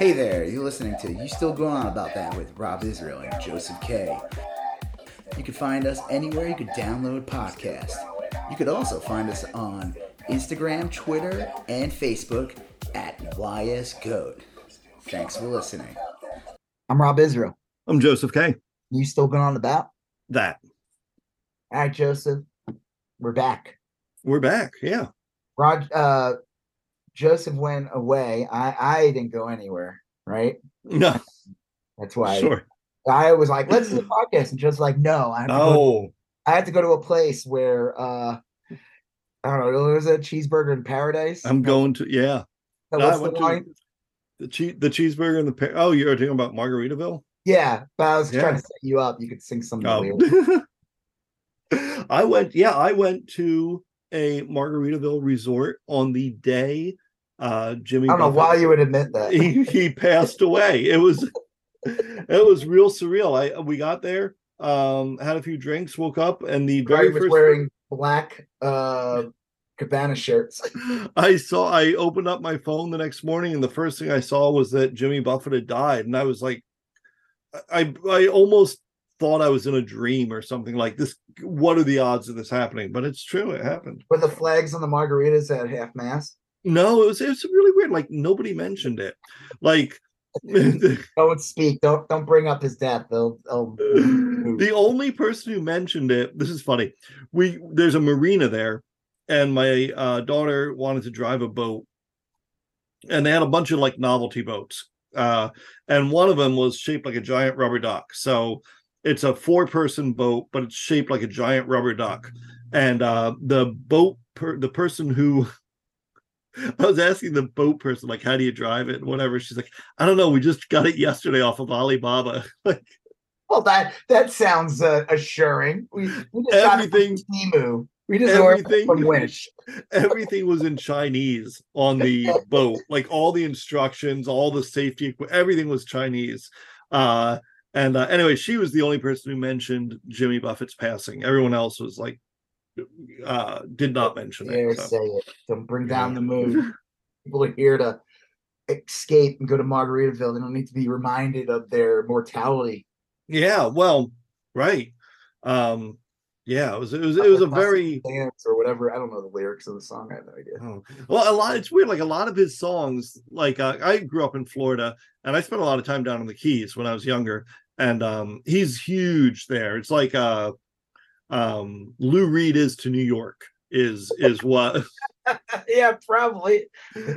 Hey there, you're listening to You Still Going On About That with Rob Israel and Joseph K. You can find us anywhere you could download podcasts. You could also find us on Instagram, Twitter, and Facebook at YSGoat. Thanks for listening. I'm Rob Israel. I'm Joseph K. You still going on about? That. All right, Joseph. We're back. We're back. Yeah. Rod uh Joseph went away. I I didn't go anywhere, right? No. That's why Sure. I was like, let's do the podcast. And Joseph's like, no, I have, to go, Oh, I have to go to a place where uh I don't know, there was a cheeseburger in paradise. I'm going to. Yeah. I was the to the cheese, the cheeseburger and the. pa- Oh, you're talking about Margaritaville. Yeah, but I was Yeah. trying to set you up. You could sing something Oh. weird. I went. Yeah, I went to a Margaritaville resort on the day uh Jimmy. I don't know why you would admit that. he, he passed away. It was it was real surreal. I we got there, um, had a few drinks, woke up, and the He very was first wearing black uh cabana shirts. I saw I opened up my phone the next morning and the first thing I saw was that Jimmy Buffett had died and I was like I I almost thought I was in a dream or something like this what are the odds of this happening but it's true it happened Were the flags on the margaritas at half mast? No it was it was really weird like nobody mentioned it like Don't speak. Don't don't bring up his death. They'll, they'll the only person who mentioned it this is funny we there's a marina there and my uh, daughter wanted to drive a boat and they had a bunch of like novelty boats uh, and one of them was shaped like a giant rubber duck so it's a four person boat but it's shaped like a giant rubber duck and uh, the boat per- the person who I was asking the boat person, like, how do you drive it? and Whatever. She's like, I don't know. We just got it yesterday off of Alibaba. like, well, that that sounds uh, assuring. We, we just got it from Everything- We just everything- from Wish. everything was in Chinese on the boat. Like all the instructions, all the safety, everything was Chinese. Uh, and uh, anyway, she was the only person who mentioned Jimmy Buffett's passing. Everyone else was like, uh, did not mention it. so. say it. Don't bring down the mood. People are here to escape and go to Margaritaville. They don't need to be reminded of their mortality. Yeah, well, right. Um, yeah, it was it was it was a very dance or whatever. I don't know the lyrics of the song. I have no idea. Oh, well, a lot. It's weird. Like a lot of his songs. Like uh, I grew up in Florida, and I spent a lot of time down in the Keys when I was younger. And um, he's huge there. It's like uh, um, Lou Reed is to New York. Is is what yeah, probably.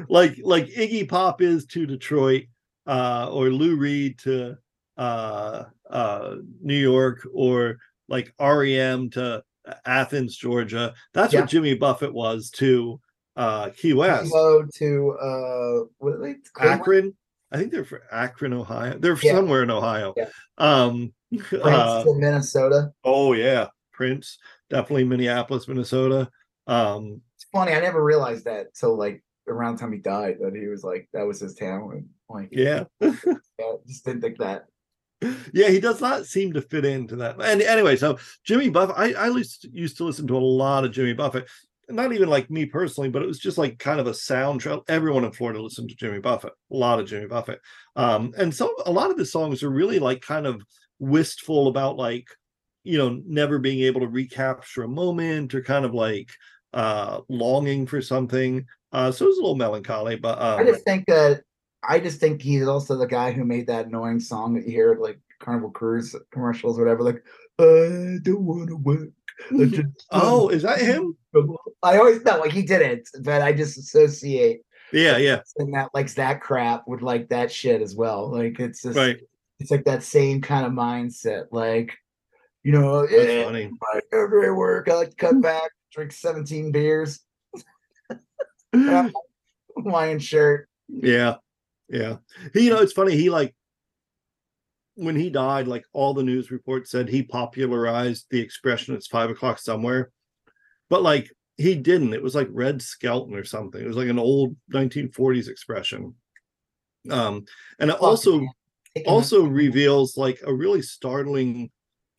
like like Iggy Pop is to Detroit, uh, or Lou Reed to uh, uh, New York, or like REM to Athens, Georgia. That's Yeah. what Jimmy Buffett was to uh, Key West. Go to uh, what are they? Akron. I think they're from Akron, Ohio. They're Yeah. somewhere in Ohio. Yeah. Um uh, Minnesota. oh yeah, Prince, definitely Minneapolis, Minnesota. Um It's funny. I never realized that till like around the time he died that he was like that was his town. Like, yeah. yeah, just didn't think that. Yeah, he does not seem to fit into that. And anyway, so Jimmy Buffett, I, I used used to listen to a lot of Jimmy Buffett. Not even like me personally, but it was just like kind of a soundtrack. Everyone in Florida listened to Jimmy Buffett, a lot of Jimmy Buffett. Um, and so a lot of his songs are really like kind of wistful about like, you know, never being able to recapture a moment or kind of like uh longing for something. Uh so it was a little melancholy, but um I just think that I just think he's also the guy who made that annoying song that you hear like Carnival Cruise commercials, or whatever. Like, I don't want to work. Just oh, is that him? I always know, like he did it, but I just associate Yeah, yeah, and that likes that crap with like that shit as well. Like it's just right. it's like that same kind of mindset. Like, you know, That's eh, funny. after I work, I like to cut back, drink 17 beers, Hawaiian shirt. Yeah, yeah. He, you know, it's funny. He like when he died, like all the news reports said he popularized the expression "it's five o'clock somewhere," but like he didn't. It was like Red Skelton or something. It was like an old 1940s expression. Um, and it also also reveals like a really startling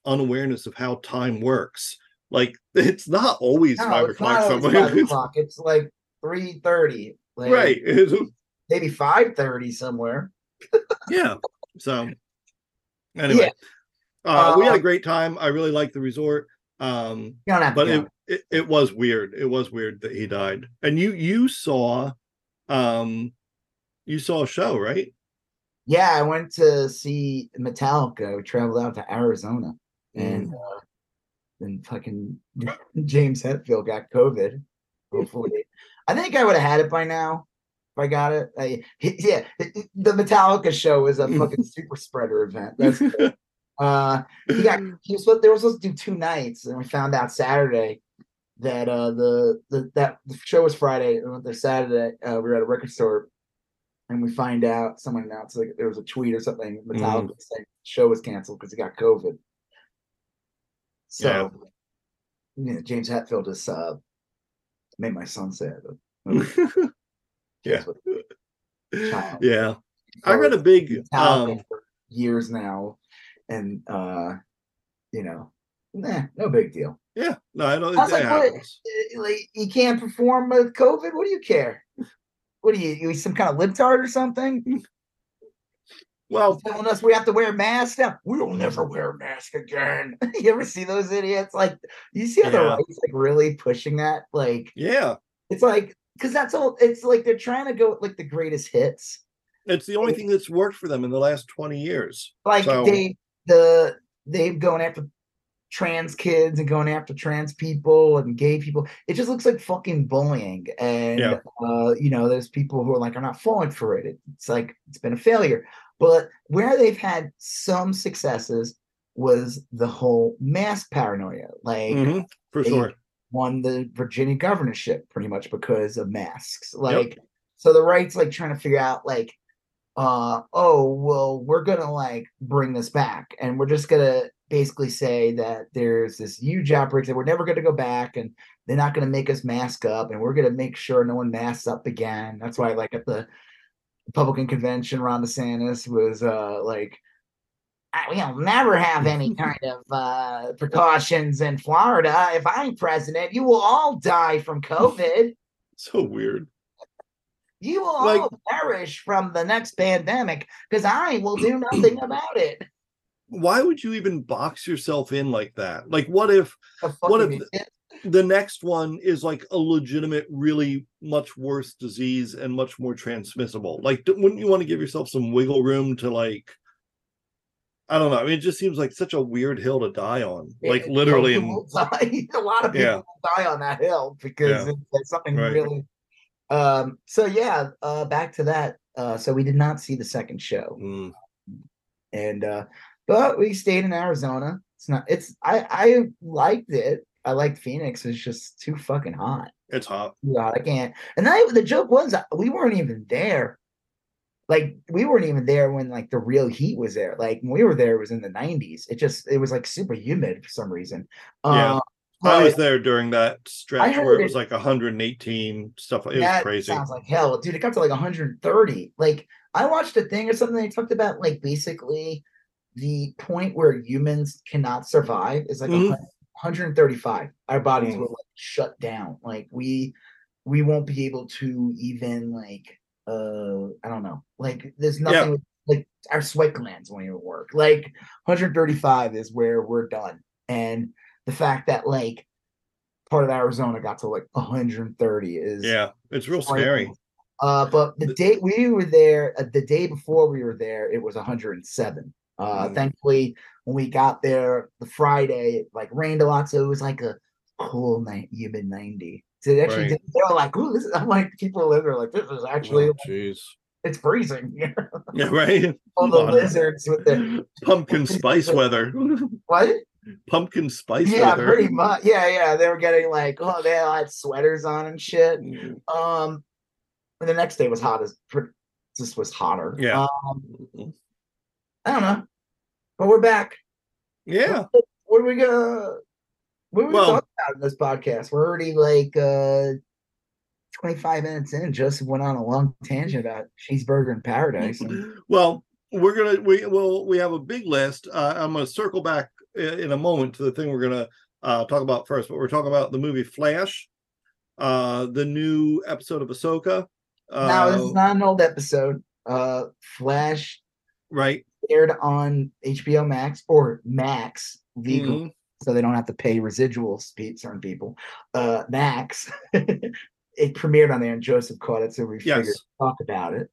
unawareness of how time works. Like it's not always No, five o'clock somewhere. five o'clock. It's like three thirty, like right. Maybe five thirty somewhere. yeah. So anyway, uh, we had a Um, great time. I really liked the resort. Um, You don't have but it, it it was weird. It was weird that he died. And you you saw, um, you saw a show, right? Yeah, I went to see Metallica. We traveled out to Arizona, and Mm. uh, then fucking James Hetfield got COVID. Hopefully, I think I would have had it by now if I got it. I, yeah, the Metallica show was a fucking super spreader event. That's uh, he got he was they were supposed to do two nights, and we found out Saturday that uh the the that the show was Friday, and went the Saturday uh, we were at a record store, and we find out someone announced like there was a tweet or something Metallica saying the show was canceled because he got COVID. So, you know, James Hetfield just uh made my son sad. yeah. Yeah. I read a big um for years now, and uh, you know, nah, no big deal. yeah, no, I don't I was that like, what? happens. Uh, Like, you can't perform with COVID. What do you care? What are you? You some kind of libtard or something? Well, Telling us we have to wear masks now. We'll never wear a mask again. you ever see those idiots? Like, you see how the right's like really pushing that? Like, yeah. it's like because that's all. It's like they're trying to go with like the greatest hits. It's the only thing that's worked for them in the last 20 years. like So- they the they've gone after trans kids and going after trans people and gay people. It just looks like fucking bullying. And Yeah. uh you know there's people who are like i'm not falling for it. It's like it's been a failure. But where they've had some successes was the whole mass paranoia. Like Mhm, for they sure. won the Virginia governorship pretty much because of masks. Like, so the right's like trying to figure out, like, uh, oh, well, we're gonna like bring this back, and we're just gonna basically say that there's this huge outbreak that we're never gonna go back, and they're not gonna make us mask up, and we're gonna make sure no one masks up again. That's why, like, at the Republican convention, Ron DeSantis was uh like. We'll never have any kind of uh, precautions in Florida. If I'm president, you will all die from COVID. So weird. You will Like- all perish from the next pandemic because I will do nothing about it. Why would you even box yourself in like that? Like, what if What if- the next one is like a legitimate, really much worse disease and much more transmissible? Like, wouldn't you want to give yourself some wiggle room to like? I don't know. I mean, it just seems like such a weird hill to die on. Like It- literally, in, die. a lot of people Yeah. die on that hill because Yeah. it's, it's something Right. really. Um. So yeah. Uh. Back to that. Uh. So we did not see the second show. Mm, and uh but we stayed in arizona it's not it's i i liked it i liked phoenix it's just too fucking hot it's hot. Too hot. i can't and then the joke was uh, we weren't even there like we weren't even there when like the real heat was there like when we were there it was in the 90s it just it was like super humid for some reason Yeah. uh, I was there during that stretch where heard it was like 118 stuff. It was crazy. sounds like hell dude it got to like 130 like i watched a thing or something they talked about like basically the point where humans cannot survive is like Mhm. 100 135 our bodies Mm. will like shut down like we we won't be able to even like uh i don't know like there's nothing with- like our sweat glands won't even work like 135 is where we're done and the fact that like part of arizona got to like 130 is Yeah, it's real scary. uh, but the The- day we were there, uh, the day before we were there, it was 107. Uh, Mm. thankfully, when we got there the Friday, it like rained a lot, so it was like a cool night, humid 90. So it actually, Right. did, they were like, "Ooh, this is." I'm like, people live there like this is actually Oh, Jeez. it's freezing here. Yeah, right. All the lizards with the Pumpkin spice weather. what? Pumpkin spice Yeah, weather. pretty much. Yeah, yeah. They were getting like, oh, they all had sweaters on and shit. Mm, Um, and the next day was hot as just was hotter. Yeah. Um, I don't know, but we're back. Yeah. What are we gonna? What are we Well- talking about in this podcast? We're already like uh 25 minutes in. Joseph went on a long tangent about cheeseburger in paradise. and- Well, we're gonna we will we have a big list. Uh, I'm gonna circle back in a moment to the thing we're gonna uh, talk about first, but we're talking about the movie Flash, uh, the new episode of Ahsoka. Uh, now this is not an old episode. uh Flash right? Aired on HBO Max or Max legal, Mhm. so they don't have to pay residuals. pe- Certain people, uh, Max. it premiered on there, and Joseph caught it, so we figured Yes. to talk about it.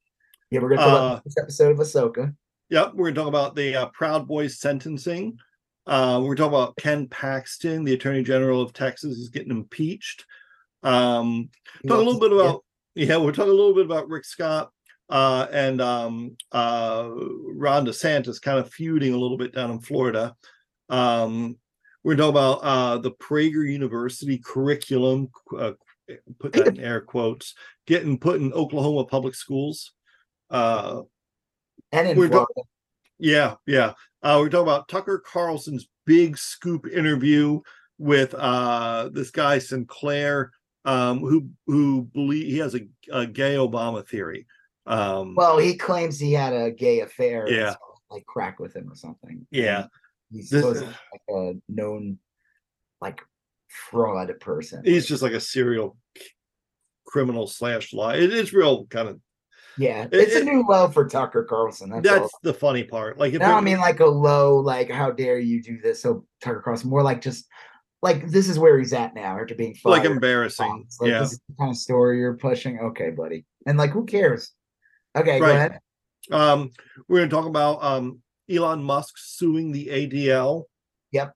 Yeah, we're gonna talk Uh, about this episode of Ahsoka. Yep, we're gonna talk about the uh, Proud Boys sentencing. Uh, we're talking about Ken Paxton, the Attorney General of Texas, is getting impeached. Um, talk a little bit about yeah, we're talking a little bit about Rick Scott uh, and um, uh, Ron DeSantis kind of feuding a little bit down in Florida. Um, we're talking about uh, the Prager University curriculum, uh, put that in air quotes, getting put in Oklahoma public schools. Uh, and in Florida. yeah, yeah. Uh, we're talking about Tucker Carlson's big scoop interview with uh, this guy Sinclair, um, who who believe he has a, a gay Obama theory. Um, well, he claims he had a gay affair. Yeah. so, like crack with him or something. yeah, he's This- like a known like fraud person. he's just like a serial criminal slash lie. It is real kind of. yeah, it's it- a new low for Tucker Carlson. That's, That's, the funny part. Like if No, I mean like a low, like how dare you do this? So Tucker Carlson, more like just like this is where he's at now after being fired. like embarrassing. Like, yeah, this is the kind of story you're pushing. Okay, buddy, and like who cares? Okay, go Right. ahead. Um, we're going to talk about um, Elon Musk suing the ADL. Yep.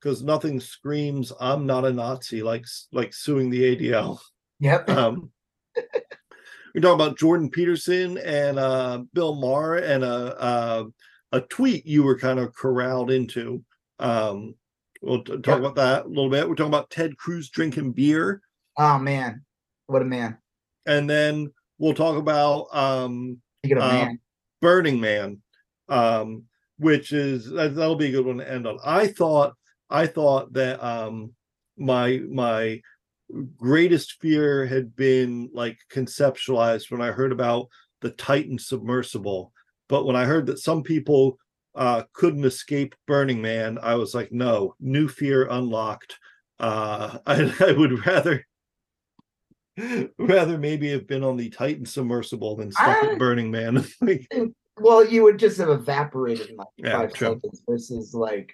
Because nothing screams "I'm not a Nazi" like like suing the ADL. Yep. Um, we're talking about Jordan Peterson and uh, Bill Maher and a, a a tweet you were kind of corralled into. Um, we'll t- talk Yep. about that a little bit. We're talking about Ted Cruz drinking beer, oh man, what a man! and then we'll talk about um, Uh, Burning Man, um, which is that, that'll be a good one to end on. I thought I thought that um, my my greatest fear had been like conceptualized when I heard about the Titan submersible, but when I heard that some people uh, couldn't escape Burning Man, I was like, no, new fear unlocked. Uh, I, I would rather rather maybe have been on the Titan submersible than stuck I- at Burning Man. Well, you would just have evaporated in like Yeah, five true. seconds versus like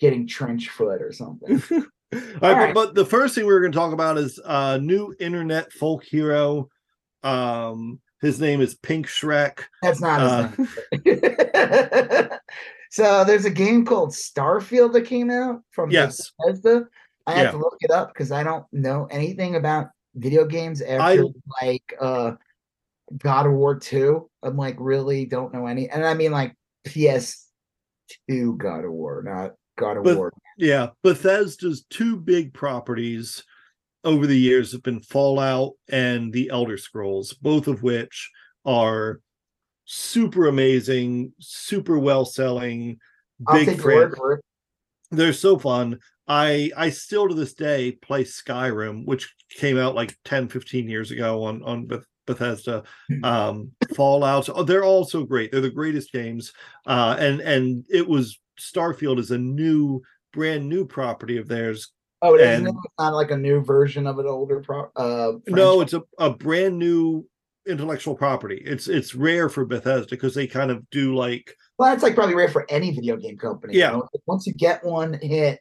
getting trench foot or something. All right, right. But, but the first thing we are going to talk about is uh new internet folk hero. Um, his name is Pink Shrek. That's not Uh, his name. so there's a game called Starfield that came out from Yes. Bethesda. I Yeah. to look it up because I don't know anything about video games after like uh God of War 2. I'm like really don't know any and I mean like PS2 God of War, not God of But- War. Yeah, Bethesda's two big properties over the years have been Fallout and The Elder Scrolls, both of which are super amazing, super well selling, big take your word for it. they're so fun i i still to this day play skyrim which came out like 10 15 years ago on on Beth- bethesda Hmm. um fallout oh, they're all so great they're the greatest games uh and and it was starfield is a new brand new property of theirs Oh, it isn't and- it? It's not like a new version of an older pro uh no it's a, a brand new intellectual property it's it's rare for bethesda because they kind of do like Well, that's like probably rare for any video game company. you Yeah. know? Once you get one hit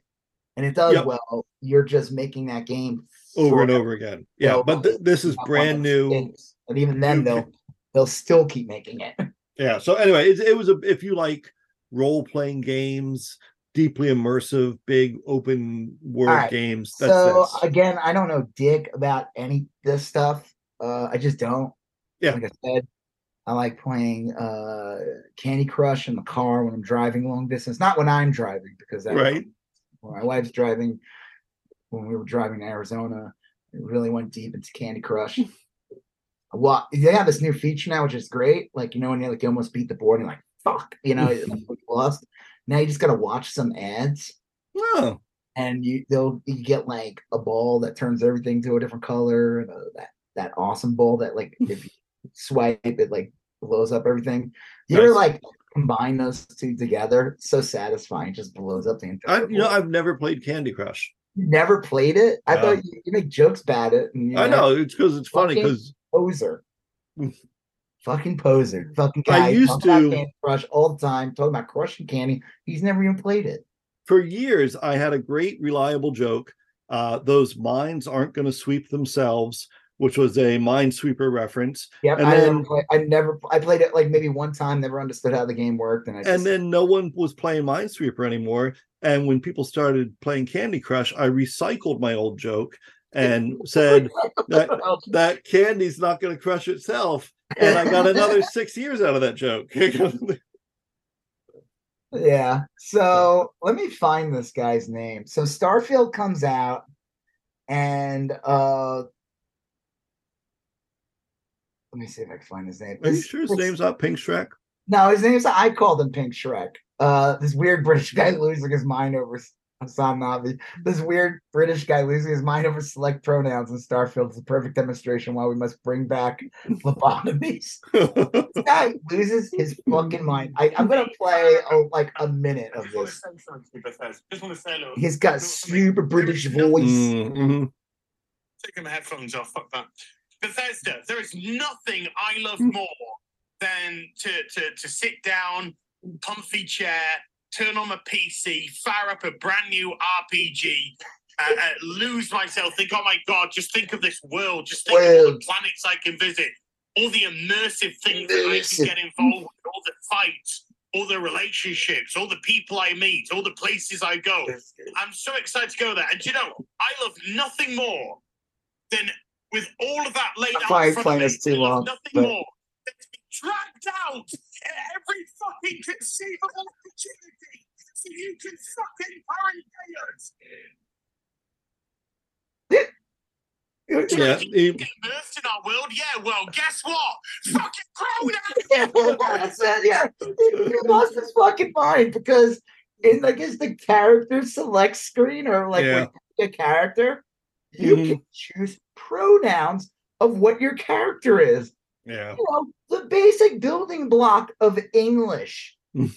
and it does Yep. well, you're just making that game over and over again yeah So, but th- this is brand new. And even then, they'll they'll still keep making it. Yeah. So anyway, it, it was a if you like role playing games, deeply immersive, big open world Alright, games. That's so this. again, I don't know dick about any this stuff. Uh, I just don't. Yeah. Like I said, I like playing uh Candy Crush in the car when I'm driving long distance. Not when I'm driving because that right. My wife's driving when we were driving to Arizona, it really went deep into Candy Crush. well, they have this new feature now, which is great. Like, you know, when you like you almost beat the board and you're like, fuck, you know, like, lost. Now you just gotta watch some ads Oh, and you they'll you get like a ball that turns everything to a different color and uh that that awesome ball that like if you swipe it like blows up everything. You ever Nice. like combine those two together? It's so satisfying. It just blows up the entire I you know. I've never played Candy Crush. You never played it? I No. thought you, you make jokes about it. And you're I know it's because it's funny because poser. Fucking poser. Fucking guy. I used to- Candy Crush all the time, talking about crushing candy. He's never even played it. For years, I had a great reliable joke. Uh, those mines aren't going to sweep themselves, which was a Minesweeper reference. Yep. And I then- never play, I never I played it like maybe one time, never understood how the game worked. And I just, and then no one was playing Minesweeper anymore. And when people started playing Candy Crush, I recycled my old joke and said that that candy's not going to crush itself. And I got another six years out of that joke. Yeah. So let me find this guy's name. So Starfield comes out and uh let me see if I can find his name. Are you sure his name's not Pink Shrek? No, his name's I called him Pink Shrek. Uh this weird British guy losing his mind over Hassan Navi. This weird British guy losing his mind over select pronouns in Starfield is a perfect demonstration why we must bring back lobotomies. This guy loses his fucking mind. I, I'm gonna play a, like a minute of Just want to this. say something to Bethesda. Just want to say, look, He's got super British voice. Mhm. taking my headphones off. Fuck that. Bethesda, there is nothing I love more than to, to, to sit down, comfy chair, turn on my PC, fire up a brand new RPG, uh, uh, lose myself, think, oh my God, just think of this world, just think of all the planets I can visit, all the immersive things that I can get involved with, all the fights, all the relationships, all the people I meet, all the places I go. I'm so excited to go there. And you know, I love nothing more than with all of that laid I'm out probably in front of playing too long, Nothing but- more It's been dragged out at every fucking conceivable opportunity so you can fucking parry players. Yeah, he- Get immersed in our world. Yeah, well, guess what? Fucking grow now. yeah, well, that's it, yeah. He, he lost his fucking mind because in like is the character select screen or like Yeah. when you pick a character, you Mhm. can choose pronouns of what your character is. yeah. you know, the basic building block of English. Mm.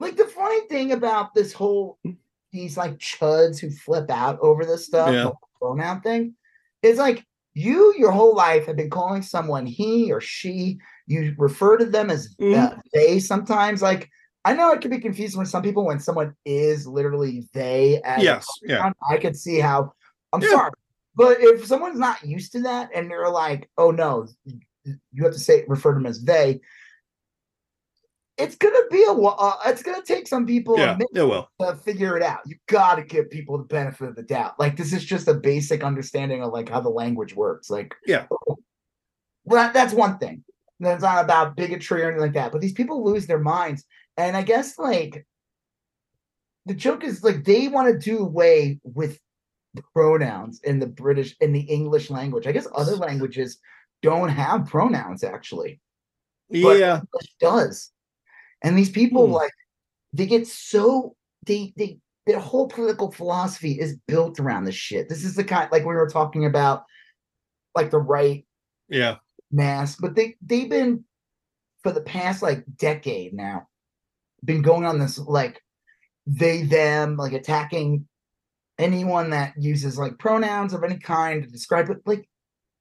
like the funny thing about this whole these like chuds who flip out over this stuff, Yeah. the pronoun thing, is like you your whole life have been calling someone he or she. You refer to them as Mhm. they sometimes. Like I know it can be confusing with some people when someone is literally they. As Yes. Yeah. I could see how. I'm Yeah. sorry, but if someone's not used to that and they're like, "Oh no, you have to say refer to them as they," it's gonna be a while. Uh, it's gonna take some people a Yeah. minute Yeah. Well. to figure it out. You got to give people the benefit of the doubt. Like this is just a basic understanding of like how the language works. Like, Yeah. well, that, that's one thing. That's not about bigotry or anything like that. But these people lose their minds, and I guess like the joke is like they want to do away with pronouns in the British in the English language. I guess other languages don't have pronouns actually. Yeah. English does. And these people Hmm. like they get so they they their whole political philosophy is built around this shit. This is the kind like we were talking about like the right Yeah. mass, but they they've been for the past like decade now been going on this like they them like attacking anyone that uses like pronouns of any kind to describe it like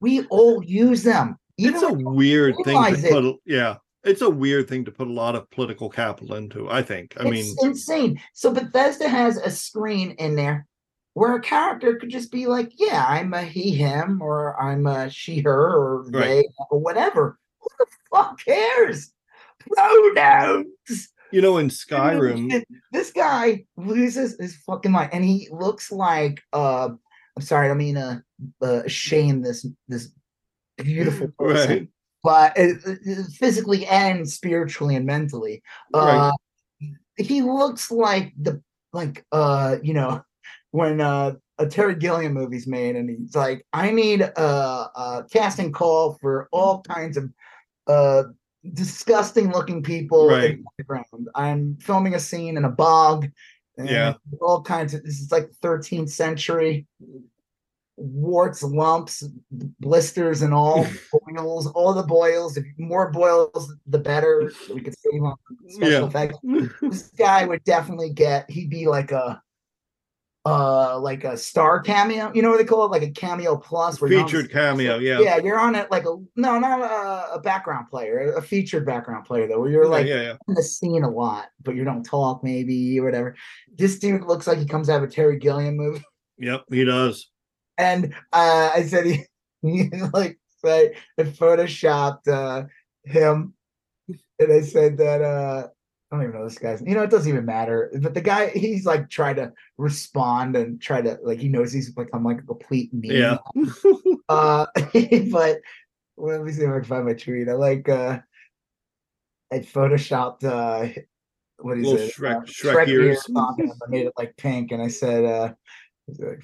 we all use them even It's a weird thing to put. a- Yeah. It's a weird thing to put a lot of political capital into. I think. I mean. it's insane. So Bethesda has a screen in there where a character could just be like, "Yeah, I'm a he, him, or I'm a she, her, or Right. they, or whatever." Who the fuck cares? Pronouns. You know, in Skyrim, This guy loses his fucking mind, and he looks like uh, I'm sorry, I mean to uh, shame this this beautiful person, right? but uh, uh, physically and spiritually and mentally. Right. Uh, he looks like the like uh you know when uh a Terry Gilliam movie's made and he's like I need a, a casting call for all kinds of uh disgusting looking people Right. in the background. I'm filming a scene in a bog. and Yeah. all kinds of this is like 13th century warts, lumps, blisters, and all boils, all the boils. If more boils, the better. We could save on special Yeah. effects. This guy would definitely get. He'd be like a uh like a star cameo. You know what they call it? Like a cameo plus where you're on Featured cameo, yeah. yeah, you're on it like a no, not a, a background player, a featured background player though, where you're like yeah, yeah. in the scene a lot, but you don't talk maybe or whatever. This dude looks like he comes out of a Terry Gilliam movie. Yep, he does. And uh, I said he, he like say I photoshopped uh, him, and I said that uh, I don't even know this guy's. You know, it doesn't even matter. But the guy, he's like trying to respond and try to like he knows he's become like a complete meme. Yeah. Uh, but well, let me see if I can find my tweet. I like uh, I photoshopped uh, what is Little it? Shrek- Uh, Shrek ears. on him. I made it like pink, and I said, uh,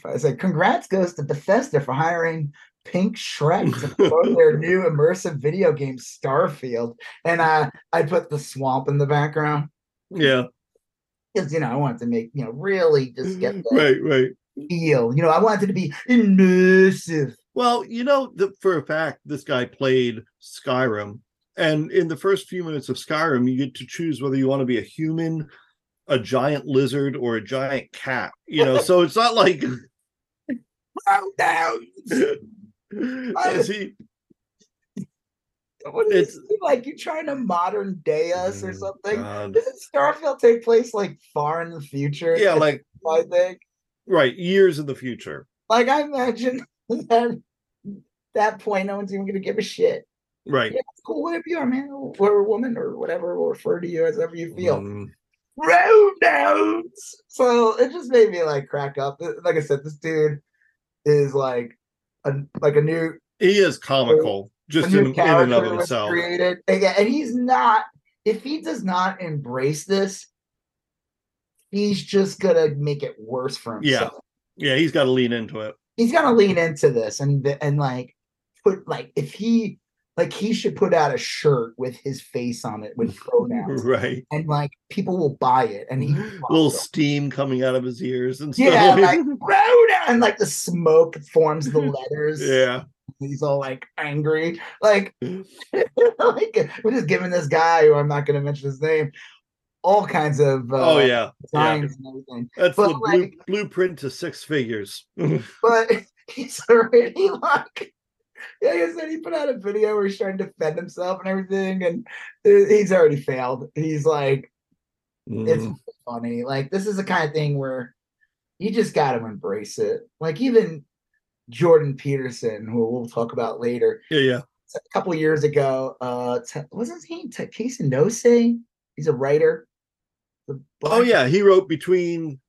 I said, "Congrats goes to Bethesda for hiring Pink Shrek to promote their new immersive video game Starfield." And uh, I put the swamp in the background yeah. because you know I wanted to make you know really just get the Right, right. feel. You know, I wanted it to be immersive. Well, you know, the, for a fact, this guy played Skyrim. And in the first few minutes of Skyrim, you get to choose whether you want to be a human, a giant lizard, or a giant cat. You know, so it's not like. is he What is It's- it like? You trying to modern day us or Oh, something? God. Doesn't Starfield take place like far in the future? Yeah, like I think. right, years in the future. Like I imagine that that point, no one's even gonna give a shit. Right. Yeah, cool, whatever you are, man, or a woman, or whatever, we'll refer to you as ever you feel. Mm, Roundouts. So it just made me like crack up. Like I said, this dude is like a like a new he is comical, a just new in, in and of himself. created. And, yeah, and he's not. If he does not embrace this, he's just gonna make it worse for Yeah. himself. Yeah, he's got to lean into it. He's gonna lean into this and and like put like if he like he should put out a shirt with his face on it with pronouns Right. and like people will buy it and he Little steam coming out of his ears and stuff. yeah like pronoun and like the smoke forms the letters yeah. he's all like angry like like we're just giving this guy who i'm not going to mention his name all kinds of uh, oh yeah. yeah. and everything That's But, the blue, like- blueprint to six figures. but he's already like like I said, he put out a video where he's trying to defend himself and everything, and uh, he's already failed. He's like, it's Mm, funny. Like, this is the kind of thing where you just got to embrace it. Like, even Jordan Peterson, who we'll talk about later, yeah, yeah. a couple years ago, uh, t- what's his name? T- Casey Nose? He's a writer. Oh yeah, he wrote between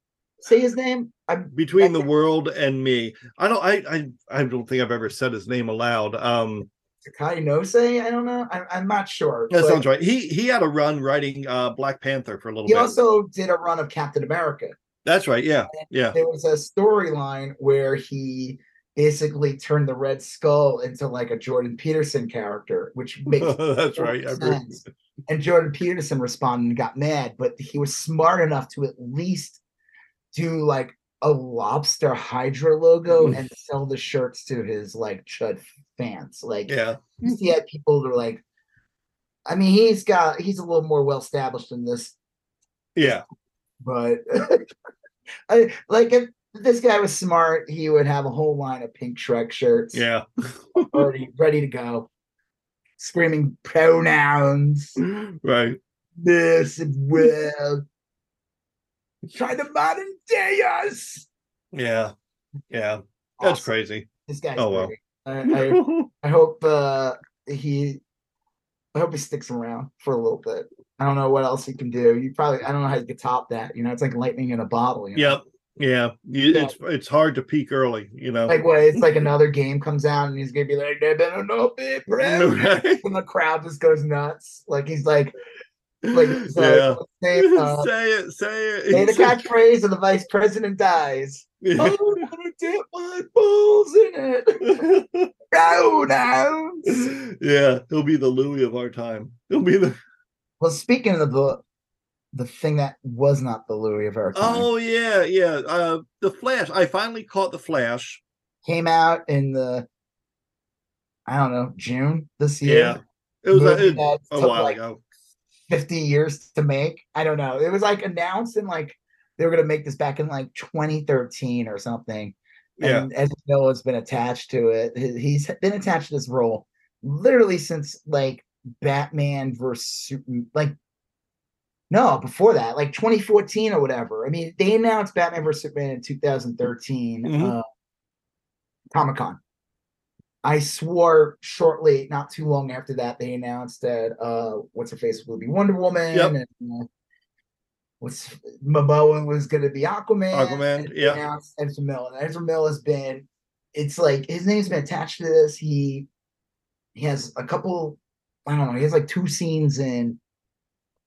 say his name. I'm between the world and me. I don't I I I don't think I've ever said his name aloud. Um Takai Nose. I don't know. I'm, I'm not sure. that sounds right. He he had a run writing uh Black Panther for a little He bit. also did a run of Captain America. That's right. Yeah. Yeah. There was a storyline where he basically turned the Red Skull into like a Jordan Peterson character, which makes That's right. Sense. And Jordan Peterson responded and got mad, but he was smart enough to at least do like a lobster Hydra logo Mm. and sell the shirts to his like Chud fans. Like Yeah. he had people that are like, I mean, he's got he's a little more well established than this, Yeah. but I like if this guy was smart, he would have a whole line of pink Shrek shirts Yeah. already ready to go, screaming pronouns. Right. this and well. Trying to modern day us. Yeah. Yeah. That's crazy. This guy's Oh, well. great. I, I, I hope uh, he I hope he sticks around for a little bit. I don't know what else he can do. You probably I don't know how you could top that. You know, it's like lightning in a bottle. You know? Yep. Yeah. You, Yeah. It's it's hard to peak early, you know. Like what? It's like another game comes out and he's gonna be like, "They better not be proud," and the crowd just goes nuts. Like he's like, like so, yeah. say, uh, say it, say it. say the catchphrase and the vice president dies. I'm Yeah. gonna dip my balls in it. Pronouns. yeah, he'll be the Louis of our time. He'll be the Well, speaking of the book, the thing that was not the Louis of our time oh yeah, yeah. Uh the Flash. I finally caught the Flash. came out in the I don't know June this year. Yeah. It was a, it- a while like, ago. 50 years to make. I don't know. It was like announced in like they were gonna make this back in like 2013 or something. Yeah. And Ezra Miller has been attached to it. He- He's been attached to this role literally since like Batman versus like no before that, like 2014 or whatever. I mean, they announced Batman versus Superman in 2013 Mhm. uh, Comic Con. I swore shortly, not too long after that, they announced that uh, what's her face will be Wonder Woman, Yep. and uh, what's Momoa was going to be Aquaman. Aquaman, and yeah. Ezra Miller. And Ezra Miller has been, it's like his name's been attached to this. He he has a couple, I don't know, he has like two scenes in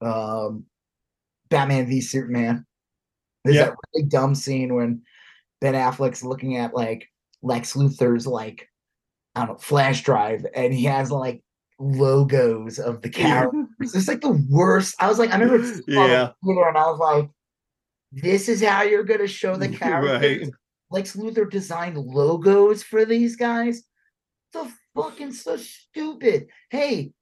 um Batman v Superman. There's Yeah. that really dumb scene when Ben Affleck's looking at like Lex Luthor's like I don't know flash drive, and he has like logos of the characters. it's like the worst. I was like, I remember seeing it on Yeah. theater, and I was like, this is how you're gonna show the characters. Right. Lex Luthor designed logos for these guys. The fucking so stupid. Hey,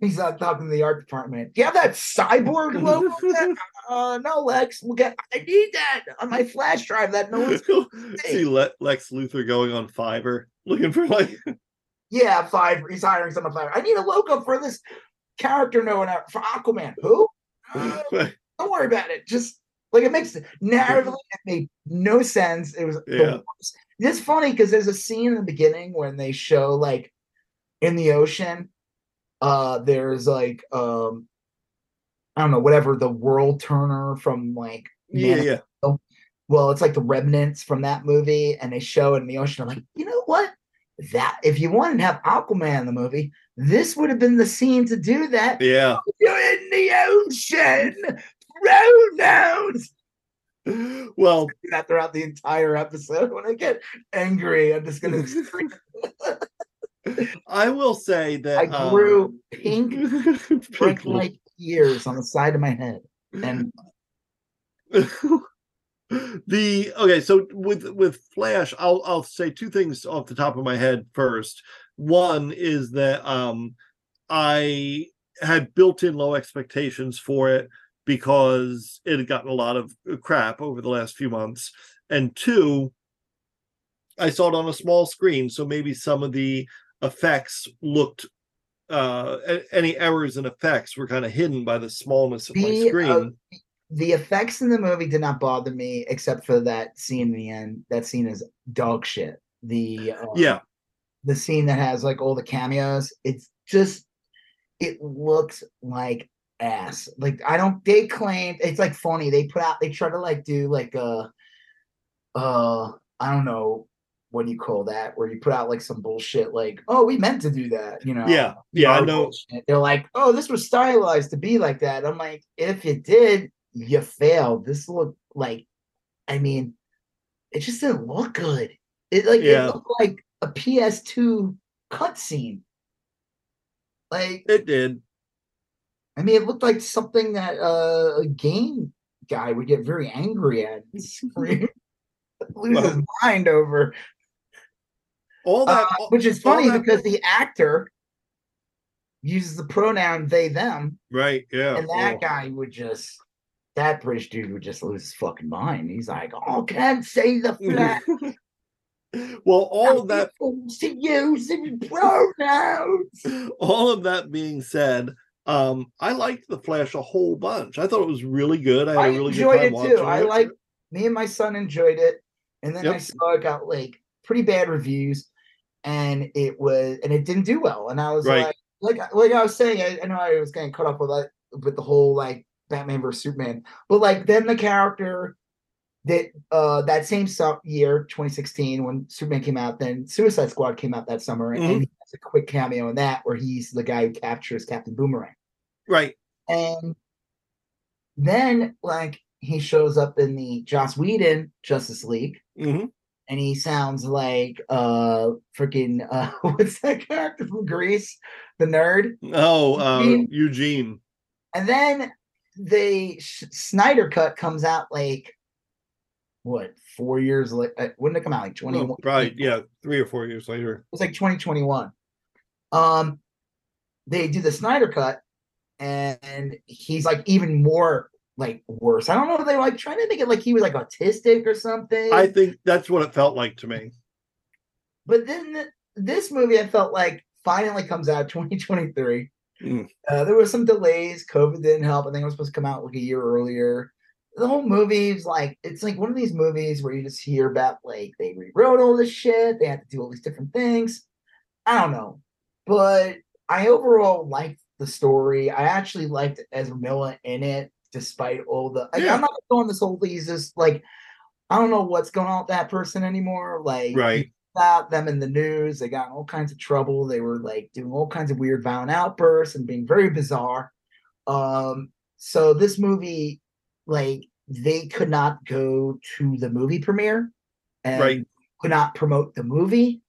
he's not talking to the art department. Do you have that cyborg logo? yet?" uh, no, Lex. We'll get. I need that on my flash drive. That no one's. going to See Le- Lex Luthor going on Fiverr looking for like Yeah, five. He's hiring someone. Five. I need a logo for this character. No one for Aquaman. Who? Uh, don't worry about it. Just like it makes narratively it made no sense. It was Yeah. It's funny because there's a scene in the beginning when they show like in the ocean, uh, there's like um I don't know, whatever the world turner from like yeah, Man- yeah. well, it's like the remnants from that movie, and they show it in the ocean. I'm like, you know what? That if you wanted to have Aquaman in the movie, this would have been the scene to do that. Yeah. You're in the ocean. Pronouns. Well, that throughout the entire episode. When I get angry, I'm just gonna. I will say that I um, grew pink pink brick like ears on the side of my head. And the okay so with with flash i'll i'll say two things off the top of my head first one is that um i had built in low expectations for it because it had gotten a lot of crap over the last few months and two i saw it on a small screen so maybe some of the effects looked uh any errors and effects were kind of hidden by the smallness of my The, uh, screen the effects in the movie did not bother me except for that scene in the end. That scene is dog shit. The uh, yeah the scene that has like all the cameos. It's just it looks like ass. Like I don't. They claim it's like funny. They put out. They try to like do like a uh I don't know what do you call that where you put out like some bullshit like oh we meant to do that you know yeah yeah i know bullshit. They're like, oh, this was stylized to be like that. I'm like, if you did, you failed. This looked like, I mean, it just didn't look good. It like Yeah. it looked like a PS2 cutscene. Like, it did I mean, it looked like something that uh, a game guy would get very angry at, lose his mind over. All that Uh, which is funny that- because the actor uses the pronoun they them. right yeah and that oh. guy would just that British dude would just lose his fucking mind. He's like, "Oh, can't say the flat. well all of that to use pronouns." all of that being said um i liked the flash a whole bunch i thought it was really good i had I a really good enjoyed time it too. I like me and my son enjoyed it, and then I saw it got like pretty bad reviews, and it was and it didn't do well. And I was Right. like, like like I was saying, I, I know I was getting caught up with like with the whole like Batman versus Superman, but like then the character that uh that same su- year 2016 when superman came out then suicide squad came out that summer and, Mhm. and he has a quick cameo in that where he's the guy who captures captain boomerang right and then like he shows up in the joss whedon justice league hmm and he sounds like uh freaking uh what's that character from grease the nerd? Oh uh Eugene? eugene. And then the snyder cut comes out like what four years later wouldn't it come out like 20 oh, right yeah three or four years later. It was like 2021 um they do the snyder cut and he's like even more like worse. I don't know if they were like trying to make it like he was like autistic or something. I think that's what it felt like to me. But then th- this movie, I felt like finally comes out 2023. Mm. Uh, there was some delays. COVID didn't help. I think it was supposed to come out like a year earlier. The whole movie is like it's like one of these movies where you just hear about like they rewrote all this shit. They had to do all these different things. I don't know, but I overall liked the story. I actually liked Ezra Miller in it, despite all the. Like, Yeah. I'm not going this whole just like I don't know what's going on with that person anymore. Like Right. about them in the news. They got in all kinds of trouble. They were like doing all kinds of weird violent outbursts and being very bizarre. Um, so this movie, like, they could not go to the movie premiere and Right. could not promote the movie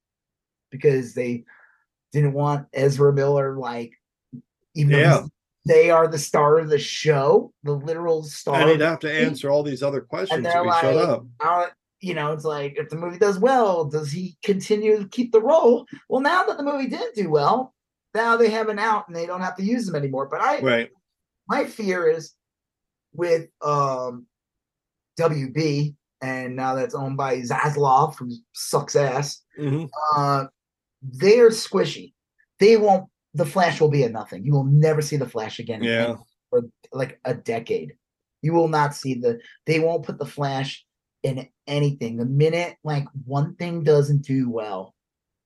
because they didn't want Ezra Miller, like, even Yeah. he's- they are the star of the show, the literal star. And he'd have to answer all these other questions they're if he showed like, up. uh, you know, it's like if the movie does well, does he continue to keep the role? Well, now that the movie didn't do well, now they have an out and they don't have to use them anymore. But I, Right. my fear is with um WB, and now that's owned by Zaslav, who sucks ass. hmm Uh, they are squishy. They won't. The Flash will be a nothing. You will never see the Flash again. Yeah. for like a decade. You will not see the. They won't put the Flash in anything. The minute like one thing doesn't do well,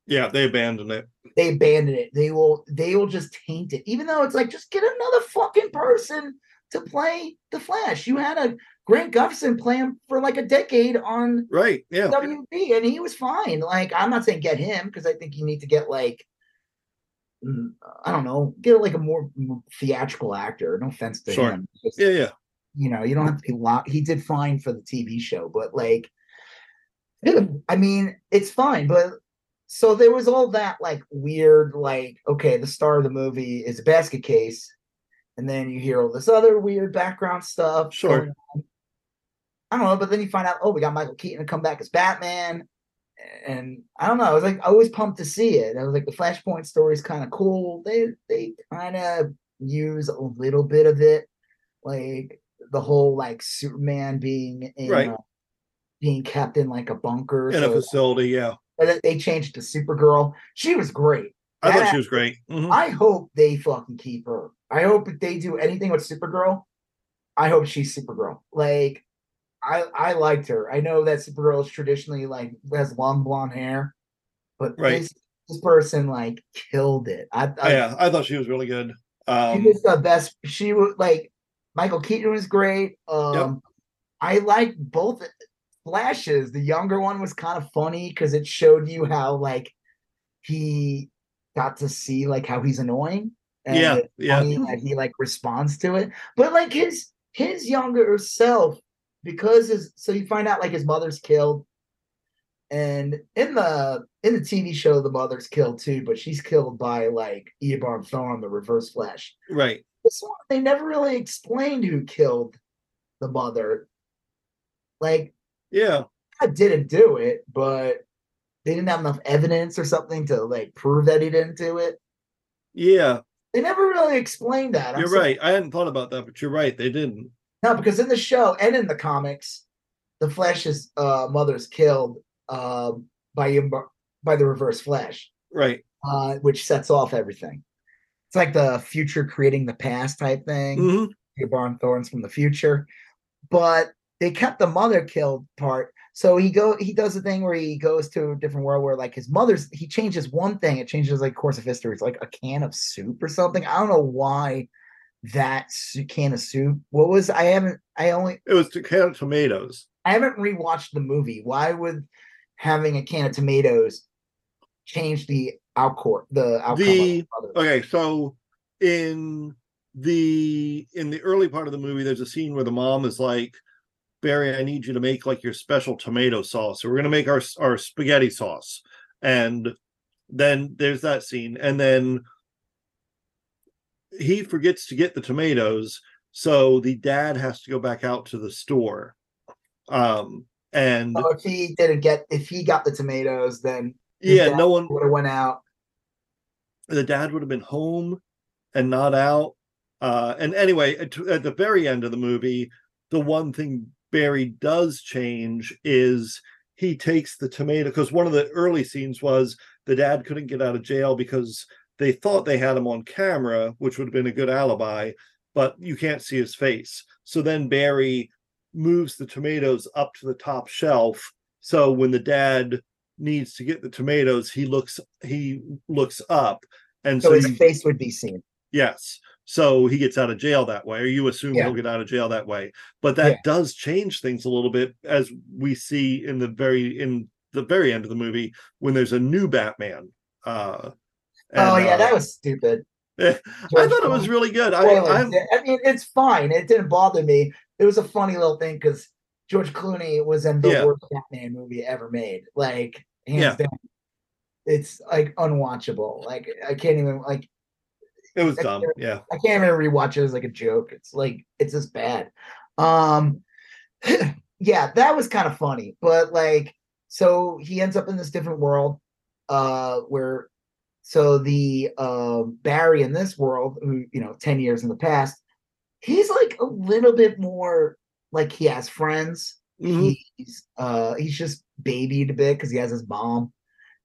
Yeah, they abandon it. they abandon it. They will. They will just taint it. Even though it's like just get another fucking person to play the Flash. You had a Grant Gustin play him for like a decade on Right. Yeah. WB, and he was fine. Like, I'm not saying get him because I think you need to get like, Mm, I don't know, get like a more theatrical actor. No offense to Sure. him, Just, Yeah. Yeah. you know, you don't have to be locked. He did fine for the TV show, but like, I mean, it's fine. But so there was all that like weird, like, okay, the star of the movie is a basket case, and then you hear all this other weird background stuff. Sure. I don't know, but then you find out, oh, we got Michael Keaton to come back as Batman. And I don't know. I was like, I was pumped to see it. I was like, the Flashpoint story is kind of cool. They they kind of use a little bit of it, like the whole like Superman being in, Right. uh, being kept in like a bunker. In a so- facility. Yeah. they changed to Supergirl. She was great. I thought she was great. Mhm. I hope they fucking keep her. I hope if they do anything with Supergirl, I hope she's Supergirl. Like, I I liked her. I know that Supergirl is traditionally like has long blonde hair, but Right. this this person like killed it. I, I yeah. I thought she was really good. she Um, was the best. She was like Michael Keaton was great. Um, I like both flashes. The younger one was kind of funny because it showed you how like he got to see like how he's annoying. And Yeah, yeah. funny that he like responds to it. But like his his younger self, because his so you find out like his mother's killed. And in the in the TV show, the mother's killed too, but she's killed by like Eobard Thawne, the Reverse Flash right. this one they never really explained who killed the mother. Like Yeah. I didn't do it, but they didn't have enough evidence or something to like prove that he didn't do it. Yeah. They never really explained that. I'm You're so- right. I hadn't thought about that, but you're right. They didn't. No, because in the show and in the comics, the Flash's uh, mother's killed um, by by the Reverse Flash, Right. uh, which sets off everything. It's like the future creating the past type thing. hmm Eobard Thawne's from the future. But they kept the mother killed part. So he go he does a thing where he goes to a different world where like his mother's he changes one thing. It changes like course of history. It's like a can of soup or something. I don't know why that can of soup what was i haven't i only It was to can of tomatoes. i haven't rewatched the movie why would having a can of tomatoes change the outcourt the outcome the? Okay, so in the in the early part of the movie, there's a scene where the mom is like, Barry, I need you to make like your special tomato sauce. So we're gonna make our our spaghetti sauce. And then there's that scene. And then he forgets to get the tomatoes. So the dad has to go back out to the store. Um and so if he didn't get if he got the tomatoes then yeah, no one would have went out the dad would have been home and not out. Uh, and anyway, at, at the very end of the movie, the one thing Barry does change is he takes the tomato because one of the early scenes was the dad couldn't get out of jail because they thought they had him on camera, which would have been a good alibi, but you can't see his face. So then Barry moves the tomatoes up to the top shelf. So when the dad needs to get the tomatoes, he looks he looks up, and So so, his you- face would be seen. yes, so he gets out of jail that way, or you assume Yeah. he'll get out of jail that way. But that Yeah. does change things a little bit, as we see in the very in the very end of the movie when there's a new Batman. Uh, oh yeah, uh, that was stupid. I thought it was really good. I, I'm, mean, it's fine. It didn't bother me. It was a funny little thing because George Clooney was in the Yeah. worst Batman movie ever made. Like hands Yeah. down. It's like unwatchable. Like I can't even like it was dumb. Yeah, I can't even rewatch it as like a joke. It's like it's just bad. Um yeah, that was kind of funny, but like so he ends up in this different world uh where so the uh Barry in this world who you know 10 years in the past he's like a little bit more like he has friends Mhm. he's uh he's just babied a bit because he has his mom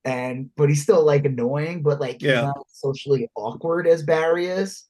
and but he's still like annoying but like he's Yeah. not socially awkward as Barry is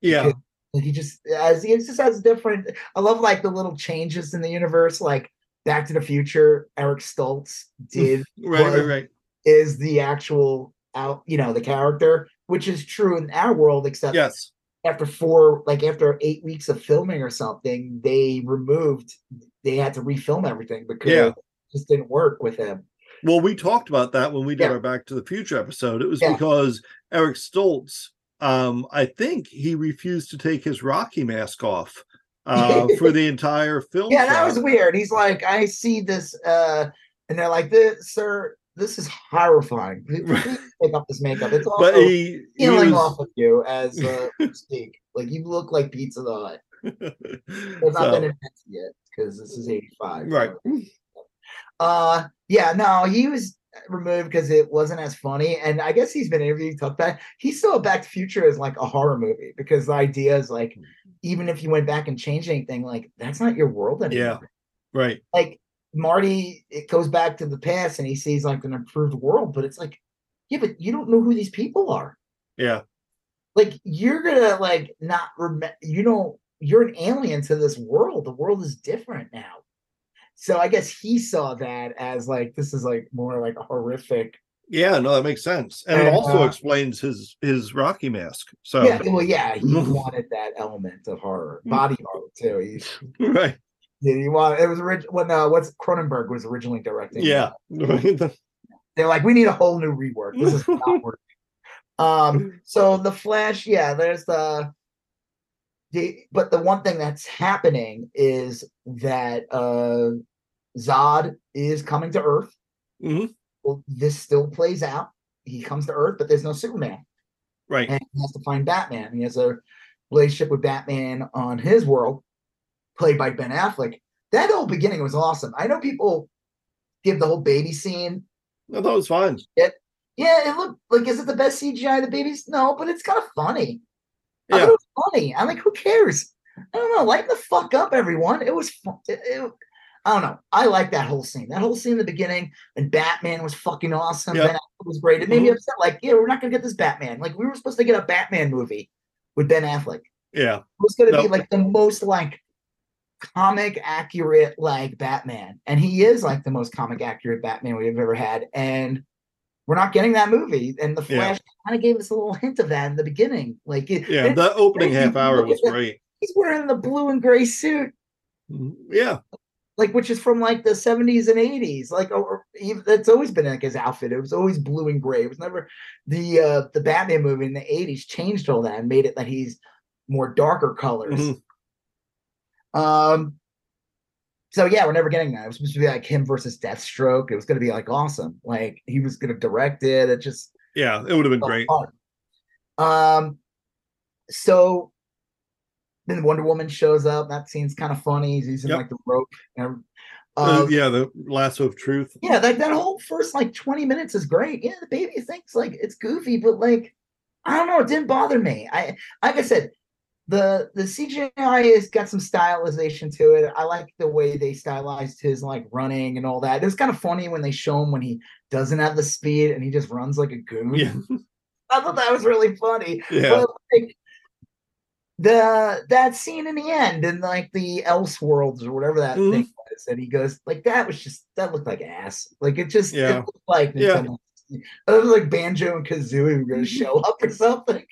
yeah, he just as he just has different. I love like the little changes in the universe. Like Back to the Future, Eric Stoltz did right, right, right. is the actual out, you know, the character, which is true in our world, except Yes, after four, like after eight weeks of filming or something, they removed. They had to refilm everything because Yeah. it just didn't work with him. Well, we talked about that when we did Yeah. our Back to the Future episode. It was Yeah. because Eric Stoltz, um, I think he refused to take his Rocky mask off uh, for the entire film. Yeah, that was weird. He's like, I see this, uh, and they're like, this, sir, this is horrifying. Please take off this makeup. It's also But he, he peeling was, off of you as uh, we speak. Like you look like Pizza the Hut. It's not So, been invented yet because this is '85. right. Uh, yeah, no, he was removed because it wasn't as funny. And I guess he's been interviewed, talked back. He still Back to the Future as like a horror movie because the idea is like, even if you went back and changed anything, like that's not your world anymore. Yeah. Right. Like Marty, it goes back to the past and he sees like an improved world, but it's like, yeah, but you don't know who these people are. Yeah. like you're gonna like not remember you don't you're an alien to this world the world is different now so i guess he saw that as like this is like more like a horrific Yeah. No, that makes sense, and it also uh, explains his his Rocky mask. So yeah well yeah he wanted that element of horror body horror too he, right. Yeah, he wanted it was original when uh what's cronenberg was originally directing. Yeah. they're like we need a whole new rework. This is not working. Um so the flash yeah there's the the but the one thing that's happening is that uh zod is coming to earth. Mm-hmm. well this still plays out. He comes to earth but there's no superman. Right. and he has to find batman. He has a relationship with batman on his world played by ben affleck that whole beginning was awesome i know people give the whole baby scene I thought it was fine. yeah, it looked like is it the best CGI the babies? No, but it's kind of funny. I Yeah. thought it was funny. I'm like, who cares? I don't know. Lighten the fuck up, everyone. It was fun. It, it- I don't know. I like that whole scene. That whole scene in the beginning and Batman was fucking awesome. Ben Affleck was great. It made me Mhm. upset. Like, yeah, we're not gonna get this Batman. Like, we were supposed to get a Batman movie with Ben Affleck. Yeah. It was gonna be like the most like comic accurate like Batman, and he is like the most comic accurate Batman we've ever had. And we're not getting that movie. And the Yeah. Flash kind of gave us a little hint of that in the beginning. Like, it, Yeah. The opening half hour was the- great. he's wearing the blue and gray suit, Yeah. like which is from like the seventies and eighties. Like, or even, that's always been like his outfit. It was always blue and gray. It was never the uh the Batman movie in the eighties changed all that and made it that he's more darker colors. Mhm. Um. So yeah, we're never getting that. It was supposed to be like him versus Deathstroke. It was going to be like awesome. Like he was going to direct it. It just Yeah. It would have been great. fun. Um. So then Wonder Woman shows up. That scene's kind of funny. He's using Yep. like the rope. And, Uh, uh, yeah. The lasso of truth. yeah, like that whole first like 20 minutes is great. Yeah, the baby thinks like it's goofy, but like I don't know, it didn't bother me. I like I said, the the CGI has got some stylization to it. I like the way they stylized his like running and all that. It was kind of funny when they show him when he doesn't have the speed and he just runs like a goon. Yeah. I thought that was really funny. Yeah. But like the that scene in the end and like the else worlds or whatever that Mhm. thing was, and he goes like that was just that looked like ass. Like it just Yeah. it looked like Yeah. It was like Banjo and Kazooie were gonna show up or something.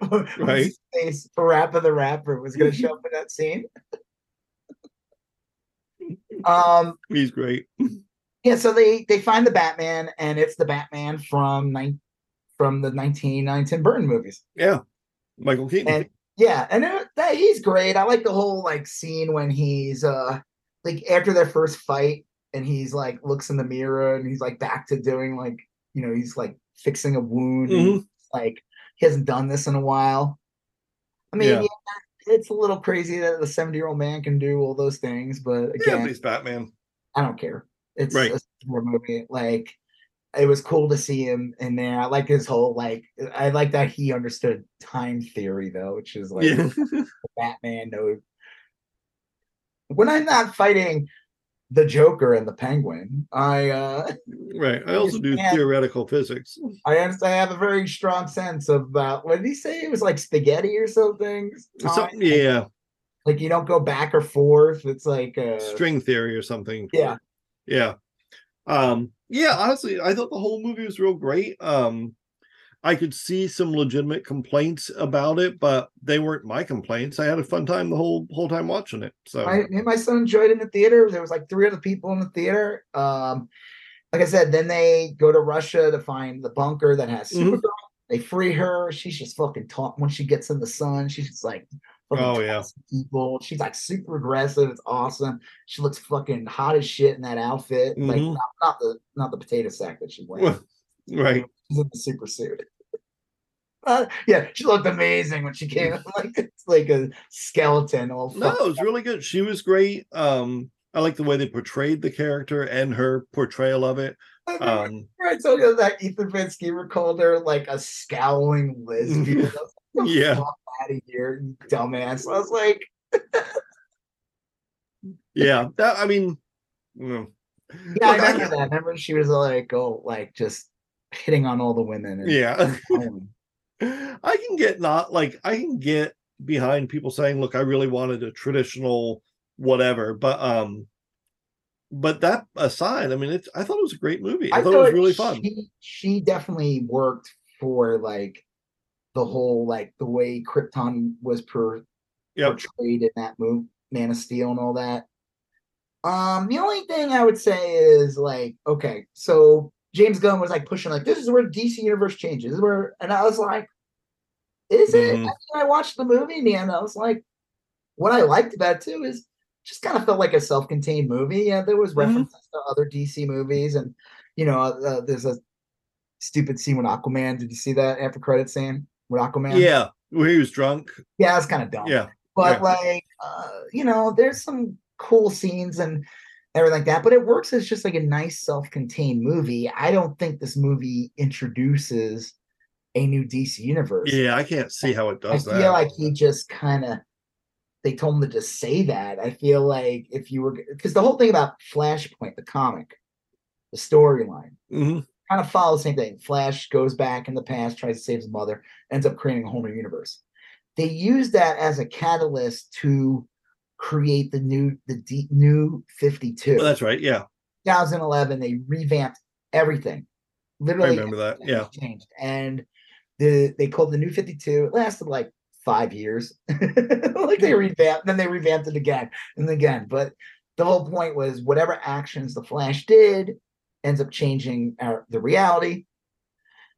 Right. Face Parappa the Rapper was gonna show up in that scene. um He's great. yeah, so they they find the Batman and it's the Batman from nine from the 1990 Tim Burton movies. Yeah. Michael Keaton. And yeah, and it, that he's great. I like the whole like scene when he's uh like after their first fight and he's like looks in the mirror and he's like back to doing like you know he's like fixing a wound and Mhm. he's, like he hasn't done this in a while. I mean, Yeah. yeah, it's a little crazy that the 70 year old man can do all those things, but yeah, again, but he's Batman. I don't care. It's Right. a super movie. Like it was cool to see him in there. I like his whole like I like that he understood time theory though, which is like yeah. Batman knows when I'm not fighting the Joker and the Penguin, I uh right. I also do theoretical physics. I understand I have a very strong sense about what did he say? It was like spaghetti or something. Something, yeah. Like you don't go back or forth. It's like uh String theory or something. yeah. Yeah. Um, yeah, honestly, I thought the whole movie was real great. Um, I could see some legitimate complaints about it, but they weren't my complaints. I had a fun time the whole whole time watching it. So and my son enjoyed it in the theater. There was like three other people in the theater. Um, like I said, then they go to Russia to find the bunker that has. Supergirl. They free her. She's just fucking talk when she gets in the sun. She's just like, Oh, yeah. people. She's like super aggressive. It's awesome. She looks fucking hot as shit in that outfit. Like Mhm. not, not the not the potato sack that she wears. right. She's in the super suit. Uh, yeah, she looked amazing when she came. Like it's like a skeleton. All No, it was really good. She was great. Um, I like the way they portrayed the character and her portrayal of it. up. Um, I told you that Ethan Van Sciver called her like a scowling lesbian. I like, "Get the Yeah. out of here, you dumbass. I was like, yeah, that I mean, mm. yeah, Look, I I remember that. Remember she was like, oh, like just hitting on all the women. And yeah. I can get not like I can get behind people saying, "Look, I really wanted a traditional whatever," but um, but that aside, I mean, it's I thought it was a great movie. I, thought, it was really fun. She, she definitely worked for like the whole like the way Krypton was per, Yep. portrayed in that movie, Man of Steel, and all that. Um, the only thing I would say is like, okay, so James Gunn was like pushing like this is where DC Universe changes. This is where, and I was like, is it? Mhm. I, I watched the movie in the end. I was like, what I liked about it too is just kind of felt like a self-contained movie. Yeah, there was Mhm. references to other DC movies, and you know, uh, there's a stupid scene with Aquaman. Did you see that after credit scene with Aquaman? Yeah, where he was drunk. yeah, it's kind of dumb Yeah, but Yeah. like uh, you know there's some cool scenes and everything like that but it works as just like a nice self-contained movie i don't think this movie introduces a new dc universe yeah. I can't see how it does i does feel like he just kind of they told him to just say that i feel like if you were because the whole thing about flashpoint the comic the storyline Mhm. kind of follows the same thing. Flash goes back in the past, tries to save his mother, ends up creating a whole new universe. They use that as a catalyst to create the new the D, new 52. Well, that's right. Yeah, 2011, they revamped everything. I Literally remember that. Yeah, changed. And the they called the new 52. It lasted like five years. like they hmm. revamped, then they revamped it again and again. But the whole point was whatever actions the Flash did ends up changing our, the reality.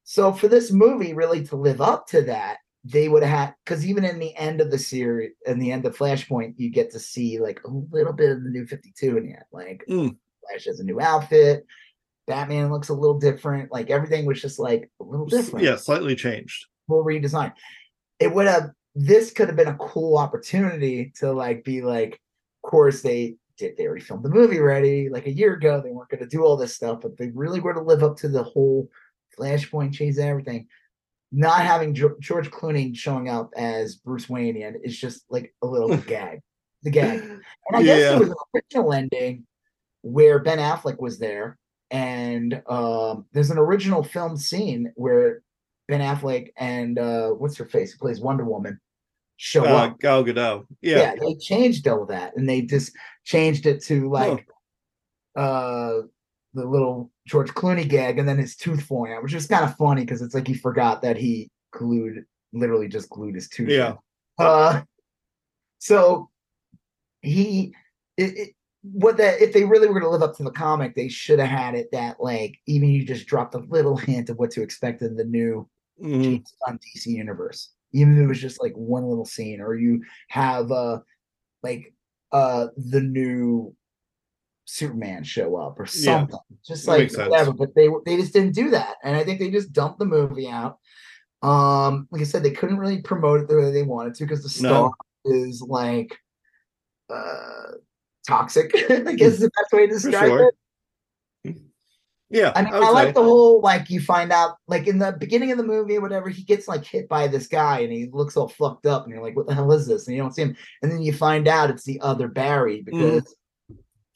So for this movie really to live up to that, they would have had because even in the end of the series, in the end of Flashpoint, you get to see like a little bit of the new 52 in end. Like Mm. Flash has a new outfit. Batman looks a little different. Like everything was just like a little different. yeah, slightly changed. Full redesign. It would have this could have been a cool opportunity to like be like, of course they did they already filmed the movie ready like a year ago. They weren't going to do all this stuff, but they really were to live up to the whole Flashpoint change and everything. Not having Jo- George Clooney showing up as Bruce Wayne and is just like a little gag. The gag. And I guess Yeah. there was an original ending where Ben Affleck was there, and um, there's an original film scene where Ben Affleck and uh, what's her face who plays Wonder Woman show Uh, up. Gal Gadot. Yeah. Yeah. they changed all that, and they just changed it to like uh the little George Clooney gag, and then his tooth falling out, which is kind of funny because it's like he forgot that he glued, literally just glued his tooth. Yeah. Uh, so he, it, it, what that if they really were going to live up to the comic, they should have had it that like even you just dropped a little hint of what to expect in the new Mhm. James Gunn DC universe, even if it was just like one little scene, or you have uh like uh the new Superman show up or Yeah. something, just like whatever. But they they just didn't do that, and I think they just dumped the movie out. Um, like I said, they couldn't really promote it the way they wanted to because the No. star is like uh toxic. I guess is the best way to describe sure. it. Yeah. I mean, would I, like the whole like you find out like in the beginning of the movie or whatever, he gets like hit by this guy and he looks all fucked up, and you're like, "What the hell is this?" And you don't see him, and then you find out it's the other Barry Mm-hmm. because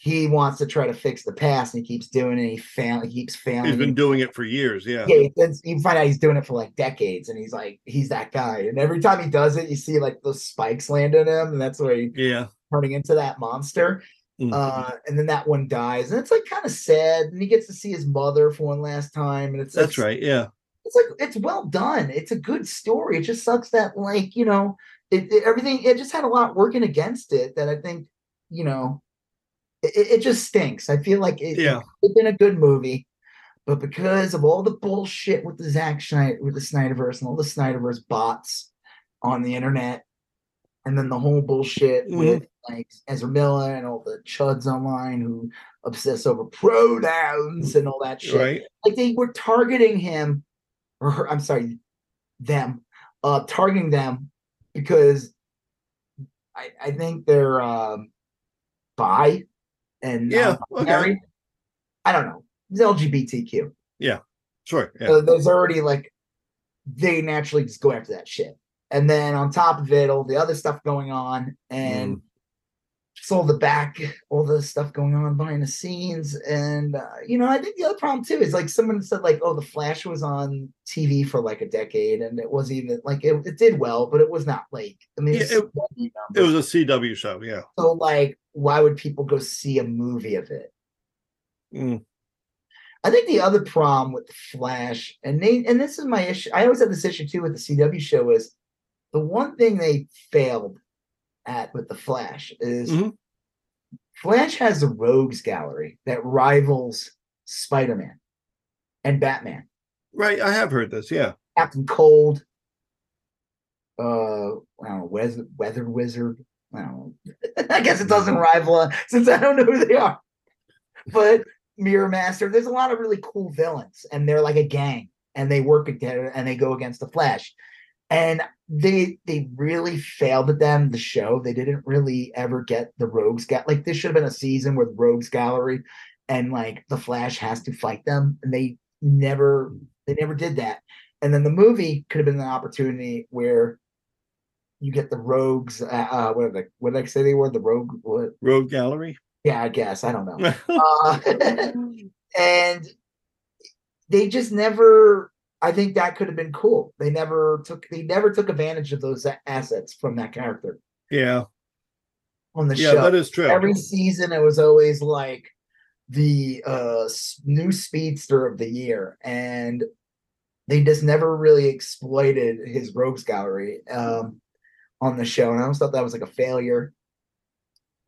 he wants to try to fix the past, and he keeps doing it. He fail, he keeps failing. He's been doing it for years. Yeah. yeah, you find out he's doing it for like decades, and he's like, he's that guy. And every time he does it, you see like those spikes land in him, and that's where he Yeah. turning into that monster. Mhm. Uh, and then that one dies, and it's like kind of sad. And he gets to see his mother for one last time, and it's That's like, right. Yeah. It's like it's well done. It's a good story. It just sucks that like you know it, it- everything. It just had a lot working against it that I think you know it, it just stinks. I feel like it, Yeah. it could have been a good movie, but because of all the bullshit with the Zack Snyder with the Snyderverse and all the Snyderverse bots on the internet, and then the whole bullshit Mhm. with like Ezra Miller and all the chuds online who obsess over pronouns and all that shit. Right. Like they were targeting him, or her, I'm sorry, them, uh, targeting them because I, I think they're um bi and Yeah, not okay. I don't know. It's LGBTQ. Sure. Yeah. So there's already like they naturally just go after that shit. And then on top of it, all the other stuff going on, and Mm. Just all the back, all the stuff going on behind the scenes. And uh, you know, I think the other problem too is like someone said, like, oh, the Flash was on TV for like a decade, and it wasn't even like it, it did well, but it was not like I mean, Yeah, it- It numbers. was a CW show. Yeah. so like, why would people go see a movie of it? Mm. I think the other problem with the Flash, and they and this is my issue. I always have this issue too with the CW show is the one thing they failed at with the Flash is Mhm. Flash has a rogues gallery that rivals Spider-Man and Batman. Right. I have heard this. Yeah. Captain Cold, uh, I don't know, Weather, Weather Wizard. I don't know. I guess it doesn't rival uh, since I don't know who they are. But Mirror Master, there's a lot of really cool villains, and they're like a gang, and they work together and they go against the Flash. And they they really failed at them. The show they didn't really ever get the Rogues got like this should have been a season with Rogues Gallery, and like the Flash has to fight them, and they never they never did that. And then the movie could have been an opportunity where you get the rogues. Uh, uh what did I, what did I say they were? The rogue. What? Road Gallery. Yeah, I guess I don't know. Uh, and they just never. I think that could have been cool. They never took. They never took advantage of those assets from that character yeah. on the Yeah. show. That is true. Every season, it was always like the uh new speedster of the year, and they just never really exploited his rogues gallery um on the show. And I always thought that was like a failure.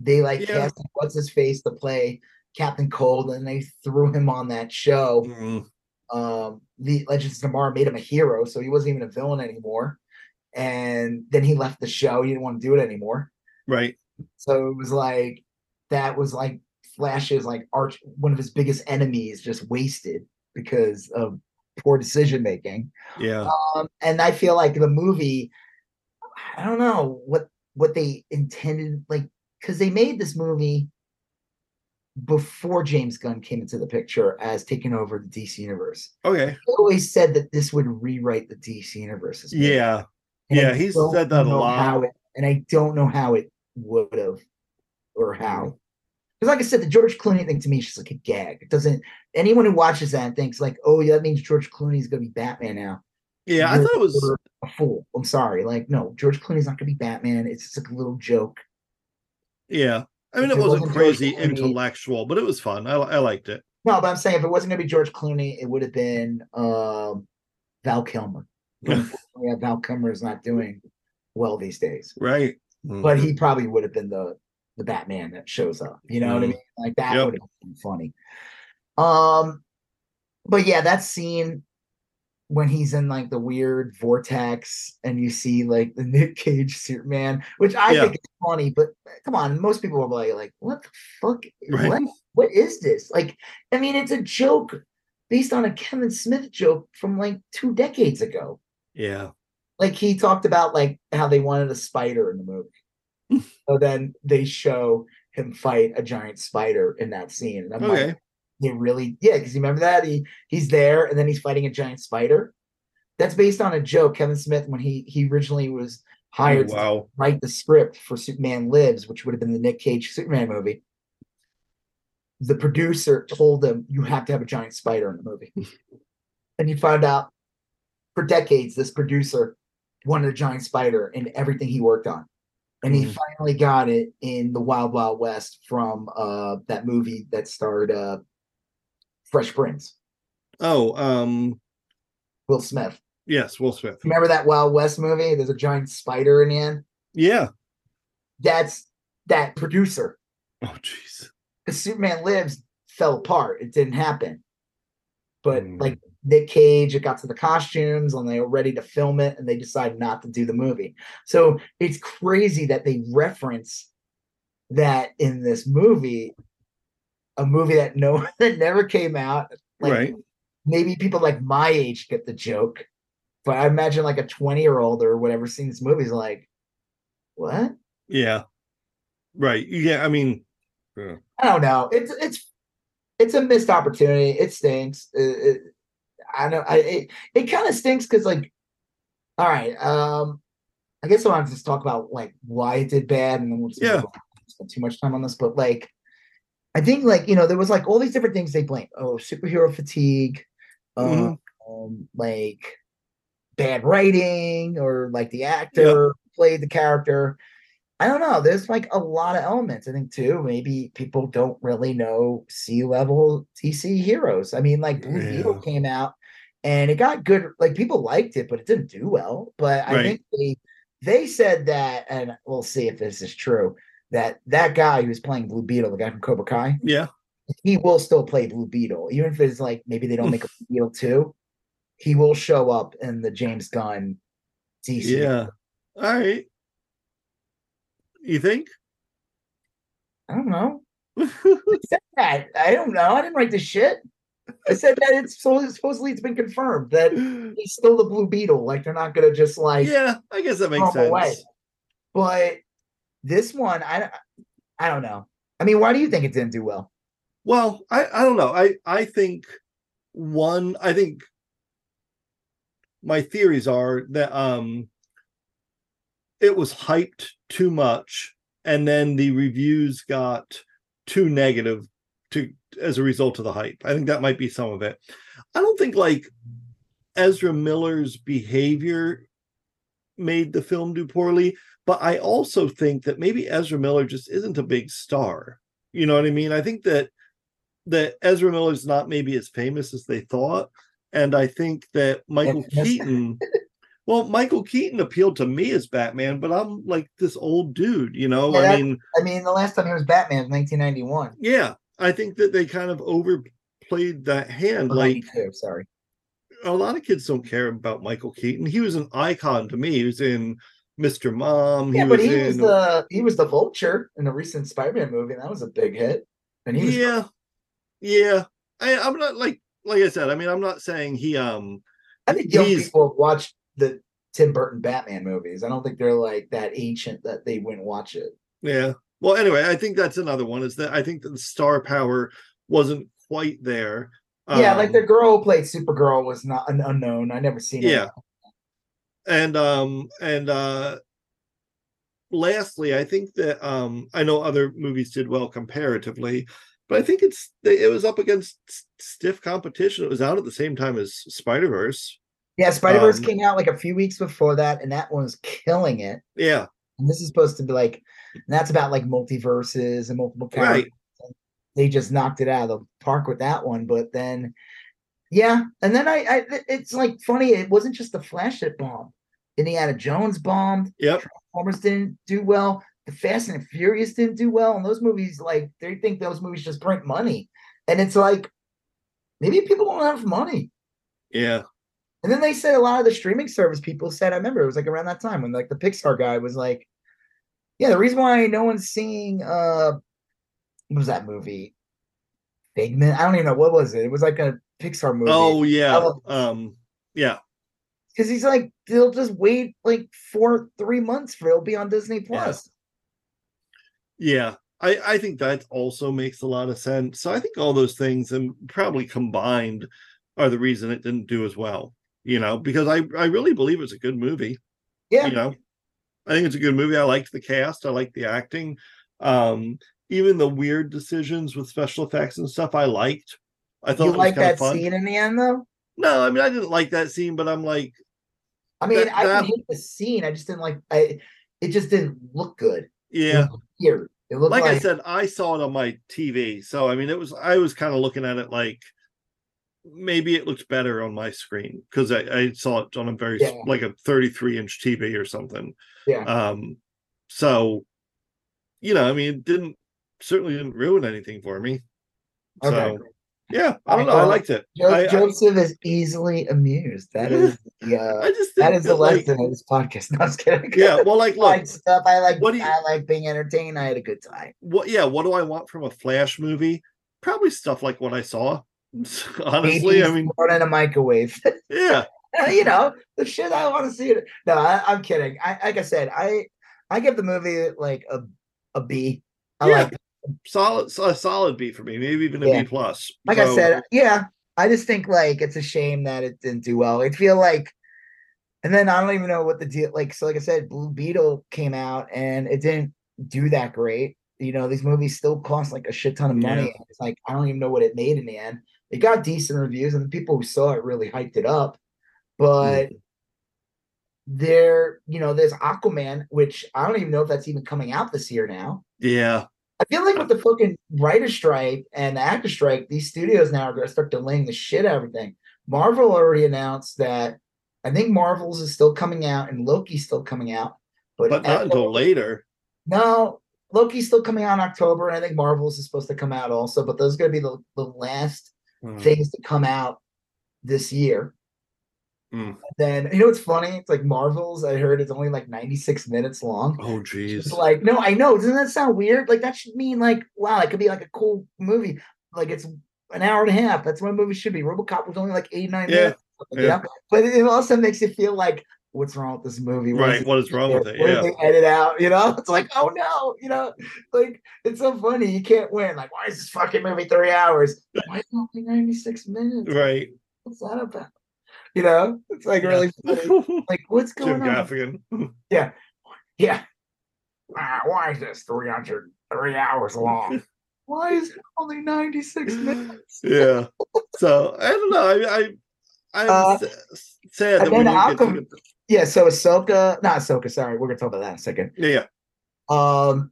They like Yeah. cast what's his face to play Captain Cold, and they threw him on that show. Mm. Um, the Legends of Tomorrow made him a hero, so he wasn't even a villain anymore. And then he left the show. He didn't want to do it anymore. Right. So it was like that was like Flash's like arch one of his biggest enemies just wasted because of poor decision making. Yeah. Um, and I feel like the movie, I don't know what what they intended like because they made this movie before James Gunn came into the picture as taking over the DC universe. Okay. He always said that this would rewrite the DC universe. Yeah. And I Yeah, he's said that a lot. it- and I don't know how it would have or how. Because, like I said, the George Clooney thing to me is just like a gag. It doesn't. Anyone who watches that thinks like, "Oh, yeah, that means George Clooney's going to be Batman now." Yeah, I you're- thought it was a fool. I'm sorry. Like, no, George Clooney's not going to be Batman. It's just like a little joke. yeah. I mean, it it wasn't wasn't crazy Clooney- intellectual, but it was fun. I, I liked it. No, but I'm saying if it wasn't going to be George Clooney, it would have been um, Val Kilmer. Yeah, Val Kilmer is not doing well these days. Right. but he probably would have been the the Batman that shows up. You know what I Mm. mean? Like that Yep. would have been funny. Um, but yeah, that scene when he's in like the weird vortex and you see like the Nick Cage Superman, which I Yeah. think is funny, but eh, come on, most people are like, like, what the fuck? Right. What, what is this? Like, I mean, it's a joke based on a Kevin Smith joke from like two decades ago yeah. like he talked about like how they wanted a spider in the movie. so then they show him fight a giant spider in that scene. And I'm Okay. like, they really yeah, because you remember that? He he's there and then he's fighting a giant spider. That's based on a joke. Kevin Smith, when he he originally was hired to wow. write the script for Superman Lives, which would have been the Nick Cage Superman movie. The producer told him, You have to have a giant spider in the movie. and you found out for decades, this producer wanted a giant spider in everything he worked on. And he Mhm. finally got it in the Wild Wild West from uh, that movie that starred uh, Fresh Prince, Oh, um, Will Smith. yes, Will Smith. Remember that Wild West movie? There's a giant spider in the end. Yeah. That's that producer. Oh, jeez. because Superman Lives fell apart. It didn't happen. But Mm. like Nick Cage, it got to the costumes and they were ready to film it and they decided not to do the movie. So it's crazy that they reference that in this movie, a movie that no that never came out. Like right. maybe people like my age get the joke, but I imagine like a 20 year old or whatever seeing this movie is like, what? Yeah. Right. Yeah. I mean, yeah. I don't know. It's it's it's a missed opportunity. It stinks. It, it, I know. I it, it kind of stinks because like, all right. Um, I guess I want to just talk about like why it did bad, and then we'll Yeah. spend too much time on this. But like, I think like you know there was like all these different things they blame. Oh, superhero fatigue. Um, um, like bad writing or like the actor played the character. I don't know. There's like a lot of elements. I think too. Maybe people don't really know C level DC heroes. I mean, like Blue Beetle Yeah. came out and it got good. Like people liked it, but it didn't do well. But I think they they said that, and we'll see if this is true. That that guy who was playing Blue Beetle, the guy from Cobra Kai, Yeah. he will still play Blue Beetle, even if it's like maybe they don't make a Blue Beetle two. He will show up in the James Gunn DC. Yeah. All right. You think? I don't know. I said that. I don't know. I didn't write this shit. I said that it's so supposedly it's been confirmed that he's still the Blue Beetle. Like they're not gonna just like yeah, I guess that makes sense. away. But this one, I I don't know. I mean, why do you think it didn't do well? Well, I I don't know. I I think one I think my theories are that um it was hyped too much and then the reviews got too negative to as a result of the hype. I think that might be some of it. I don't think like Ezra Miller's behavior made the film do poorly, but I also think that maybe Ezra Miller just isn't a big star. You know what I mean? I think that that Ezra Miller's not maybe as famous as they thought, and I think that Michael Keaton. Well, Michael Keaton appealed to me as Batman, but I'm like this old dude, you know. Yeah, I that- mean, I mean, the last time he was Batman was 1991. yeah, I think that they kind of overplayed that hand. Or Like sorry. a lot of kids don't care about Michael Keaton. He was an icon to me. He was in Mr. Mom. Yeah, he but was he in was the he was the Vulture in the recent Spider-Man movie. That was a big hit. And he was yeah, yeah. I, I'm not like like I said. I mean, I'm not saying he um I think young he's- people watch the Tim Burton Batman movies. I don't think they're like that ancient that they wouldn't watch it. Yeah. Well, anyway, I think that's another one. Is that I think that the star power wasn't quite there. yeah, like Um, the girl who played Supergirl was not an unknown. I never seen it. Yeah. And um and uh lastly i think that um i know other movies did well comparatively but i think it's it was up against stiff competition it was out at the same time as spider-verse Yeah, Spider Verse Um, came out like a few weeks before that, and that one was killing it. yeah And this is supposed to be like, and that's about like multiverses and multiple characters. right They just knocked it out of the park with that one. But then, yeah, and then I, I it's like funny. It wasn't just the Flash that bombed. Indiana Jones bombed. yep Transformers didn't do well. The Fast and Furious didn't do well. And those movies, like, they think those movies just bring money. And it's like, maybe people don't have money. yeah And then they said a lot of the streaming service people said, I remember it was like around that time when like the Pixar guy was like, Yeah, the reason why no one's seeing uh what was that movie? Figment? I don't even know what was it. It was like a Pixar movie. oh yeah. Um yeah. Because he's like, they'll just wait like four, three months for it'll be on Disney Plus. yeah. I i think that also makes a lot of sense. So i think all those things and probably combined are the reason it didn't do as well you know because i i really believe it's a good movie Yeah. you know? I think it's a good movie. I liked the cast. I liked the acting. Um even the weird decisions with special effects and stuff i liked i thought You like that fun scene in the end though? no i mean i didn't like that scene but i'm like I mean, That- I that- hate the scene. I just didn't like I it just didn't look good. yeah Here. It looked like like, i said i saw it on my tv so i mean it was i was kind of looking at it like maybe it looks better on my screen because I, I saw it on a very Yeah. like a 33 inch tv or something Yeah. um so you know i mean it didn't certainly didn't ruin anything for me Okay. so yeah i don't know i liked it Jo- I, I, Joseph is easily amused. That is the uh, I just that is the like, lesson of this podcast. No, I was kidding. yeah well like I like stuff. I like. what do you- I like being entertained. I had a good time. what yeah what do i want from a flash movie probably stuff like what i saw honestly Babies i mean thrown in a microwave. yeah you know the shit I want to see. No, I, I'm kidding. I like I said, I I give the movie like a a B. I Yeah. like solid a solid B for me, maybe even a Yeah. B plus. like I said, yeah. I just think like it's a shame that it didn't do well. I feel like, and then I don't even know what the deal. Like so, like I said, Blue Beetle came out and it didn't do that great. You know, these movies still cost like a shit ton of money. Yeah. It's like I don't even know what it made in the end. It got decent reviews, and the people who saw it really hyped it up. But there, you know, there's Aquaman, which I don't even know if that's even coming out this year now. yeah, I feel like with the fucking writer strike and the actor strike, these studios now are going to start delaying the shit out of everything. Marvel already announced that I think Marvels is still coming out and Loki's still coming out, but, but not until later. no, Loki's still coming out in October, and I think Marvels is supposed to come out also. But those are going to be the, the last Hmm. things to come out this year. Hmm. Then you know it's funny? It's like Marvels. I heard it's only like 96 minutes long. Oh geez. like, no, I know. Doesn't that sound weird? Like that should mean like, wow, it could be like a cool movie. Like it's an hour and a half. That's what a movie should be. RoboCop was only like 89 Yeah, minutes. you yeah. But it also makes you feel like, what's wrong with this movie? What Right. it- What is wrong with it? what Yeah. they edit out? You know, it's like, oh no, you know, like it's so funny. You can't win. Like, why is this fucking movie three hours? Why is it only 96 minutes? Right. What's that about? You know, it's like really funny. Like, what's Jim going on? Gaffigan. Yeah. Ah, why is this 300, three hours long? why is it only 96 minutes? yeah. So I don't know. I I I'm Uh, sad that we didn't get to get the- Yeah, so Ahsoka, not Ahsoka, sorry, we're gonna talk about that in a second. Yeah, yeah. Um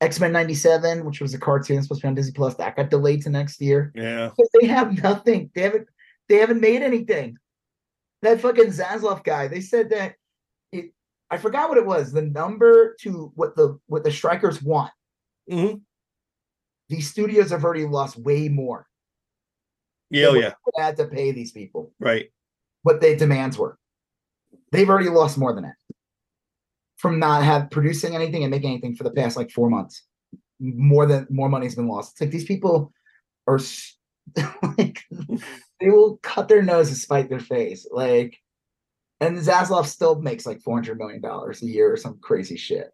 X-Men 97, which was a cartoon supposed to be on Disney Plus, that got delayed to next year. Yeah. They have nothing. They haven't they haven't made anything. That fucking Zaslav guy, they said that it I forgot what it was, the number to what the what the strikers want. Mhm. These studios have already lost way more. Yeah, oh, yeah. they had to pay these people Right. what their demands were. They've already lost more than that from not have producing anything and making anything for the past like four months. More than more money's been lost. It's like these people are like they will cut their nose to spite their face. Like, and Zaslav still makes like four hundred million dollars a year or some crazy shit.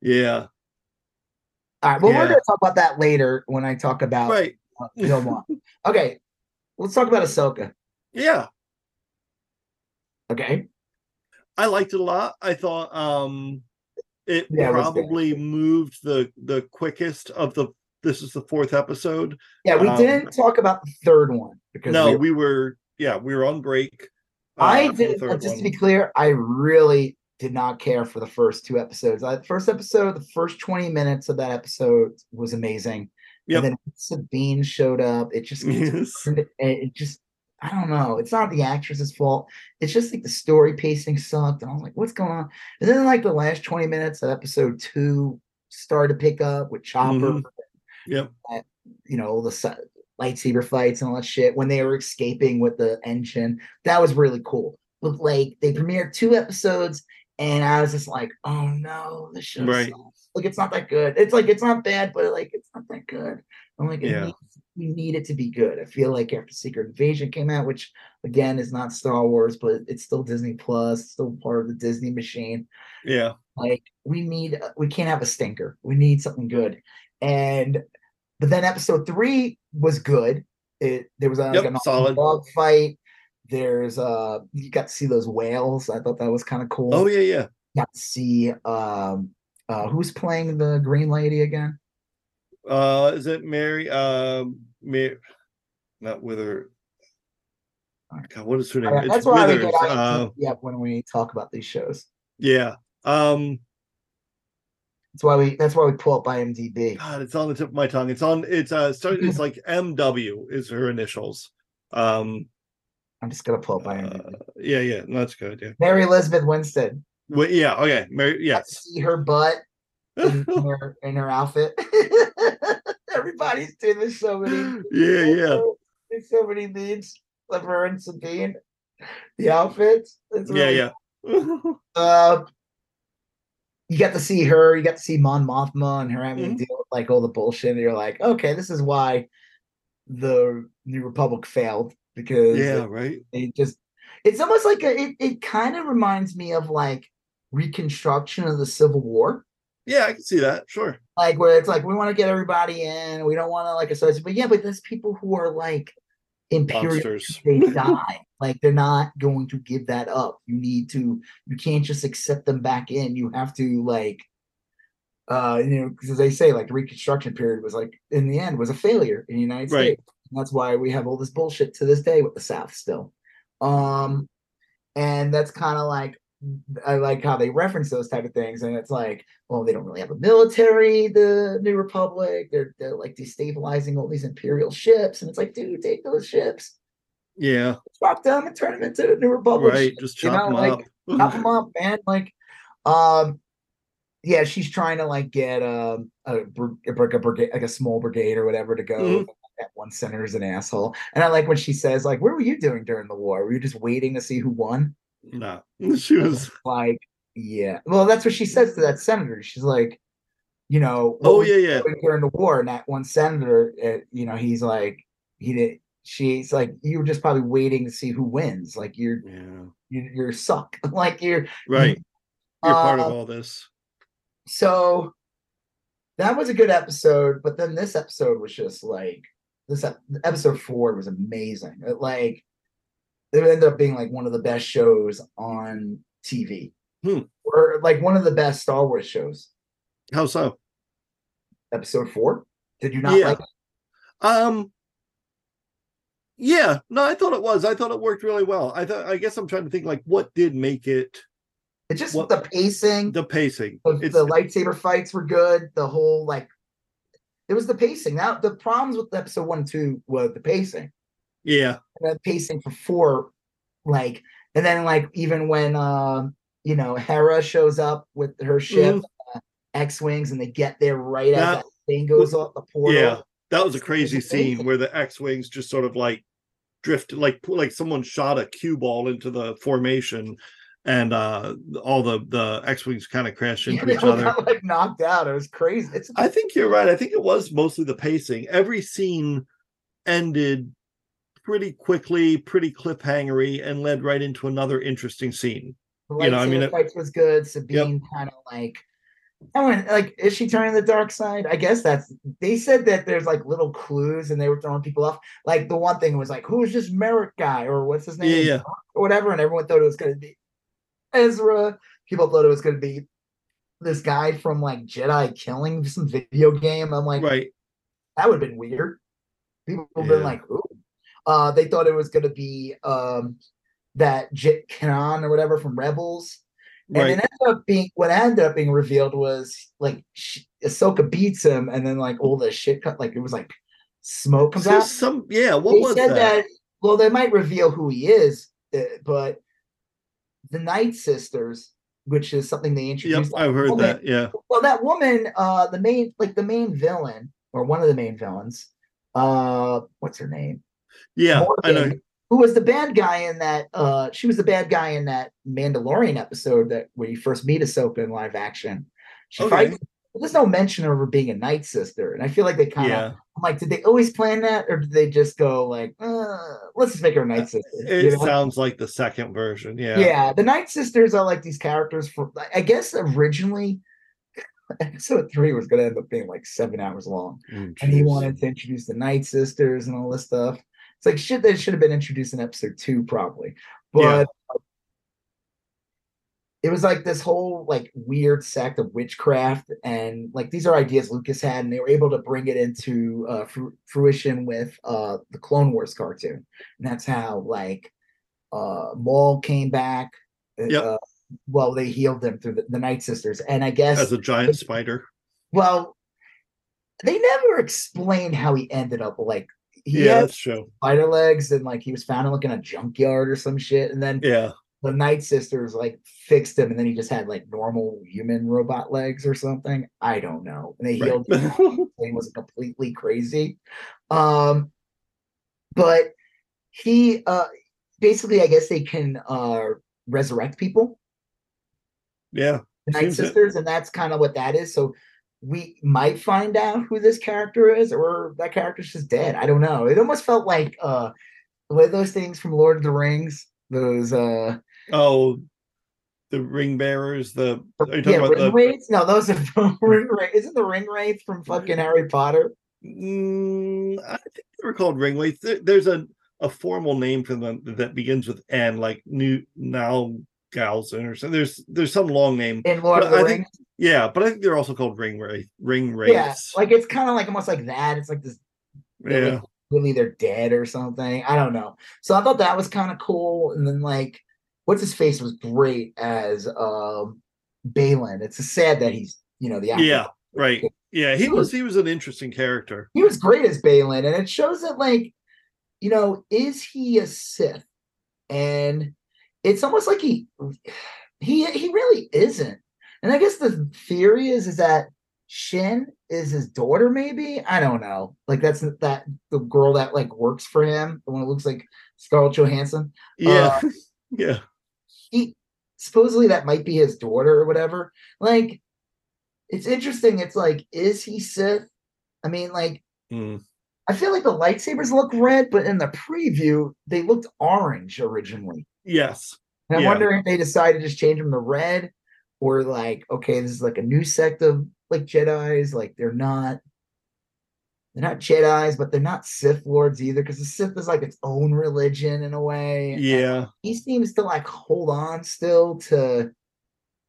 Yeah. All right. Well, we're going to talk about that later when I talk about Right. uh, okay. Let's talk about Ahsoka. Yeah. Okay. I liked it a lot. I thought um it Yeah, it probably moved the the quickest of the this is the fourth episode. Yeah, we Um, didn't talk about the third one because No, we- we were yeah, we were on break. uh, I did. Just to be clear, I really did not care for the first two episodes. I, first episode, the first twenty minutes of that episode was amazing. Yep. And then Sabine showed up. It just Yes. it, it just I don't know. It's not the actress's fault. It's just like the story pacing sucked. And I was like, what's going on? And then like the last 20 minutes of episode two started to pick up with Chopper, Mhm. Yep. you know, the lightsaber fights and all that shit when they were escaping with the engine. That was really cool. But like they premiered two episodes and I was just like, oh no, the show Right. sucks. Like it's not that good. It's like it's not bad, but like it's not that good. I'm like, Yeah. needs, we need it to be good. I feel like after Secret Invasion came out, which again is not Star Wars, but it's still Disney Plus, still part of the Disney machine. Yeah. Like we need, we can't have a stinker. We need something good. And but then episode three was good. It there was a, Yep, like a solid. dog fight. There's uh you got to see those whales. I thought that was kind of cool. Oh yeah, yeah. got to see um uh who's playing the green lady again? Uh is it Mary um Mary not Wither God, what is her name? Uh, it's that's why we Withers. get Uh, yeah when we talk about these shows. yeah. Um That's why we that's why we pull up IMDb. God, it's on the tip of my tongue. It's on. It's uh, started. It's like MW is her initials. Um, I'm just gonna pull up uh, IMDb. yeah, yeah, no, that's good. Yeah, Mary Elizabeth Winstead. well, yeah. Okay, Mary. Yes. See her butt in, in her in her outfit. Everybody's doing this so many yeah, yeah, There's so many leads of her and Sabine. The outfits. It's yeah, yeah. Uh, you got to see her. You got to see Mon Mothma and her having Mhm. to deal with like all the bullshit. And you're like, okay, this is why the New Republic failed because yeah, right. it just it's almost like a, it, it kind of reminds me of like reconstruction of the Civil War. Yeah, I can see that. Sure. Like where it's like we want to get everybody in, we don't want to like associate, but yeah, but there's people who are like imperial they die. Like they're not going to give that up. You need to. You can't just accept them back in. You have to like, uh, you know, because they say like the Reconstruction period was like in the end was a failure in the United Right. States. And that's why we have all this bullshit to this day with the South still. Um, and that's kind of like I like how they reference those type of things, and it's like, well, they don't really have a military, the New Republic. They're they're like destabilizing all these imperial ships, and it's like, dude, take those ships Yeah, swap them and turn them into the New Republic. right. shit, Just you chop know, them like, Chop them up, man. Like, um, yeah, she's trying to like get um a, a, a brigade, like a small brigade or whatever, to go. Mhm. That one senator's an asshole, and I like when she says, like, "What were you doing during the war? Were you just waiting to see who won?" No, she was. Like, yeah. Well, that's what she says to that senator. She's like, you know, Oh yeah, yeah. during the war, and that one senator, uh, you know, he's like, he did. She's like, you were just probably waiting to see who wins. Like you're Yeah. you, you're suck. like you're Right. You're part of Uh, all this. so that was a good episode, but then this episode was just like this episode four was amazing. It, like it ended up being like one of the best shows on TV. Hmm. Or like one of the best Star Wars shows. How so? Episode four. Did you not Yeah. like it? Um. Yeah, no, I thought it was. I thought it worked really well. I thought. I guess I'm trying to think like what did make it It's just What- the pacing. the pacing. the, the lightsaber fights were good. The whole like it was the pacing. Now the problems with episode one and two were the pacing. yeah, And the pacing for four, like, and then like even when uh you know Hera shows up with her ship, uh, X wings, and they get there right as That- that thing goes off the portal. yeah. That was a crazy scene where the X-wings just sort of like drifted, like like someone shot a cue ball into the formation, and uh all the the X-wings kind of crashed into they each other. got like knocked out. It was crazy. It's I think you're right. I think it was mostly the pacing. Every scene ended pretty quickly, pretty cliffhangery, and led right into another interesting scene. the you know, I mean, it- fights was good. Sabine kind of like I went like, is she turning the dark side? I guess that's. They said that there's like little clues, and they were throwing people off. Like the one thing was like, who's this Merrick guy, or what's his name, Yeah, yeah. or whatever, and everyone thought it was going to be Ezra. People thought it was going to be this guy from like Jedi killing some video game. I'm like, Right. that would have been weird. People have been like, ooh. Uh, they thought it was going to be um that Jit Kanan or whatever from Rebels. And Right. it ended up being what ended up being revealed was like sh- Ahsoka beats him, and then like all the shit cut, like it was like smoke comes So out. some yeah, what they was said that? that? well, they might reveal who he is, uh, but the Night Sisters, which is something they Yep, introduced. I've heard woman- that. Yeah. Well, that woman, uh, the main, like the main villain or one of the main villains, uh, what's her name? Yeah. I know. Who was the bad guy in that uh she was the bad guy in that Mandalorian episode that where you first meet Ahsoka in live action. She Okay. fights there's no mention of her being a night sister. And I feel like they kind of Yeah. I'm like, did they always plan that or did they just go like, uh, let's just make her a night sister? It you know? sounds like the second version. Yeah. yeah. the night sisters are like these characters for I guess originally episode three was gonna end up being like seven hours long Mm, and he wanted to introduce the Night Sisters and all this stuff. It's like shit that should have been introduced in episode two, probably. But Yeah. it was like this whole like weird sect of witchcraft, and like these are ideas Lucas had, and they were able to bring it into uh, fru- fruition with uh, the Clone Wars cartoon, and that's how like uh, Maul came back. uh, Yep. Uh, well, they healed them through the, the Night Sisters, and I guess As a giant spider. well, they never explained how he ended up like he yeah, had that's true. spider legs and like he was found in like in a junkyard or some shit, and then Yeah. the Night Sisters like fixed him, and then he just had like normal human robot legs or something. I don't know. And they Right. healed him. He was completely crazy. Um, but he uh basically, I guess they can uh resurrect people yeah. the Night Seems it. Sisters, and that's kind of what that is. So we might find out who this character is, or that character's just dead. I don't know. It almost felt like uh one of those things from Lord of the Rings. Those uh Oh, the ring bearers. The are you talking yeah, about ring the? wraiths? No, those are from ring wraith. Isn't the ring wraith from fucking Harry Potter? Mm, I think they were called ring wraiths. There's a a formal name for them that begins with N, like New Now Galson or something. There's there's some long name. In Lord But of the I Rings. think- Yeah, but I think they're also called ring wraith. Ring yeah, like it's kind of like almost like that. It's like this yeah. like, really they're dead or something. I don't know. So I thought that was kind of cool. And then like what's his face was great as um Baylan. It's sad that he's you know the actor. Yeah, right. Yeah, he was he was an interesting character. He was great as Baylan, and it shows that like you know is he a Sith? And it's almost like he he he really isn't. And I guess the theory is is that Shin is his daughter, maybe. I don't know. Like that's that the girl that like works for him, the one who looks like Scarlett Johansson. Yeah. Uh, yeah. He supposedly that might be his daughter or whatever. Like, it's interesting. It's like, is he Sith? I mean, like, Mm. I feel like the lightsabers look red, but in the preview they looked orange originally. Yes. And I'm Yeah. wondering if they decided to just change them to red, or like, okay, this is like a new sect of like Jedi's. Like they're not, they're not Jedi's, but they're not Sith lords either, because the Sith is like its own religion in a way. and Yeah. he seems to like hold on still to.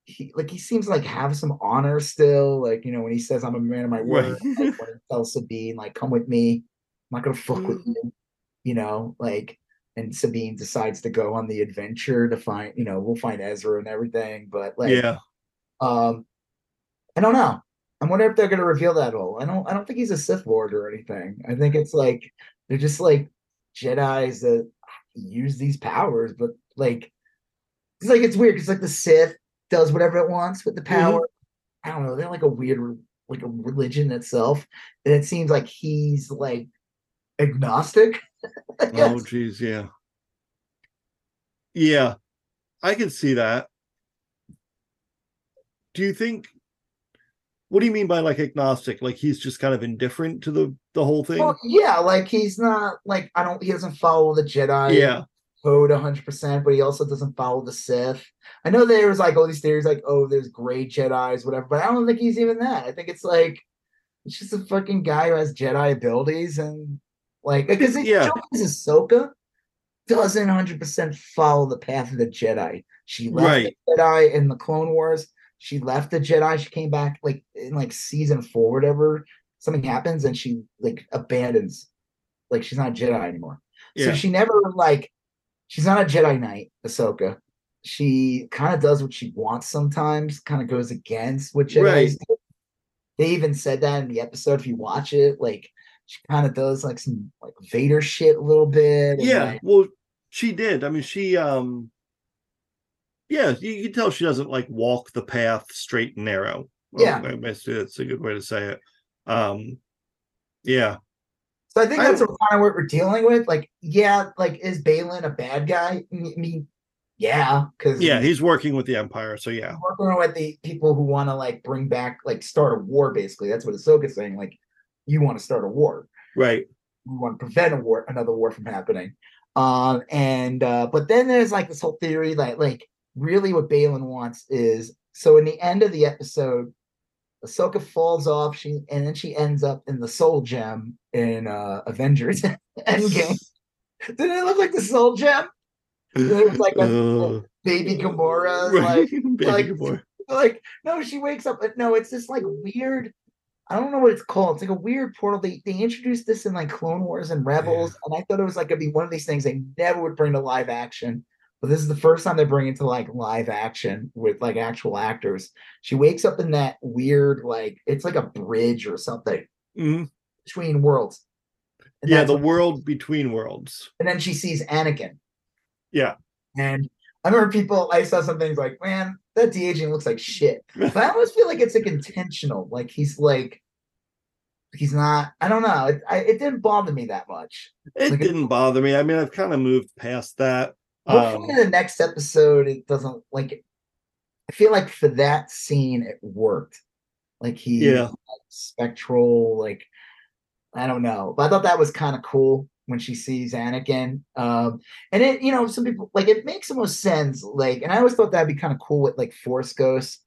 He, like he seems like have some honor still, like you know when he says I'm a man of my word. Right. like, when he tells Sabine like come with me, I'm not gonna fuck with Mm. you, you know like and Sabine decides to go on the adventure to find, you know, we'll find Ezra and everything. But like, yeah. um, I don't know. I wonder if they're gonna reveal that all. I don't. I don't think he's a Sith Lord or anything. I think it's like they're just like Jedi's that use these powers, but like it's like it's weird It's like the Sith does whatever it wants with the power. I don't know. They're like a weird, like a religion itself, and it seems like he's like agnostic. Oh geez, yeah. Yeah. I can see that. Do you think what do you mean by like agnostic? Like he's just kind of indifferent to the the whole thing? Well, yeah, like he's not like I don't. He doesn't follow the Jedi. yeah. code 100%, but he also doesn't follow the Sith. I know there was like all these theories like, oh, there's gray Jedi's, whatever, but I don't think he's even that. I think it's like, it's just a fucking guy who has Jedi abilities and like, because it Yeah. Ahsoka doesn't 100% follow the path of the Jedi. She left Right. the Jedi in the Clone Wars. She left the Jedi. She came back like in like season four, whatever. Something happens and she like abandons, like she's not a Jedi anymore. So she never like she's not a Jedi Knight, Ahsoka. She kind of does what she wants sometimes, kind of goes against what Right. They even said that in the episode. If you watch it, like she kind of does like some like Vader shit a little bit. Yeah. like, Well, she did. I mean, she um yeah, you, you can tell she doesn't like walk the path straight and narrow. Well, Yeah. I guess that's a good way to say it. Um yeah. So I think that's don't- kind of what we're dealing with. Like, yeah, like is Baylan a bad guy? I mean, yeah, because Yeah, he's working with the Empire, so yeah. working with the people who want to like bring back, like, start a war. Basically, that's what Ahsoka's saying. Like, you want to start a war. Right. We want to prevent a war, another war from happening. Um, and uh, but then there's like this whole theory that like really what Baylan wants is so in the end of the episode, Ahsoka falls off, she and then she ends up in the soul gem in uh Avengers Endgame. Did it look like the soul gem? It was like a- Uh, Baby Gamora, right. like Baby like- Gamora. like no, she wakes up. but No, it's this like weird. I don't know what it's called. It's like a weird portal. They they introduced this in like Clone Wars and Rebels, and I thought it was like gonna be one of these things they never would bring to live action. But this is the first time they bring it to like live action with like actual actors. She wakes up in that weird like it's like a bridge or something Mhm. between worlds. And Yeah, the world between worlds. and then she sees Anakin. Yeah. And I remember people, I saw some things like, man, that de aging looks like shit. But I almost feel like it's like intentional. Like he's like, he's not, I don't know. It, I, it didn't bother me that much. It Like didn't bother me. I mean, I've kind of moved past that. Um, Hopefully, in the next episode, it doesn't like, I feel like for that scene, it worked. Like he, Yeah. spectral, like, I don't know. But I thought that was kind of cool when she sees Anakin. Um, and it, you know, some people like it makes the most sense. Like, and I always thought that'd be kind of cool with like Force Ghosts.